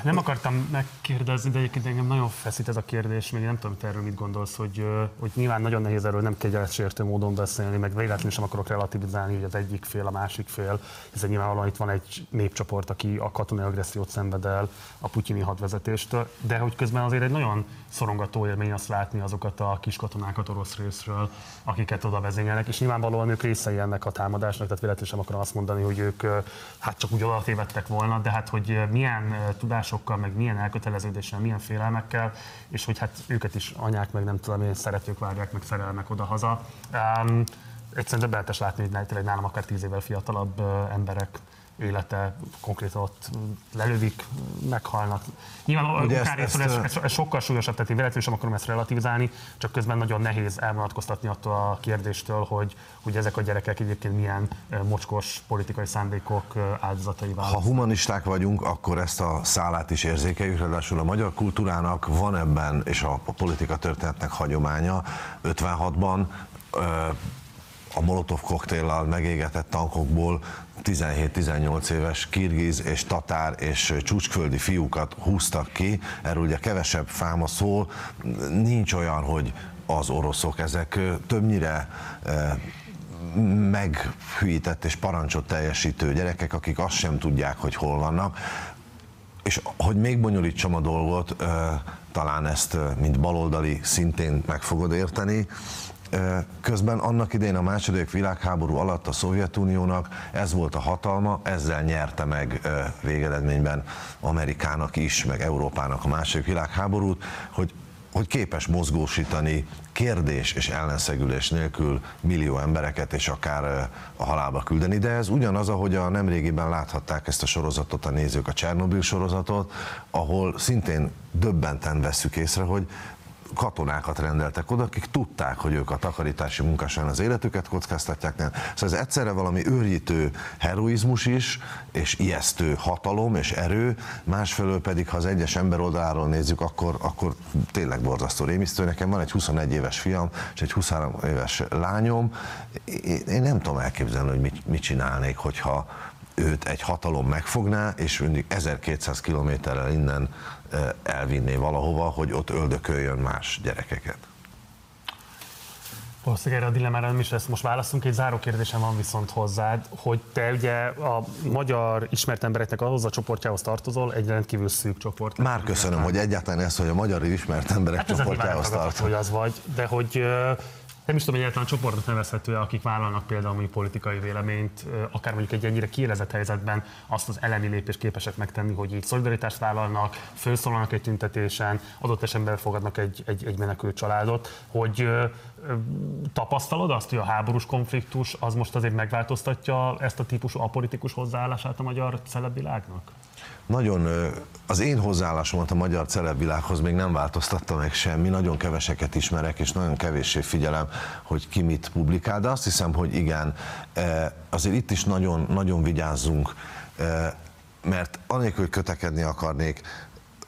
Nem akartam megkérdezni, de egyébként engem nagyon feszít ez a kérdés, még nem tudom, te erről mit gondolsz, hogy, hogy nyilván nagyon nehéz erről nem kegyeletsértő módon beszélni, meg véletlenül sem akarok relativizálni, hogy az egyik fél, a másik fél, hiszen nyilvánvalóan itt van egy népcsoport, aki a katonai agressziót szenved el a putyini hadvezetéstől, de hogy közben azért egy nagyon szorongató élmény azt látni azokat a kis katonákat orosz részről, akiket oda vezényelnek, és nyilvánvalóan ők részei ennek a támadásnak, tehát véletlenül sem akarom azt mondani, hogy ők hát csak úgy oda volna, de hát hogy milyen tudásokkal, meg milyen elköteleződéssel, milyen félelmekkel, és hogy hát őket is anyák, meg nem tudom én, szeretők várják, meg szerelmek oda-haza. Um, egyszerűen döbbenetes látni, hogy nálam akár tíz évvel fiatalabb emberek élete konkrétan ott lelövik, meghalnak. Nyilván Ugye ezt, ezt, ez, ez, ez, sokkal súlyosabb, tehát én véletlenül sem akarom ezt relativizálni, csak közben nagyon nehéz elvonatkoztatni attól a kérdéstől, hogy, hogy ezek a gyerekek egyébként milyen mocskos politikai szándékok áldozatai válnak. Ha humanisták vagyunk, akkor ezt a szálát is érzékeljük, ráadásul a magyar kultúrának van ebben, és a, a politika történetnek hagyománya. 56-ban a Molotov koktéllal megégetett tankokból 17-18 éves kirgiz és tatár és csúcskföldi fiúkat húztak ki, erről ugye kevesebb fáma szól, nincs olyan, hogy az oroszok, ezek többnyire meghűített és parancsot teljesítő gyerekek, akik azt sem tudják, hogy hol vannak. És hogy még bonyolítsam a dolgot, talán ezt, mint baloldali szintén meg fogod érteni, Közben annak idején a második világháború alatt a Szovjetuniónak ez volt a hatalma, ezzel nyerte meg végeredményben Amerikának is, meg Európának a második világháborút, hogy hogy képes mozgósítani kérdés és ellenszegülés nélkül millió embereket és akár a halálba küldeni. De ez ugyanaz, ahogy a nemrégiben láthatták ezt a sorozatot a nézők, a Csernobil sorozatot, ahol szintén döbbenten vesszük észre, hogy katonákat rendeltek oda, akik tudták, hogy ők a takarítási munkásán az életüket kockáztatják. Nem. Szóval ez egyszerre valami őrjítő heroizmus is, és ijesztő hatalom és erő, másfelől pedig, ha az egyes ember oldaláról nézzük, akkor, akkor tényleg borzasztó rémisztő. Nekem van egy 21 éves fiam, és egy 23 éves lányom. Én nem tudom elképzelni, hogy mit, mit csinálnék, hogyha őt egy hatalom megfogná, és mindig 1200 kilométerrel innen elvinné valahova, hogy ott öldököljön más gyerekeket. Valószínűleg erre a dilemmára nem is lesz most válaszunk. Egy záró kérdésem van viszont hozzád, hogy te ugye a magyar ismert embereknek ahhoz a csoportjához tartozol, egy rendkívül szűk csoport. Már köszönöm, hogy egyáltalán ezt, hogy a magyar ismert emberek hát csoportjához tartozol. hogy az vagy, de hogy nem is tudom, hogy egyáltalán csoportot nevezhető akik vállalnak például mondjuk politikai véleményt, akár mondjuk egy ennyire kiélezett helyzetben azt az elemi lépést képesek megtenni, hogy így szolidaritást vállalnak, felszólalnak egy tüntetésen, adott esetben fogadnak egy, egy, egy menekült családot, hogy tapasztalod azt, hogy a háborús konfliktus az most azért megváltoztatja ezt a típusú apolitikus hozzáállását a magyar celebvilágnak? Nagyon az én hozzáállásomat a magyar celebvilághoz még nem változtatta meg semmi, nagyon keveseket ismerek, és nagyon kevéssé figyelem, hogy ki mit publikál, de azt hiszem, hogy igen, azért itt is nagyon, nagyon vigyázzunk, mert anélkül, hogy kötekedni akarnék,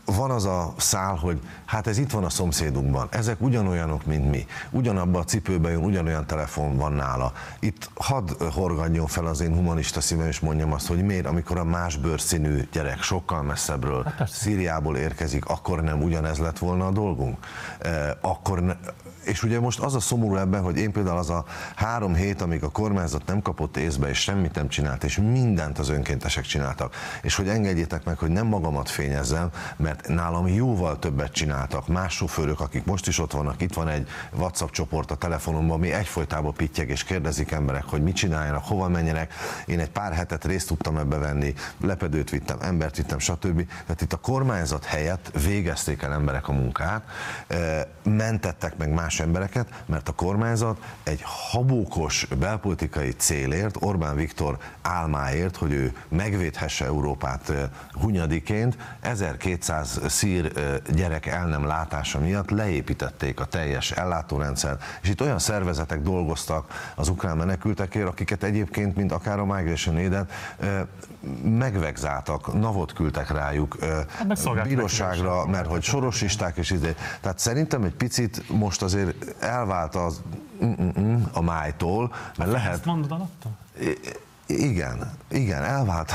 van az a szál, hogy hát ez itt van a szomszédunkban, ezek ugyanolyanok, mint mi, ugyanabban a cipőben jön, ugyanolyan telefon van nála. Itt hadd horgadjon fel az én humanista szívem, és mondjam azt, hogy miért, amikor a más bőrszínű gyerek sokkal messzebbről, hát Szíriából érkezik, akkor nem ugyanez lett volna a dolgunk? Eh, akkor és ugye most az a szomorú ebben, hogy én például az a három hét, amíg a kormányzat nem kapott észbe, és semmit nem csinált, és mindent az önkéntesek csináltak, és hogy engedjétek meg, hogy nem magamat fényezzem, mert nálam jóval többet csináltak, más sofőrök, akik most is ott vannak, itt van egy WhatsApp csoport a telefonomban, mi egyfolytában pittyeg, és kérdezik emberek, hogy mit csináljanak, hova menjenek. Én egy pár hetet részt tudtam ebbe venni, lepedőt vittem, embert vittem, stb. Tehát itt a kormányzat helyett végezték el emberek a munkát, mentettek meg más más embereket, mert a kormányzat egy habókos belpolitikai célért, Orbán Viktor álmáért, hogy ő megvédhesse Európát eh, hunyadiként, 1200 szír eh, gyerek el nem látása miatt leépítették a teljes ellátórendszert, és itt olyan szervezetek dolgoztak az ukrán menekültekért, akiket egyébként, mint akár a Migration Aid-et, eh, megvegzáltak, navot küldtek rájuk bíróságra, mert hogy sorosisták és izé. Tehát szerintem egy picit most azért elvált az a májtól, mert lehet... Ezt mondod alatta? Igen, igen, elvált.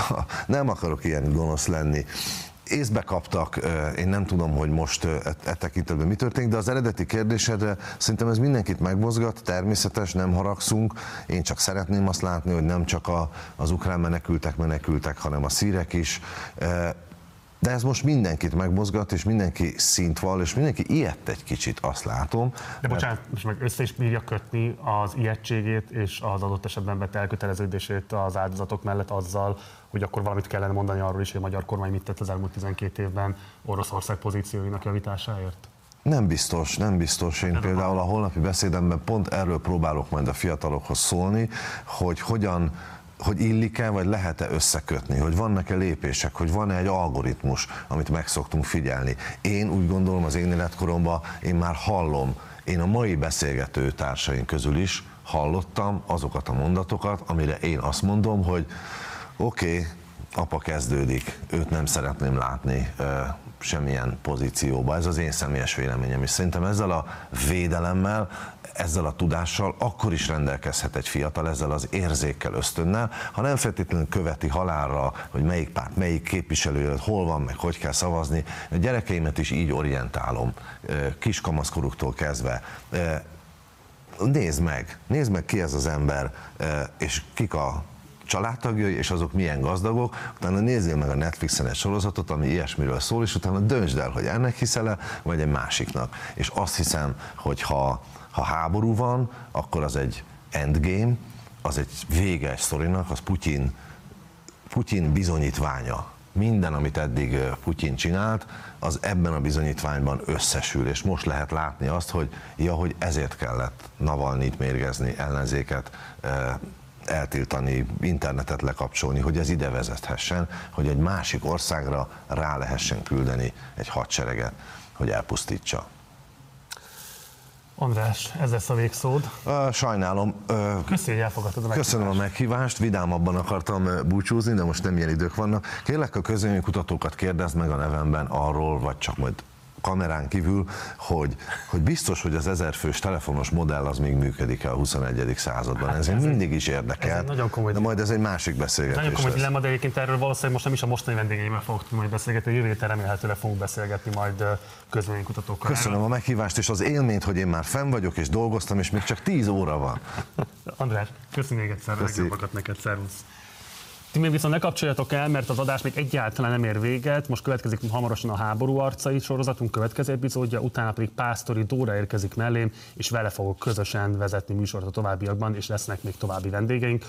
Nem akarok ilyen gonosz lenni. észbe kaptak, én nem tudom, hogy most e, e tekintetben mi történik, de az eredeti kérdésedre szerintem ez mindenkit megmozgat, természetes, nem haragszunk, én csak szeretném azt látni, hogy nem csak a, az ukrán menekültek menekültek, hanem a szírek is. De ez most mindenkit megmozgat, és mindenki szint val, és mindenki ilyet egy kicsit, azt látom. De bocsánat, most meg össze is bírja kötni az ijegységét és az adott esetben bet elköteleződését az áldozatok mellett azzal, hogy akkor valamit kellene mondani arról is, hogy a magyar kormány mit tett az elmúlt 12 évben Oroszország pozícióinak javításáért? Nem biztos, nem biztos. Én például a holnapi beszédemben pont erről próbálok majd a fiatalokhoz szólni, hogy hogyan hogy illik-e, vagy lehet-e összekötni, hogy vannak-e lépések, hogy van-e egy algoritmus, amit meg szoktunk figyelni. Én úgy gondolom az én életkoromban, én már hallom, én a mai beszélgető társaim közül is hallottam azokat a mondatokat, amire én azt mondom, hogy oké, okay, apa kezdődik, őt nem szeretném látni semmilyen pozícióba. Ez az én személyes véleményem, és szerintem ezzel a védelemmel, ezzel a tudással akkor is rendelkezhet egy fiatal, ezzel az érzékkel, ösztönnel, ha nem feltétlenül követi halálra, hogy melyik párt, melyik képviselő, hol van, meg hogy kell szavazni. A gyerekeimet is így orientálom, kiskamaszkoruktól kezdve. Nézd meg, nézd meg ki ez az ember, és kik a családtagjai, és azok milyen gazdagok, utána nézzél meg a Netflixen egy sorozatot, ami ilyesmiről szól, és utána döntsd el, hogy ennek hiszel-e, vagy egy másiknak. És azt hiszem, hogy ha, ha háború van, akkor az egy endgame, az egy vége egy sztorinak, az Putyin, Putyin bizonyítványa. Minden, amit eddig Putyin csinált, az ebben a bizonyítványban összesül, és most lehet látni azt, hogy ja, hogy ezért kellett Navalnyit mérgezni, ellenzéket eltiltani, internetet lekapcsolni, hogy ez ide vezethessen, hogy egy másik országra rá lehessen küldeni egy hadsereget, hogy elpusztítsa. András, ez lesz a végszód. Sajnálom. Köszönöm, hogy elfogadtad a meghívást. Köszönöm a meghívást, vidámabban akartam búcsúzni, de most nem ilyen idők vannak. Kérlek a kutatókat kérdezd meg a nevemben arról, vagy csak majd kamerán kívül, hogy, hogy biztos, hogy az ezerfős telefonos modell az még működik-e a 21. században. Hát ez, ez mindig is érdekel, nagyon komoly, de majd ez egy másik beszélgetés Nagyon komoly dilemma, de egyébként erről valószínűleg most nem is a mostani vendégeimmel fogok majd beszélgetni, jövő héten remélhetőleg fogunk beszélgetni majd közvéleménykutatókkal. Köszönöm a meghívást és az élményt, hogy én már fenn vagyok és dolgoztam, és még csak 10 óra van. András, köszönjük még egyszer, legjobbakat neked, szervusz! Ti még viszont ne kapcsoljatok el, mert az adás még egyáltalán nem ér véget. Most következik hamarosan a háború arcai sorozatunk következő epizódja, utána pedig Pásztori Dóra érkezik mellém, és vele fogok közösen vezetni műsort a továbbiakban, és lesznek még további vendégeink.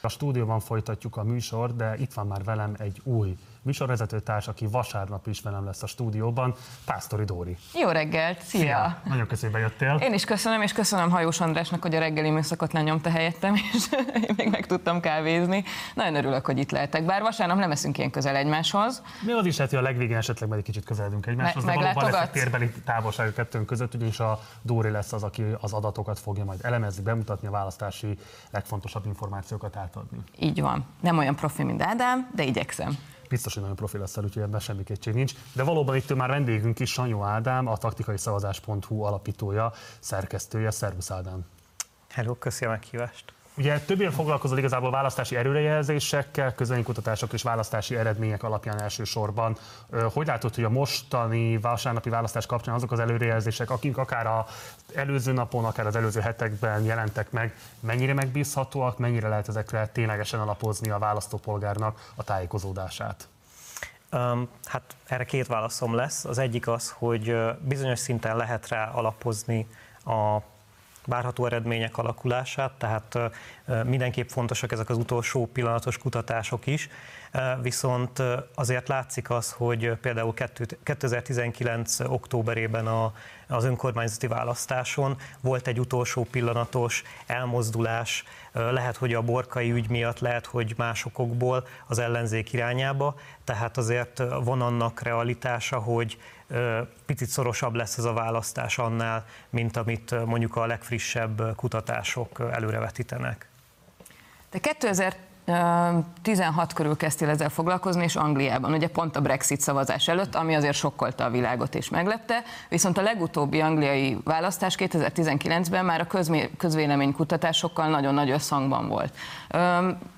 A stúdióban folytatjuk a műsor, de itt van már velem egy új műsorvezetőtárs, aki vasárnap is velem lesz a stúdióban, Pásztori Dóri. Jó reggelt, szia! szia. Nagyon köszönöm, jöttél. Én is köszönöm, és köszönöm Hajós Andrásnak, hogy a reggeli műszakot lenyomta helyettem, és én még meg tudtam kávézni. Nagyon örülök, hogy itt lehetek, bár vasárnap nem eszünk ilyen közel egymáshoz. Mi az is lehet, hogy a legvégén esetleg majd egy kicsit közeledünk egymáshoz, Me- de valóban lesz egy térbeli távolság a kettőnk között, ugyanis a Dóri lesz az, aki az adatokat fogja majd elemezni, bemutatni, a választási legfontosabb információkat átadni. Így van. Nem olyan profi, mint Ádám, de igyekszem biztos, hogy nagyon profi lesz úgyhogy ebben semmi kétség nincs. De valóban itt már vendégünk is, Sanyó Ádám, a taktikai szavazás.hu alapítója, szerkesztője. Szervusz Ádám! Hello, köszönöm a meghívást! Ugye többé foglalkozol igazából választási erőrejelzésekkel, kutatások és választási eredmények alapján elsősorban. Hogy látod, hogy a mostani vasárnapi választás kapcsán azok az előrejelzések, akik akár az előző napon, akár az előző hetekben jelentek meg, mennyire megbízhatóak, mennyire lehet ezekre ténylegesen alapozni a választópolgárnak a tájékozódását? Hát erre két válaszom lesz. Az egyik az, hogy bizonyos szinten lehet rá alapozni a várható eredmények alakulását, tehát mindenképp fontosak ezek az utolsó pillanatos kutatások is, viszont azért látszik az, hogy például 2019. októberében a, az önkormányzati választáson volt egy utolsó pillanatos elmozdulás, lehet, hogy a borkai ügy miatt, lehet, hogy más okokból az ellenzék irányába, tehát azért van annak realitása, hogy picit szorosabb lesz ez a választás annál, mint amit mondjuk a legfrissebb kutatások előrevetítenek. De 2016 körül kezdtél ezzel foglalkozni, és Angliában, ugye pont a Brexit szavazás előtt, ami azért sokkolta a világot és meglepte, viszont a legutóbbi angliai választás 2019-ben már a közvéleménykutatásokkal nagyon nagy összhangban volt.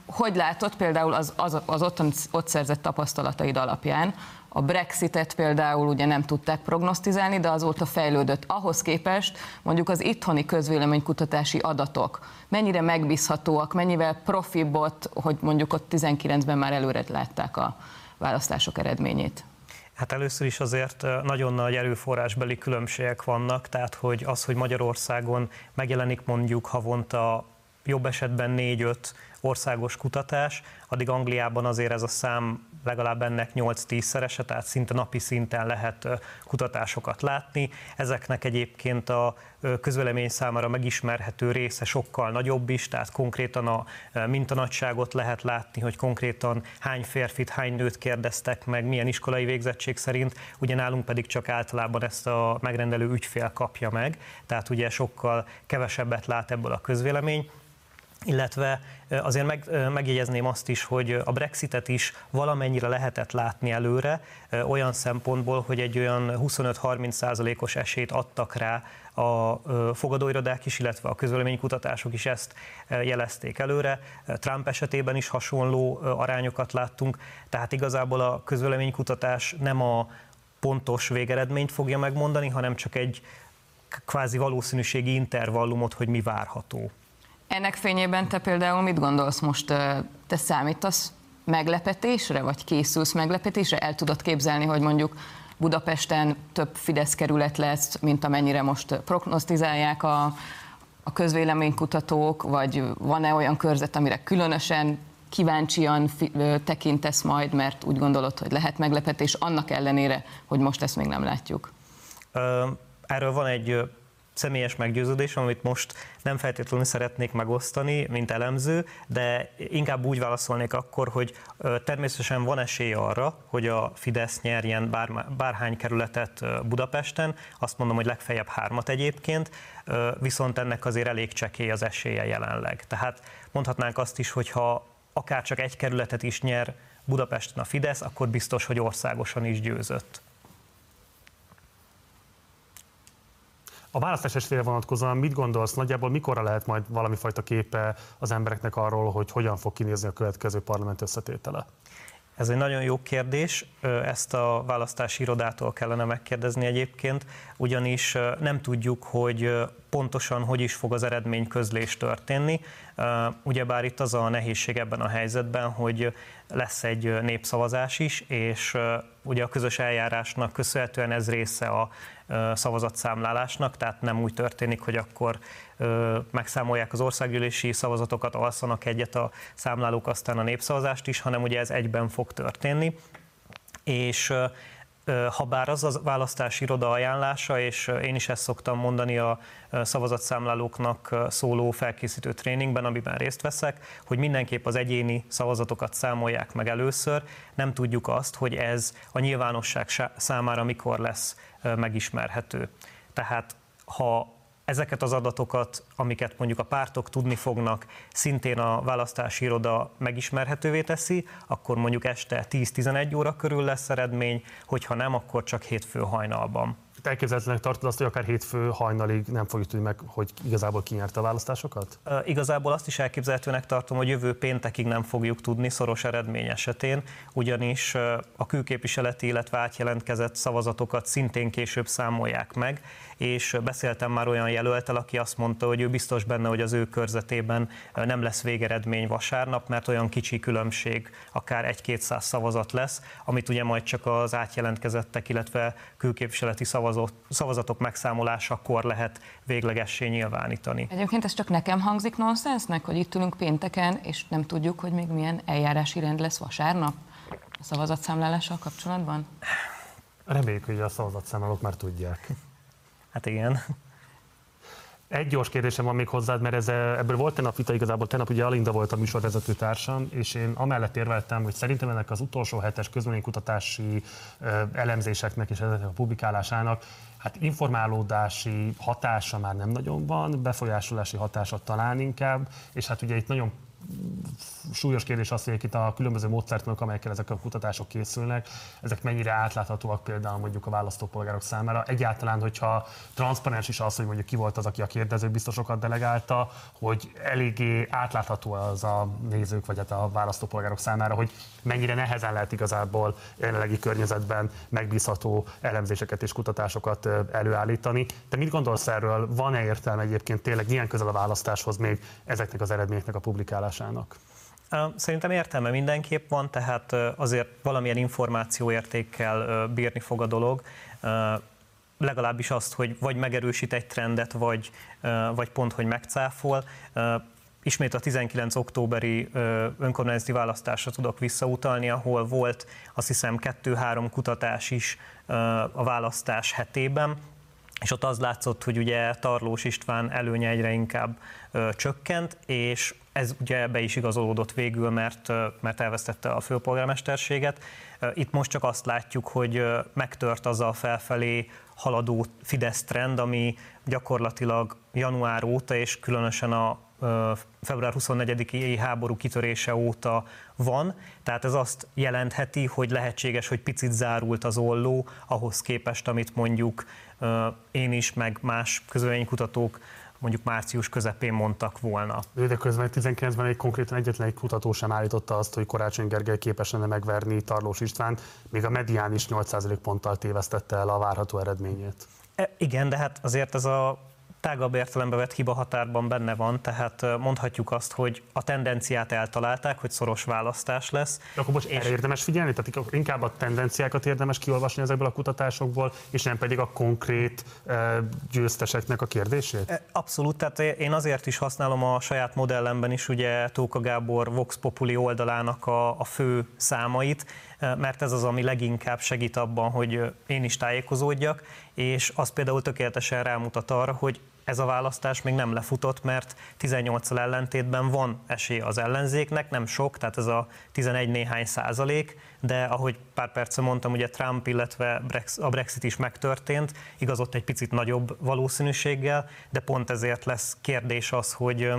Hogy látod például az, az, az ott, ott szerzett tapasztalataid alapján, A Brexitet például ugye nem tudták prognosztizálni, de azóta fejlődött. Ahhoz képest mondjuk az itthoni közvéleménykutatási adatok mennyire megbízhatóak, mennyivel profibot, hogy mondjuk ott 19-ben már előre látták a választások eredményét? Hát először is azért nagyon nagy erőforrásbeli különbségek vannak, tehát hogy az, hogy Magyarországon megjelenik mondjuk havonta jobb esetben 4-5 országos kutatás, addig Angliában azért ez a szám legalább ennek 8-10 szerese, tehát szinte napi szinten lehet kutatásokat látni. Ezeknek egyébként a közvélemény számára megismerhető része sokkal nagyobb is, tehát konkrétan a mintanagyságot lehet látni, hogy konkrétan hány férfit, hány nőt kérdeztek meg, milyen iskolai végzettség szerint, ugye nálunk pedig csak általában ezt a megrendelő ügyfél kapja meg, tehát ugye sokkal kevesebbet lát ebből a közvélemény illetve azért meg, megjegyezném azt is, hogy a Brexitet is valamennyire lehetett látni előre, olyan szempontból, hogy egy olyan 25-30 százalékos esélyt adtak rá a fogadóirodák is, illetve a közvéleménykutatások is ezt jelezték előre. Trump esetében is hasonló arányokat láttunk, tehát igazából a közvéleménykutatás nem a pontos végeredményt fogja megmondani, hanem csak egy kvázi valószínűségi intervallumot, hogy mi várható. Ennek fényében te például mit gondolsz most? Te számítasz meglepetésre, vagy készülsz meglepetésre? El tudod képzelni, hogy mondjuk Budapesten több Fidesz kerület lesz, mint amennyire most prognosztizálják a, a közvéleménykutatók, vagy van-e olyan körzet, amire különösen kíváncsian tekintesz majd, mert úgy gondolod, hogy lehet meglepetés, annak ellenére, hogy most ezt még nem látjuk? Erről van egy személyes meggyőződésem, amit most nem feltétlenül szeretnék megosztani, mint elemző, de inkább úgy válaszolnék akkor, hogy természetesen van esély arra, hogy a Fidesz nyerjen bár, bárhány kerületet Budapesten, azt mondom, hogy legfeljebb hármat egyébként, viszont ennek azért elég csekély az esélye jelenleg. Tehát mondhatnánk azt is, hogy ha akár csak egy kerületet is nyer Budapesten a Fidesz, akkor biztos, hogy országosan is győzött. A választás estére vonatkozóan mit gondolsz, nagyjából mikorra lehet majd valami fajta képe az embereknek arról, hogy hogyan fog kinézni a következő parlament összetétele? Ez egy nagyon jó kérdés, ezt a választási irodától kellene megkérdezni egyébként, ugyanis nem tudjuk, hogy pontosan hogy is fog az eredmény közlés történni. Ugyebár itt az a nehézség ebben a helyzetben, hogy lesz egy népszavazás is, és ugye a közös eljárásnak köszönhetően ez része a szavazatszámlálásnak, tehát nem úgy történik, hogy akkor megszámolják az országgyűlési szavazatokat, alszanak egyet a számlálók, aztán a népszavazást is, hanem ugye ez egyben fog történni. És ha bár az a választási iroda ajánlása, és én is ezt szoktam mondani a szavazatszámlálóknak szóló felkészítő tréningben, amiben részt veszek, hogy mindenképp az egyéni szavazatokat számolják meg először. Nem tudjuk azt, hogy ez a nyilvánosság számára mikor lesz megismerhető. Tehát ha ezeket az adatokat, amiket mondjuk a pártok tudni fognak, szintén a választási iroda megismerhetővé teszi, akkor mondjuk este 10-11 óra körül lesz eredmény, hogyha nem, akkor csak hétfő hajnalban elképzelhetőnek tartod azt, hogy akár hétfő hajnalig nem fogjuk tudni meg, hogy igazából ki nyerte a választásokat? Igazából azt is elképzelhetőnek tartom, hogy jövő péntekig nem fogjuk tudni szoros eredmény esetén, ugyanis a külképviseleti, illetve átjelentkezett szavazatokat szintén később számolják meg, és beszéltem már olyan jelöltel, aki azt mondta, hogy ő biztos benne, hogy az ő körzetében nem lesz végeredmény vasárnap, mert olyan kicsi különbség, akár egy-kétszáz szavazat lesz, amit ugye majd csak az átjelentkezettek, illetve külképviseleti szavazat, szavazatok megszámolásakor lehet véglegessé nyilvánítani. Egyébként ez csak nekem hangzik nonsensnek, hogy itt ülünk pénteken, és nem tudjuk, hogy még milyen eljárási rend lesz vasárnap a szavazatszámlálással kapcsolatban? Reméljük, hogy a szavazatszámlálók már tudják. Hát igen. Egy gyors kérdésem van még hozzád, mert ez, ebből volt tegnap vita, igazából tegnap ugye Alinda volt a műsorvezető társam, és én amellett érveltem, hogy szerintem ennek az utolsó hetes közménykutatási elemzéseknek és ezeknek a publikálásának hát informálódási hatása már nem nagyon van, befolyásolási hatása talán inkább, és hát ugye itt nagyon súlyos kérdés az, hogy itt a különböző módszertanok, amelyekkel ezek a kutatások készülnek, ezek mennyire átláthatóak például mondjuk a választópolgárok számára. Egyáltalán, hogyha transzparens is az, hogy mondjuk ki volt az, aki a kérdező biztosokat delegálta, hogy eléggé átlátható az a nézők vagy hát a választópolgárok számára, hogy mennyire nehezen lehet igazából jelenlegi környezetben megbízható elemzéseket és kutatásokat előállítani. Te mit gondolsz erről? Van-e értelme egyébként tényleg milyen közel a választáshoz még ezeknek az eredményeknek a publikálásának? Szerintem értelme mindenképp van, tehát azért valamilyen információértékkel bírni fog a dolog legalábbis azt, hogy vagy megerősít egy trendet, vagy, vagy pont, hogy megcáfol. Ismét a 19 októberi önkormányzati választásra tudok visszautalni, ahol volt azt hiszem kettő-három kutatás is a választás hetében, és ott az látszott, hogy ugye Tarlós István előnye egyre inkább ö, csökkent, és ez ugye be is igazolódott végül, mert, mert elvesztette a főpolgármesterséget. Itt most csak azt látjuk, hogy megtört az a felfelé haladó Fidesz trend, ami gyakorlatilag január óta, és különösen a február 24-i háború kitörése óta van, tehát ez azt jelentheti, hogy lehetséges, hogy picit zárult az olló ahhoz képest, amit mondjuk én is, meg más közölénykutatók mondjuk március közepén mondtak volna. De közben 19-ben egy konkrétan egyetlen egy kutató sem állította azt, hogy Karácsony Gergely képes lenne megverni Tarlós István, még a medián is 8% ponttal tévesztette el a várható eredményét. E, igen, de hát azért ez a tágabb értelembe vett hiba határban benne van, tehát mondhatjuk azt, hogy a tendenciát eltalálták, hogy szoros választás lesz. De akkor most és... erre érdemes figyelni? Tehát inkább a tendenciákat érdemes kiolvasni ezekből a kutatásokból, és nem pedig a konkrét győzteseknek a kérdését? Abszolút, tehát én azért is használom a saját modellemben is ugye Tóka Gábor Vox Populi oldalának a, a fő számait, mert ez az, ami leginkább segít abban, hogy én is tájékozódjak, és az például tökéletesen rámutat arra, hogy ez a választás még nem lefutott, mert 18-al ellentétben van esély az ellenzéknek, nem sok, tehát ez a 11 néhány százalék, de ahogy pár perce mondtam, ugye Trump, illetve a Brexit is megtörtént, igazott egy picit nagyobb valószínűséggel, de pont ezért lesz kérdés az, hogy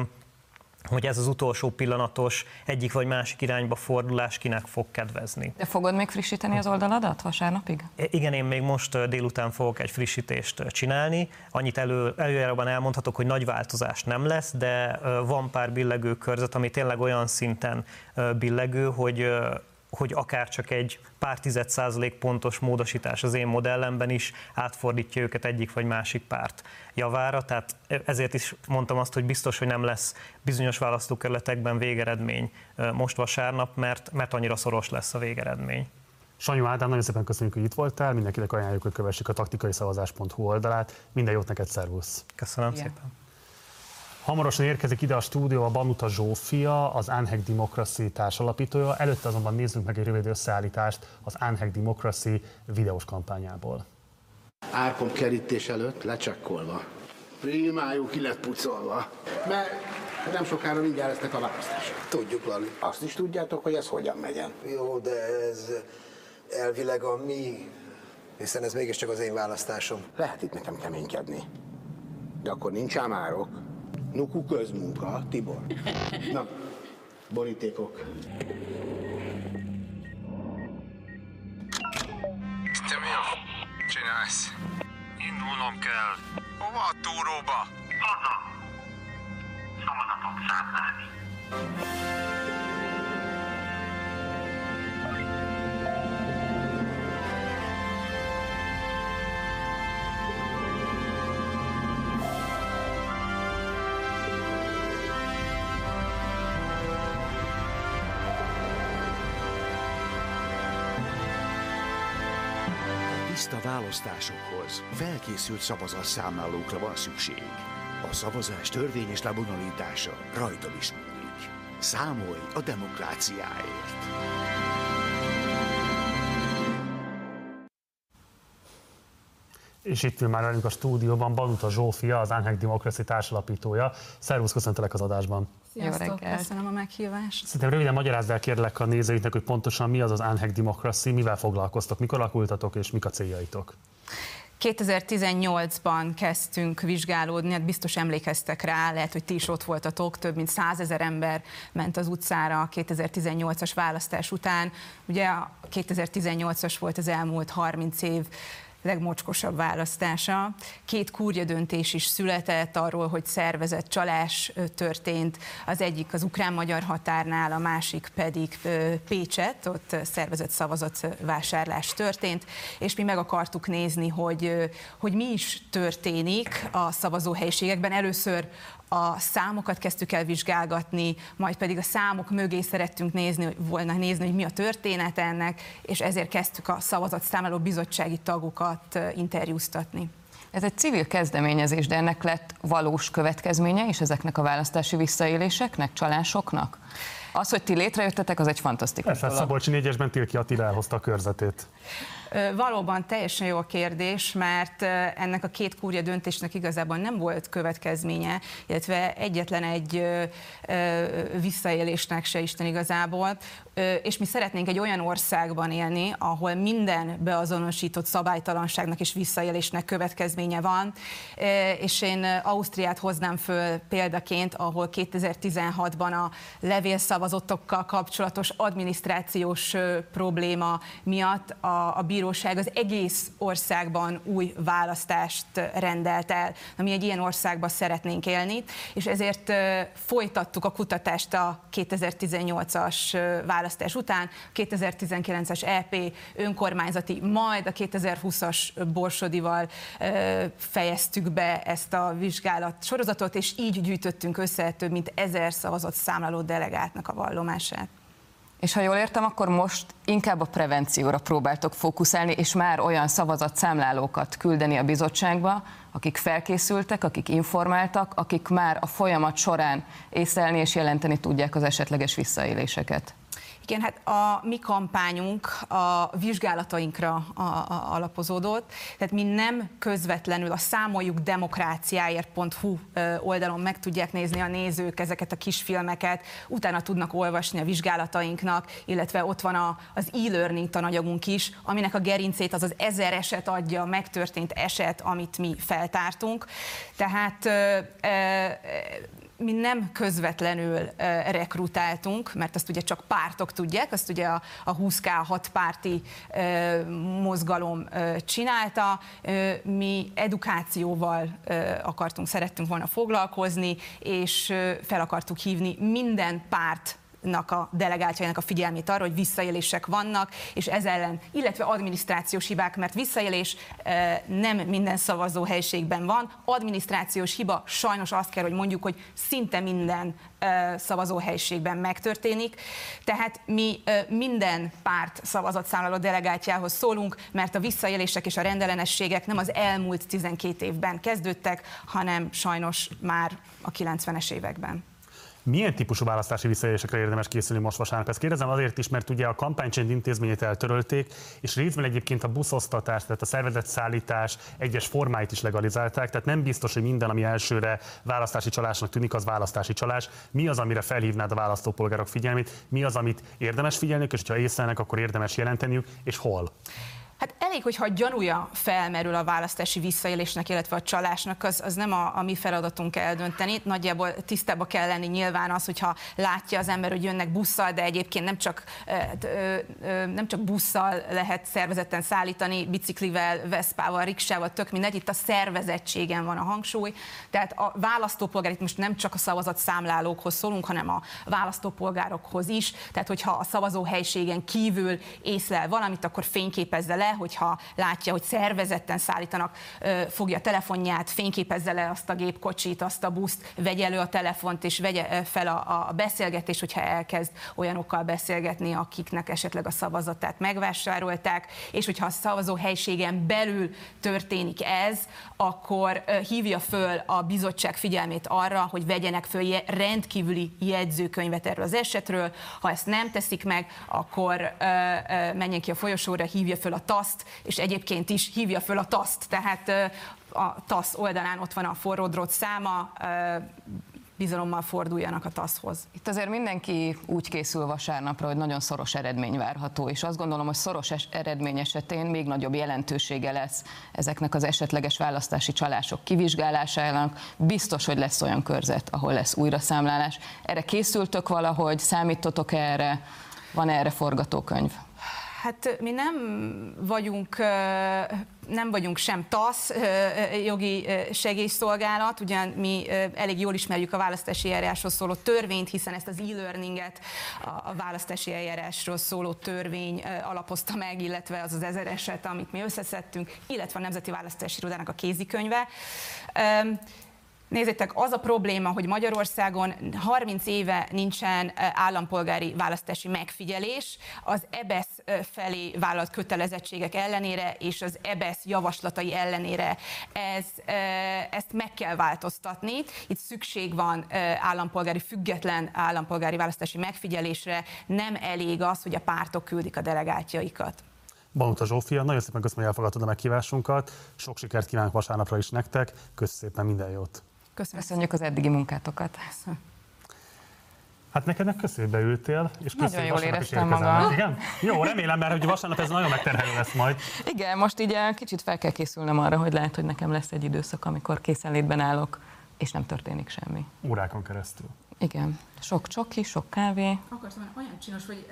hogy ez az utolsó pillanatos egyik vagy másik irányba fordulás kinek fog kedvezni. De fogod még frissíteni az oldaladat vasárnapig? Igen, én még most délután fogok egy frissítést csinálni. Annyit elő, előjáróban elmondhatok, hogy nagy változás nem lesz, de van pár billegő körzet, ami tényleg olyan szinten billegő, hogy hogy akár csak egy pár tized százalék pontos módosítás az én modellemben is átfordítja őket egyik vagy másik párt javára, tehát ezért is mondtam azt, hogy biztos, hogy nem lesz bizonyos választókerületekben végeredmény most vasárnap, mert, mert annyira szoros lesz a végeredmény. Sanyu Ádám, nagyon szépen köszönjük, hogy itt voltál, mindenkinek ajánljuk, hogy kövessük a taktikai szavazás.hu oldalát. Minden jót neked, szervusz! Köszönöm Igen. szépen! Hamarosan érkezik ide a stúdióba Banuta Zsófia, az Unhack Democracy társalapítója. Előtte azonban nézzünk meg egy rövid összeállítást az Unhack Democracy videós kampányából. Árkom kerítés előtt lecsekkolva. Primájú ki lett pucolva. Mert nem sokára mindjárt lesznek a választások. Tudjuk, Lali. Azt is tudjátok, hogy ez hogyan megyen. Jó, de ez elvileg a mi, hiszen ez mégiscsak az én választásom. Lehet itt nekem keménykedni. De akkor nincs ám árok. Nuku közmunka, Tibor. Na, borítékok. Te mi a f... csinálsz? Indulnom kell. Hova a túróba? Haza. Szomadatot számlálni. Tiszta választásokhoz felkészült szavazatszámlálókra van szükség. A szavazás törvényes lebonyolítása rajtad is múlik. Számolj a demokráciáért! És itt ül már velünk a stúdióban Banuta Zsófia, az Unhack Democracy társalapítója. Szervusz, köszöntelek az adásban. Sziasztok, köszönöm a meghívást. Szerintem röviden magyarázd el kérlek a nézőinknek, hogy pontosan mi az az Unhack Democracy, mivel foglalkoztok, mikor alakultatok és mik a céljaitok. 2018-ban kezdtünk vizsgálódni, hát biztos emlékeztek rá, lehet, hogy ti is ott voltatok, több mint százezer ember ment az utcára a 2018-as választás után. Ugye a 2018-as volt az elmúlt 30 év legmocskosabb választása. Két kúrja döntés is született arról, hogy szervezett csalás történt. Az egyik az ukrán-magyar határnál, a másik pedig Pécset, ott szervezett szavazatvásárlás történt, és mi meg akartuk nézni, hogy, hogy mi is történik a szavazóhelyiségekben. Először a számokat kezdtük el vizsgálgatni, majd pedig a számok mögé szerettünk nézni, volna nézni, hogy mi a történet ennek, és ezért kezdtük a szavazatszámláló bizottsági tagokat interjúztatni. Ez egy civil kezdeményezés, de ennek lett valós következménye is ezeknek a választási visszaéléseknek, csalásoknak? Az, hogy ti létrejöttetek, az egy fantasztikus Persze, dolog. Szabolcsi négyesben Tilki Attila elhozta a körzetét. Valóban teljesen jó a kérdés, mert ennek a két kúrja döntésnek igazából nem volt következménye, illetve egyetlen egy visszaélésnek se Isten igazából. És mi szeretnénk egy olyan országban élni, ahol minden beazonosított szabálytalanságnak és visszaélésnek következménye van. És én Ausztriát hoznám föl példaként, ahol 2016-ban a levélszavazottokkal kapcsolatos adminisztrációs probléma miatt a, a bíróság az egész országban új választást rendelt el. Na, mi egy ilyen országban szeretnénk élni, és ezért folytattuk a kutatást a 2018-as választás után, 2019-es EP önkormányzati, majd a 2020-as Borsodival fejeztük be ezt a vizsgálat sorozatot, és így gyűjtöttünk össze több mint ezer szavazott számláló delegátnak a vallomását. És ha jól értem, akkor most inkább a prevencióra próbáltok fókuszálni, és már olyan szavazatszámlálókat küldeni a bizottságba, akik felkészültek, akik informáltak, akik már a folyamat során észlelni és jelenteni tudják az esetleges visszaéléseket. Igen, hát a mi kampányunk a vizsgálatainkra a, a, alapozódott, tehát mi nem közvetlenül a számoljuk demokráciáért.hu oldalon meg tudják nézni a nézők ezeket a kisfilmeket, utána tudnak olvasni a vizsgálatainknak, illetve ott van a, az e-learning tananyagunk is, aminek a gerincét az az ezer eset adja, megtörtént eset, amit mi feltártunk. Tehát mi nem közvetlenül rekrutáltunk, mert azt ugye csak pártok tudják, azt ugye a, a 20K 6 párti mozgalom csinálta. Mi edukációval akartunk, szerettünk volna foglalkozni, és fel akartuk hívni minden párt a delegáltjainak a figyelmét arra, hogy visszaélések vannak, és ez ellen, illetve adminisztrációs hibák, mert visszaélés nem minden szavazó helységben van. Adminisztrációs hiba sajnos azt kell, hogy mondjuk, hogy szinte minden szavazóhelyiségben megtörténik. Tehát mi minden párt szavazatszámláló delegáltjához szólunk, mert a visszaélések és a rendellenességek nem az elmúlt 12 évben kezdődtek, hanem sajnos már a 90-es években milyen típusú választási visszaélésekre érdemes készülni most vasárnap? Ezt kérdezem azért is, mert ugye a kampánycsend intézményét eltörölték, és részben egyébként a buszosztatás, tehát a szervezett szállítás egyes formáit is legalizálták, tehát nem biztos, hogy minden, ami elsőre választási csalásnak tűnik, az választási csalás. Mi az, amire felhívnád a választópolgárok figyelmét? Mi az, amit érdemes figyelni, és ha észlelnek, akkor érdemes jelenteniük, és hol? Hát elég, hogyha gyanúja felmerül a választási visszaélésnek, illetve a csalásnak, az, az nem a, a mi feladatunk eldönteni. Nagyjából tisztába kell lenni nyilván az, hogyha látja az ember, hogy jönnek busszal, de egyébként nem csak, nem csak busszal lehet szervezetten szállítani, biciklivel, veszpával, riksával, tök mindegy, itt a szervezettségen van a hangsúly. Tehát a választópolgár, itt most nem csak a szavazat számlálókhoz szólunk, hanem a választópolgárokhoz is. Tehát, hogyha a szavazóhelységen kívül észlel valamit, akkor fényképezze le, le, hogyha látja, hogy szervezetten szállítanak, fogja a telefonját, fényképezze le azt a gépkocsit, azt a buszt, vegye elő a telefont, és vegye fel a, a beszélgetést, hogyha elkezd olyanokkal beszélgetni, akiknek esetleg a szavazatát megvásárolták, és hogyha a szavazó helységen belül történik ez, akkor hívja föl a bizottság figyelmét arra, hogy vegyenek föl rendkívüli jegyzőkönyvet erről az esetről. Ha ezt nem teszik meg, akkor menjen ki a folyosóra, hívja föl a TASZT, és egyébként is hívja föl a TASZT, tehát a TASZ oldalán ott van a forró drót száma, bizalommal forduljanak a TASZ-hoz. Itt azért mindenki úgy készül vasárnapra, hogy nagyon szoros eredmény várható, és azt gondolom, hogy szoros eredmény esetén még nagyobb jelentősége lesz ezeknek az esetleges választási csalások kivizsgálásának. Biztos, hogy lesz olyan körzet, ahol lesz újraszámlálás. Erre készültök valahogy, számítotok erre, van erre forgatókönyv? Hát mi nem vagyunk, nem vagyunk sem TASZ, jogi segélyszolgálat, ugyan mi elég jól ismerjük a választási eljárásról szóló törvényt, hiszen ezt az e-learninget a választási eljárásról szóló törvény alapozta meg, illetve az az ezer eset, amit mi összeszedtünk, illetve a Nemzeti Választási Irodának a kézikönyve. Nézzétek, az a probléma, hogy Magyarországon 30 éve nincsen állampolgári választási megfigyelés, az EBESZ felé vállalt kötelezettségek ellenére és az EBESZ javaslatai ellenére ez, ezt meg kell változtatni. Itt szükség van állampolgári, független állampolgári választási megfigyelésre, nem elég az, hogy a pártok küldik a delegátjaikat. Banuta Zsófia, nagyon szépen köszönöm, hogy elfogadtad a meghívásunkat. Sok sikert kívánok vasárnapra is nektek. Köszönöm szépen, minden jót. Köszönöm. Köszönjük az eddigi munkátokat. Hát neked meg köszönjük, beültél, és Nagyon jól éreztem magam. Igen? Jó, remélem, mert hogy vasárnap ez nagyon megterhelő lesz majd. Igen, most így eh, kicsit fel kell készülnem arra, hogy lehet, hogy nekem lesz egy időszak, amikor készenlétben állok, és nem történik semmi. Órákon keresztül. Igen, sok csoki, sok kávé. Akartam, olyan csinos, hogy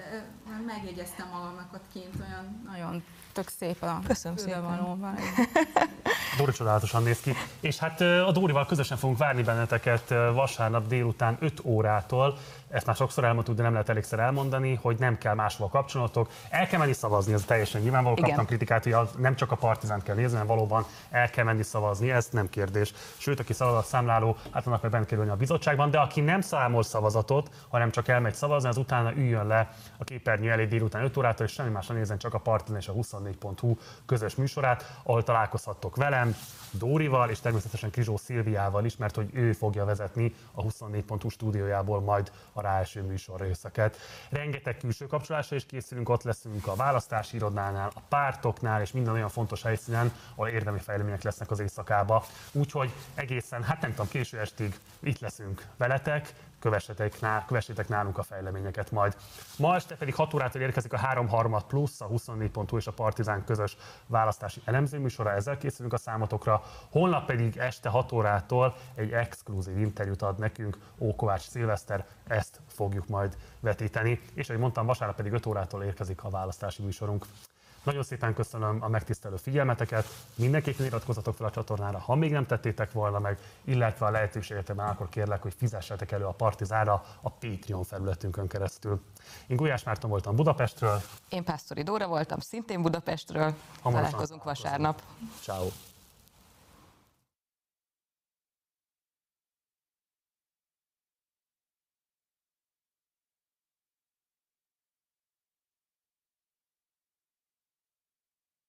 megjegyeztem magamnak ott kint, olyan nagyon tök szép a Köszönöm szépen. fülvalóval. Dóri csodálatosan néz ki. És hát a Dórival közösen fogunk várni benneteket vasárnap délután 5 órától. Ezt már sokszor elmondtuk, de nem lehet elégszer elmondani, hogy nem kell máshova kapcsolatok. El kell menni szavazni, ez teljesen nyilvánvaló. Igen. Kaptam kritikát, hogy nem csak a partizánt kell nézni, hanem valóban el kell menni szavazni, ez nem kérdés. Sőt, aki szavazatszámláló, hát annak meg bent kell a bizottságban, de aki nem számol szavazatot, hanem csak elmegy szavazni, az utána üljön le a képernyő elé délután 5 órától, és semmi másra nézzen, csak a Partizán és a 24.hu közös műsorát, ahol találkozhattok velem, Dórival, és természetesen Krizsó Szilviával is, mert hogy ő fogja vezetni a 24.hu stúdiójából majd a rá első műsor részeket. Rengeteg külső kapcsolásra is készülünk, ott leszünk a választási irodánál, a pártoknál, és minden olyan fontos helyszínen, ahol érdemi fejlemények lesznek az éjszakába. Úgyhogy egészen, hát nem tudom, késő estig itt leszünk veletek, kövessetek, ná, kövessétek nálunk a fejleményeket majd. Ma este pedig 6 órától érkezik a 3 harmad plusz, a 24.hu és a Partizán közös választási elemzőműsora, ezzel készülünk a számotokra. Holnap pedig este 6 órától egy exkluzív interjút ad nekünk Ókovács Szilveszter, ezt fogjuk majd vetíteni. És ahogy mondtam, vasárnap pedig 5 órától érkezik a választási műsorunk. Nagyon szépen köszönöm a megtisztelő figyelmeteket, mindenképpen iratkozzatok fel a csatornára, ha még nem tettétek volna meg, illetve a lehetőségetekben akkor kérlek, hogy fizessetek elő a Partizára a Patreon felületünkön keresztül. Én Gulyás Márton voltam Budapestről, Én Pásztori Dóra voltam, szintén Budapestről. Hamarosan Találkozunk vasárnap. ciao.